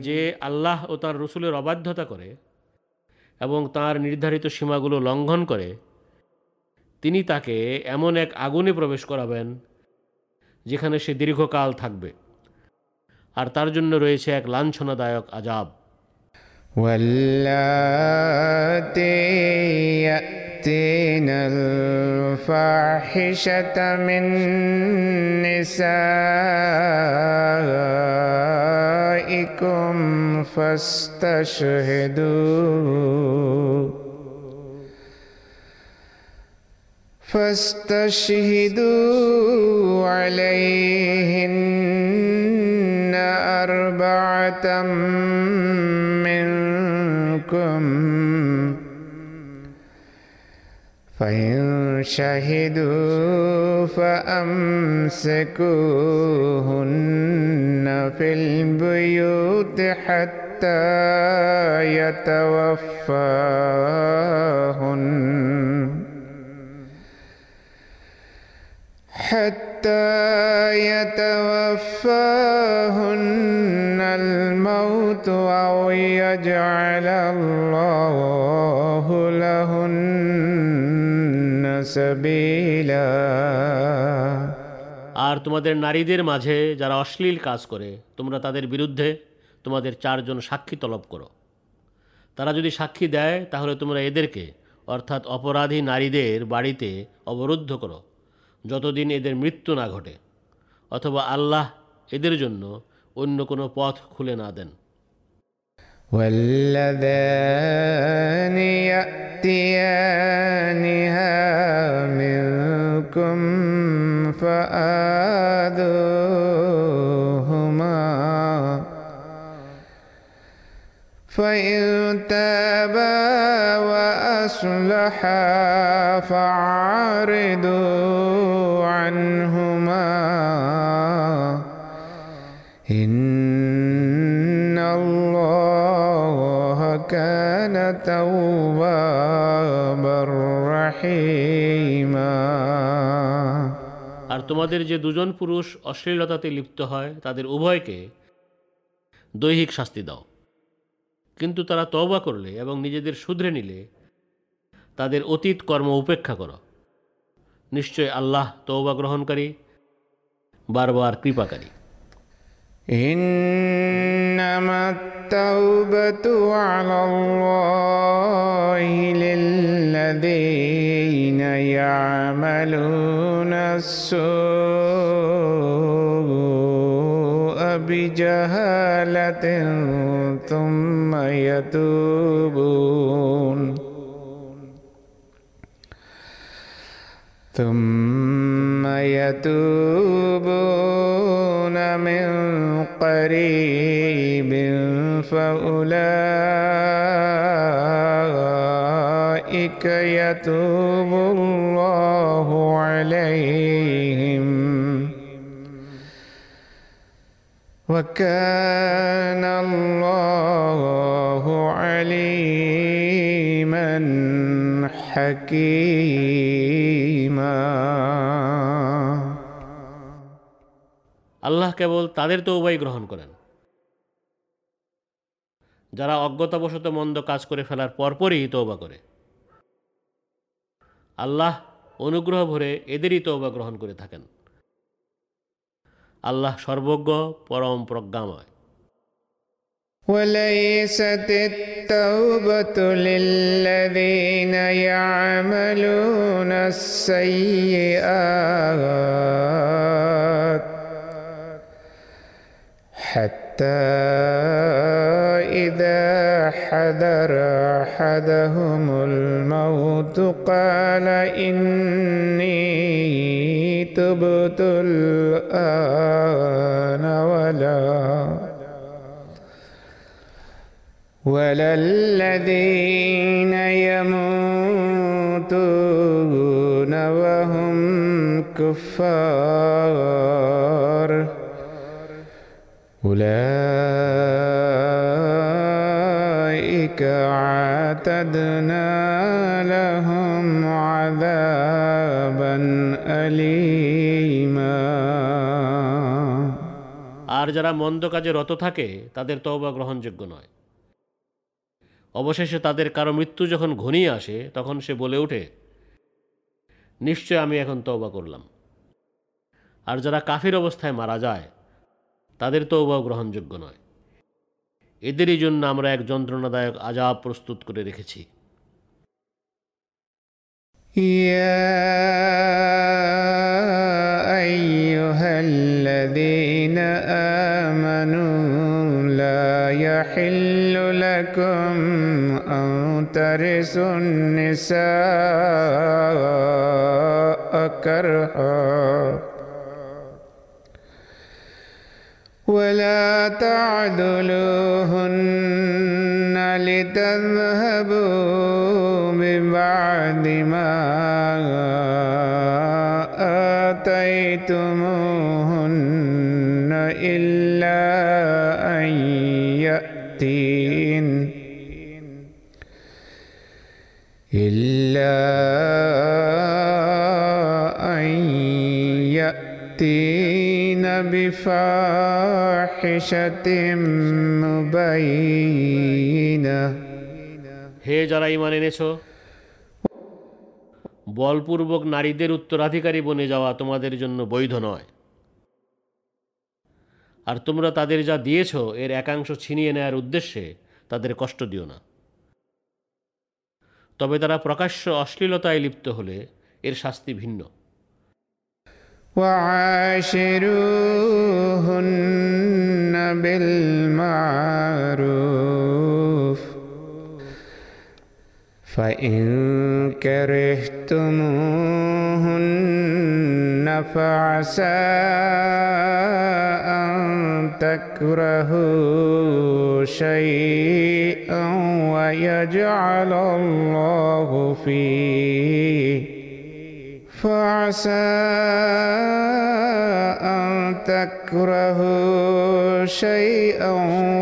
যে আল্লাহ ও তার রসুলের অবাধ্যতা করে এবং তার নির্ধারিত সীমাগুলো লঙ্ঘন করে, তিনি তাকে এমন এক আগুনে প্রবেশ করাবেন যেখানে সে দীর্ঘকাল থাকবে। আর তার জন্য রয়েছে এক লাঞ্ছনাদায়ক আজাব। واللاتي يأتين الفاحشة من نسائكم فاستشهدوا فاستشهدوا عليهن أربعة فإن شهدوا فأمسكوهن في البيوت حتى يتوفاهن. حتى يتوفاهن الموت أو يجعل الله سبيلا আর তোমাদের নারীদের মাঝে যারা অশ্লীল কাজ করে তোমরা তাদের বিরুদ্ধে তোমাদের চারজন সাক্ষী তলব করো তারা যদি সাক্ষী দেয় তাহলে তোমরা এদেরকে অর্থাৎ অপরাধী নারীদের বাড়িতে অবরুদ্ধ করো যতদিন এদের মৃত্যু না ঘটে অথবা আল্লাহ এদের জন্য অন্য কোনো পথ খুলে না দেন واللذان يأتيانها منكم فآذوهما فإن تابا وأصلحا فأعرضوا عنهما إن توابا رحيما আর তোমাদের যে দুজন পুরুষ অশ্লীলতাতে লিপ্ত হয় তাদের উভয়কে দৈহিক শাস্তি দাও কিন্তু তারা তওবা করলে এবং নিজেদের শুধরে নিলে তাদের অতীত কর্ম উপেক্ষা করো নিশ্চয় আল্লাহ তওবা গ্রহণকারী বারবার কৃপাকারী إنما التوبة على الله للذين يعملون السوء بجهالة ثم يتوبون. ثم يتوبون. من قريب فأولئك يتوب الله عليهم. وكان الله عليما حكيما. আল্লাহ কেবল তাদের তৌবাই গ্রহণ করেন যারা অজ্ঞতাবশত মন্দ কাজ করে ফেলার পরপরই তৌবা করে আল্লাহ অনুগ্রহ ভরে এদেরই তৌবা গ্রহণ করে থাকেন আল্লাহ সর্বজ্ঞ পরম প্রজ্ঞাময় وليست التوبة للذين يعملون السيئات حتى إذا حذر أحدهم الموت قال إني تبت الآن ولا ولا الذين يموتون وهم كفار. أولئك اعتدنا لهم عذابا أليما আর যারা মন্দ কাজে রত থাকে তাদের তওবা গ্রহণযোগ্য নয় অবশেষে তাদের কারো মৃত্যু যখন ঘনিয়ে আসে তখন সে বলে ওঠে নিশ্চয় আমি এখন তওবা করলাম আর যারা কাফির অবস্থায় মারা যায় তাদের তওবাও গ্রহণযোগ্য নয় এদেরই জন্য আমরা এক যন্ত্রণাদায়ক আজাব প্রস্তুত করে রেখেছি يا أيها الذين آمنوا لا يحل لكم أن ترثوا النساء كرها ولا تعدلوهن لتذهبوا ببعد ما آتيتموهن إلا أن يأتين. إلا بفاحشة مبينة হে যারা ইমান এনেছ বলপূর্বক নারীদের উত্তরাধিকারী বনে যাওয়া তোমাদের জন্য বৈধ নয় আর তোমরা তাদের যা দিয়েছ এর একাংশ ছিনিয়ে নেয়ার উদ্দেশ্যে তাদের কষ্ট দিও না তবে তারা প্রকাশ্য অশ্লীলতায় লিপ্ত হলে এর শাস্তি ভিন্ন وعاشروهن بالمعروف. فإن كرهتموهن فعسى أن تكرهوا شيئا ويجعل الله فيه فعسى أن تكرهوا شيئا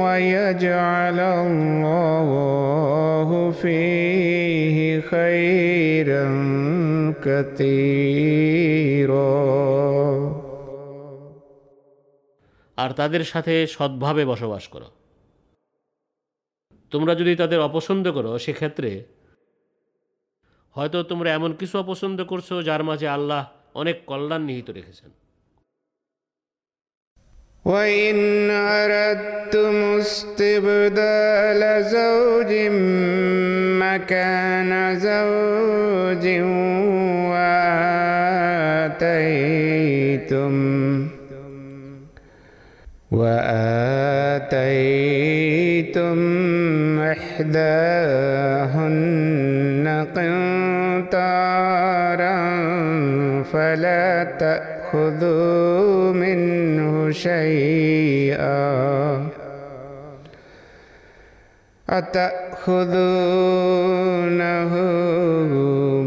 ويجعل الله فيه خيرا كثيرا আর তাদের সাথে সৎভাবে বসবাস করো তোমরা যদি তাদের অপছন্দ করো সেক্ষেত্রে হয়তো তোমরা এমন কিছু অপছন্দ করছো যার মাঝে আল্লাহ অনেক কল্যাণ নিহিত রেখেছেন وإن أردتم استبدال زوج مكان زوج وآتيتم وآتيتم إحداهن فلا تأخذوا منه شيئا أتأخذونه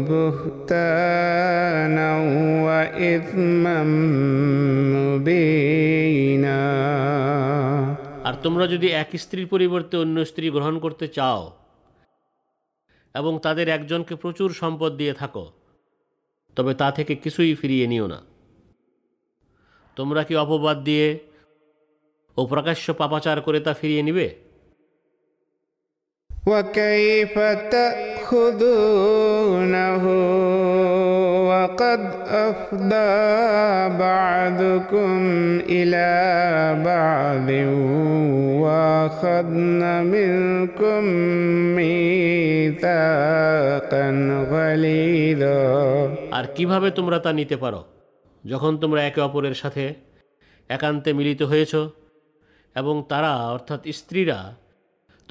بهتانا وإثما مبينا আর তোমরা যদি এক স্ত্রীর পরিবর্তে অন্য স্ত্রী গ্রহণ করতে চাও এবং তাদের একজনকে প্রচুর সম্পদ দিয়ে থাকো তবে তা থেকে কিছুই ফিরিয়ে নিও না। তোমরা কি অপবাদ দিয়ে ও প্রকাশ্য পাপাচার করে তা ফিরিয়ে নিবে? وكيف تأخذونه وقد أفضى بعضكم إلى بعض وأخذن منكم ميثاقا غليظا আর কিভাবে তোমরা তা নিতে পারো যখন তোমরা একে অপরের সাথে একান্তে মিলিত হয়েছ এবং তারা অর্থাৎ স্ত্রীরা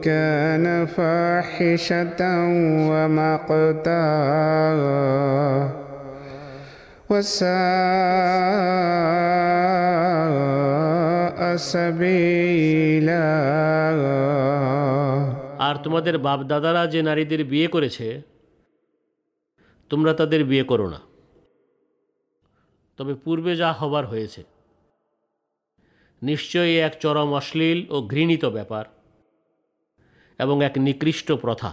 كان فاحشة ومقتا وساء سبيلا আর তোমাদের বাপদাদারা যে নারীদের বিয়ে করেছে তোমরা তাদের বিয়ে করো না তবে পূর্বে যা হবার হয়েছে নিশ্চয়ই এক চরম অশ্লীল ও ঘৃণিত ব্যাপার এবং এক নিকৃষ্ট প্রথা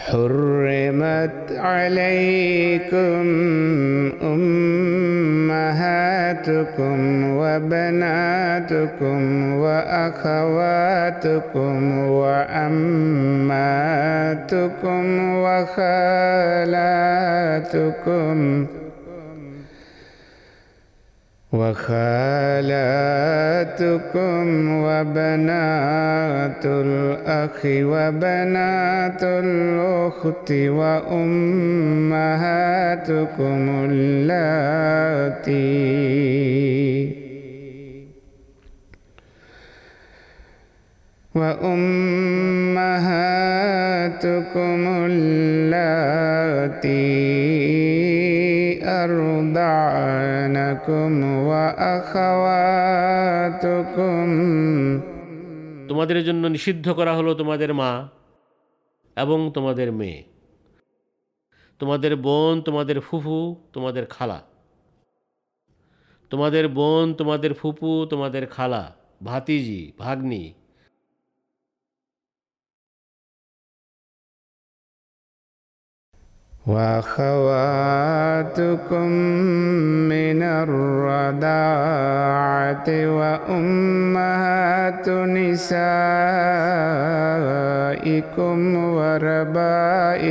حرمت عليكم أمهاتكم وبناتكم وأخواتكم وأماتكم وخالاتكم وخالاتكم وبنات الأخ وبنات الأخت وأمهاتكم اللاتي وأمهاتكم اللاتي وأخواتكم তোমাদের জন্য নিষিদ্ধ করা হলো তোমাদের মা এবং তোমাদের মেয়ে। তোমাদের বোন, তোমাদের ফুফু, তোমাদের খালা। তোমাদের বোন, তোমাদের ফুপু, তোমাদের খালা, ভাতিজি, ভাগ্নি وأخواتكم من الرضاعة وأمهات نسائكم وربائبكم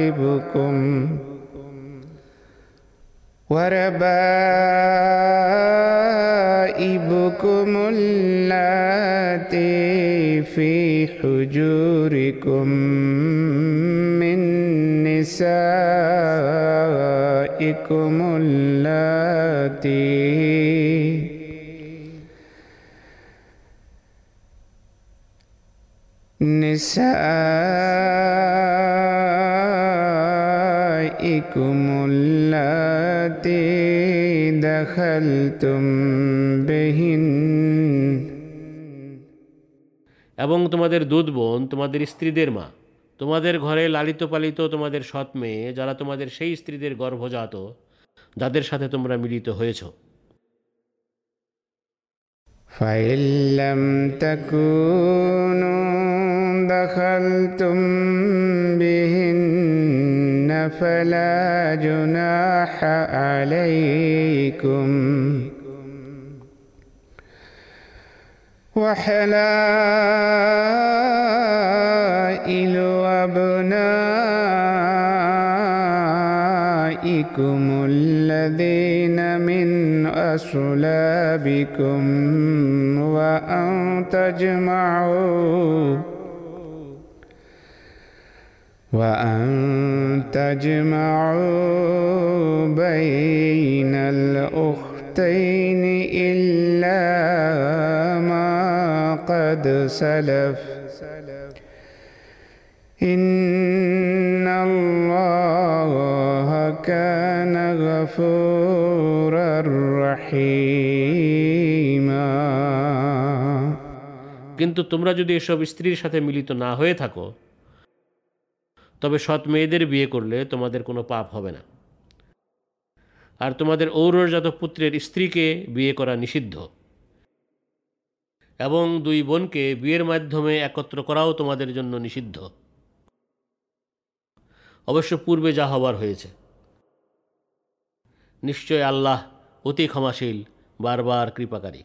وربائبكم اللاتي في حجوركم نسائكم اللاتي نسائكم اللاتي دخلتم بهن এবং তোমাদের দুধ বোন তোমাদের স্ত্রীদের মা তোমাদের ঘরে লালিত পালিত তোমাদের সৎ মেয়ে যারা তোমাদের সেই স্ত্রীদের গর্ভজাত যাদের সাথে তোমরা মিলিত হয়েছ فإن لم تكونوا دخلتم بهن فلا جناح عليكم وحلائل أبنائكم الذين من أصلابكم وأن تجمعوا وأن تجمعوا بين الأختين إلا ما قد سلف إن الله كان غفورا رحيما কিন্তু তোমরা যদি এসব স্ত্রীর সাথে মিলিত না হয়ে থাকো তবে সৎ মেয়েদের বিয়ে করলে তোমাদের কোনো পাপ হবে না আর তোমাদের ঔরজাত পুত্রের স্ত্রীকে বিয়ে করা নিষিদ্ধ এবং দুই বোনকে বিয়ের মাধ্যমে একত্র করাও তোমাদের জন্য নিষিদ্ধ অবশ্য পূর্বে যা হবার হয়েছে। নিশ্চয় আল্লাহ অতি ক্ষমাশীল বারবার কৃপাকারী।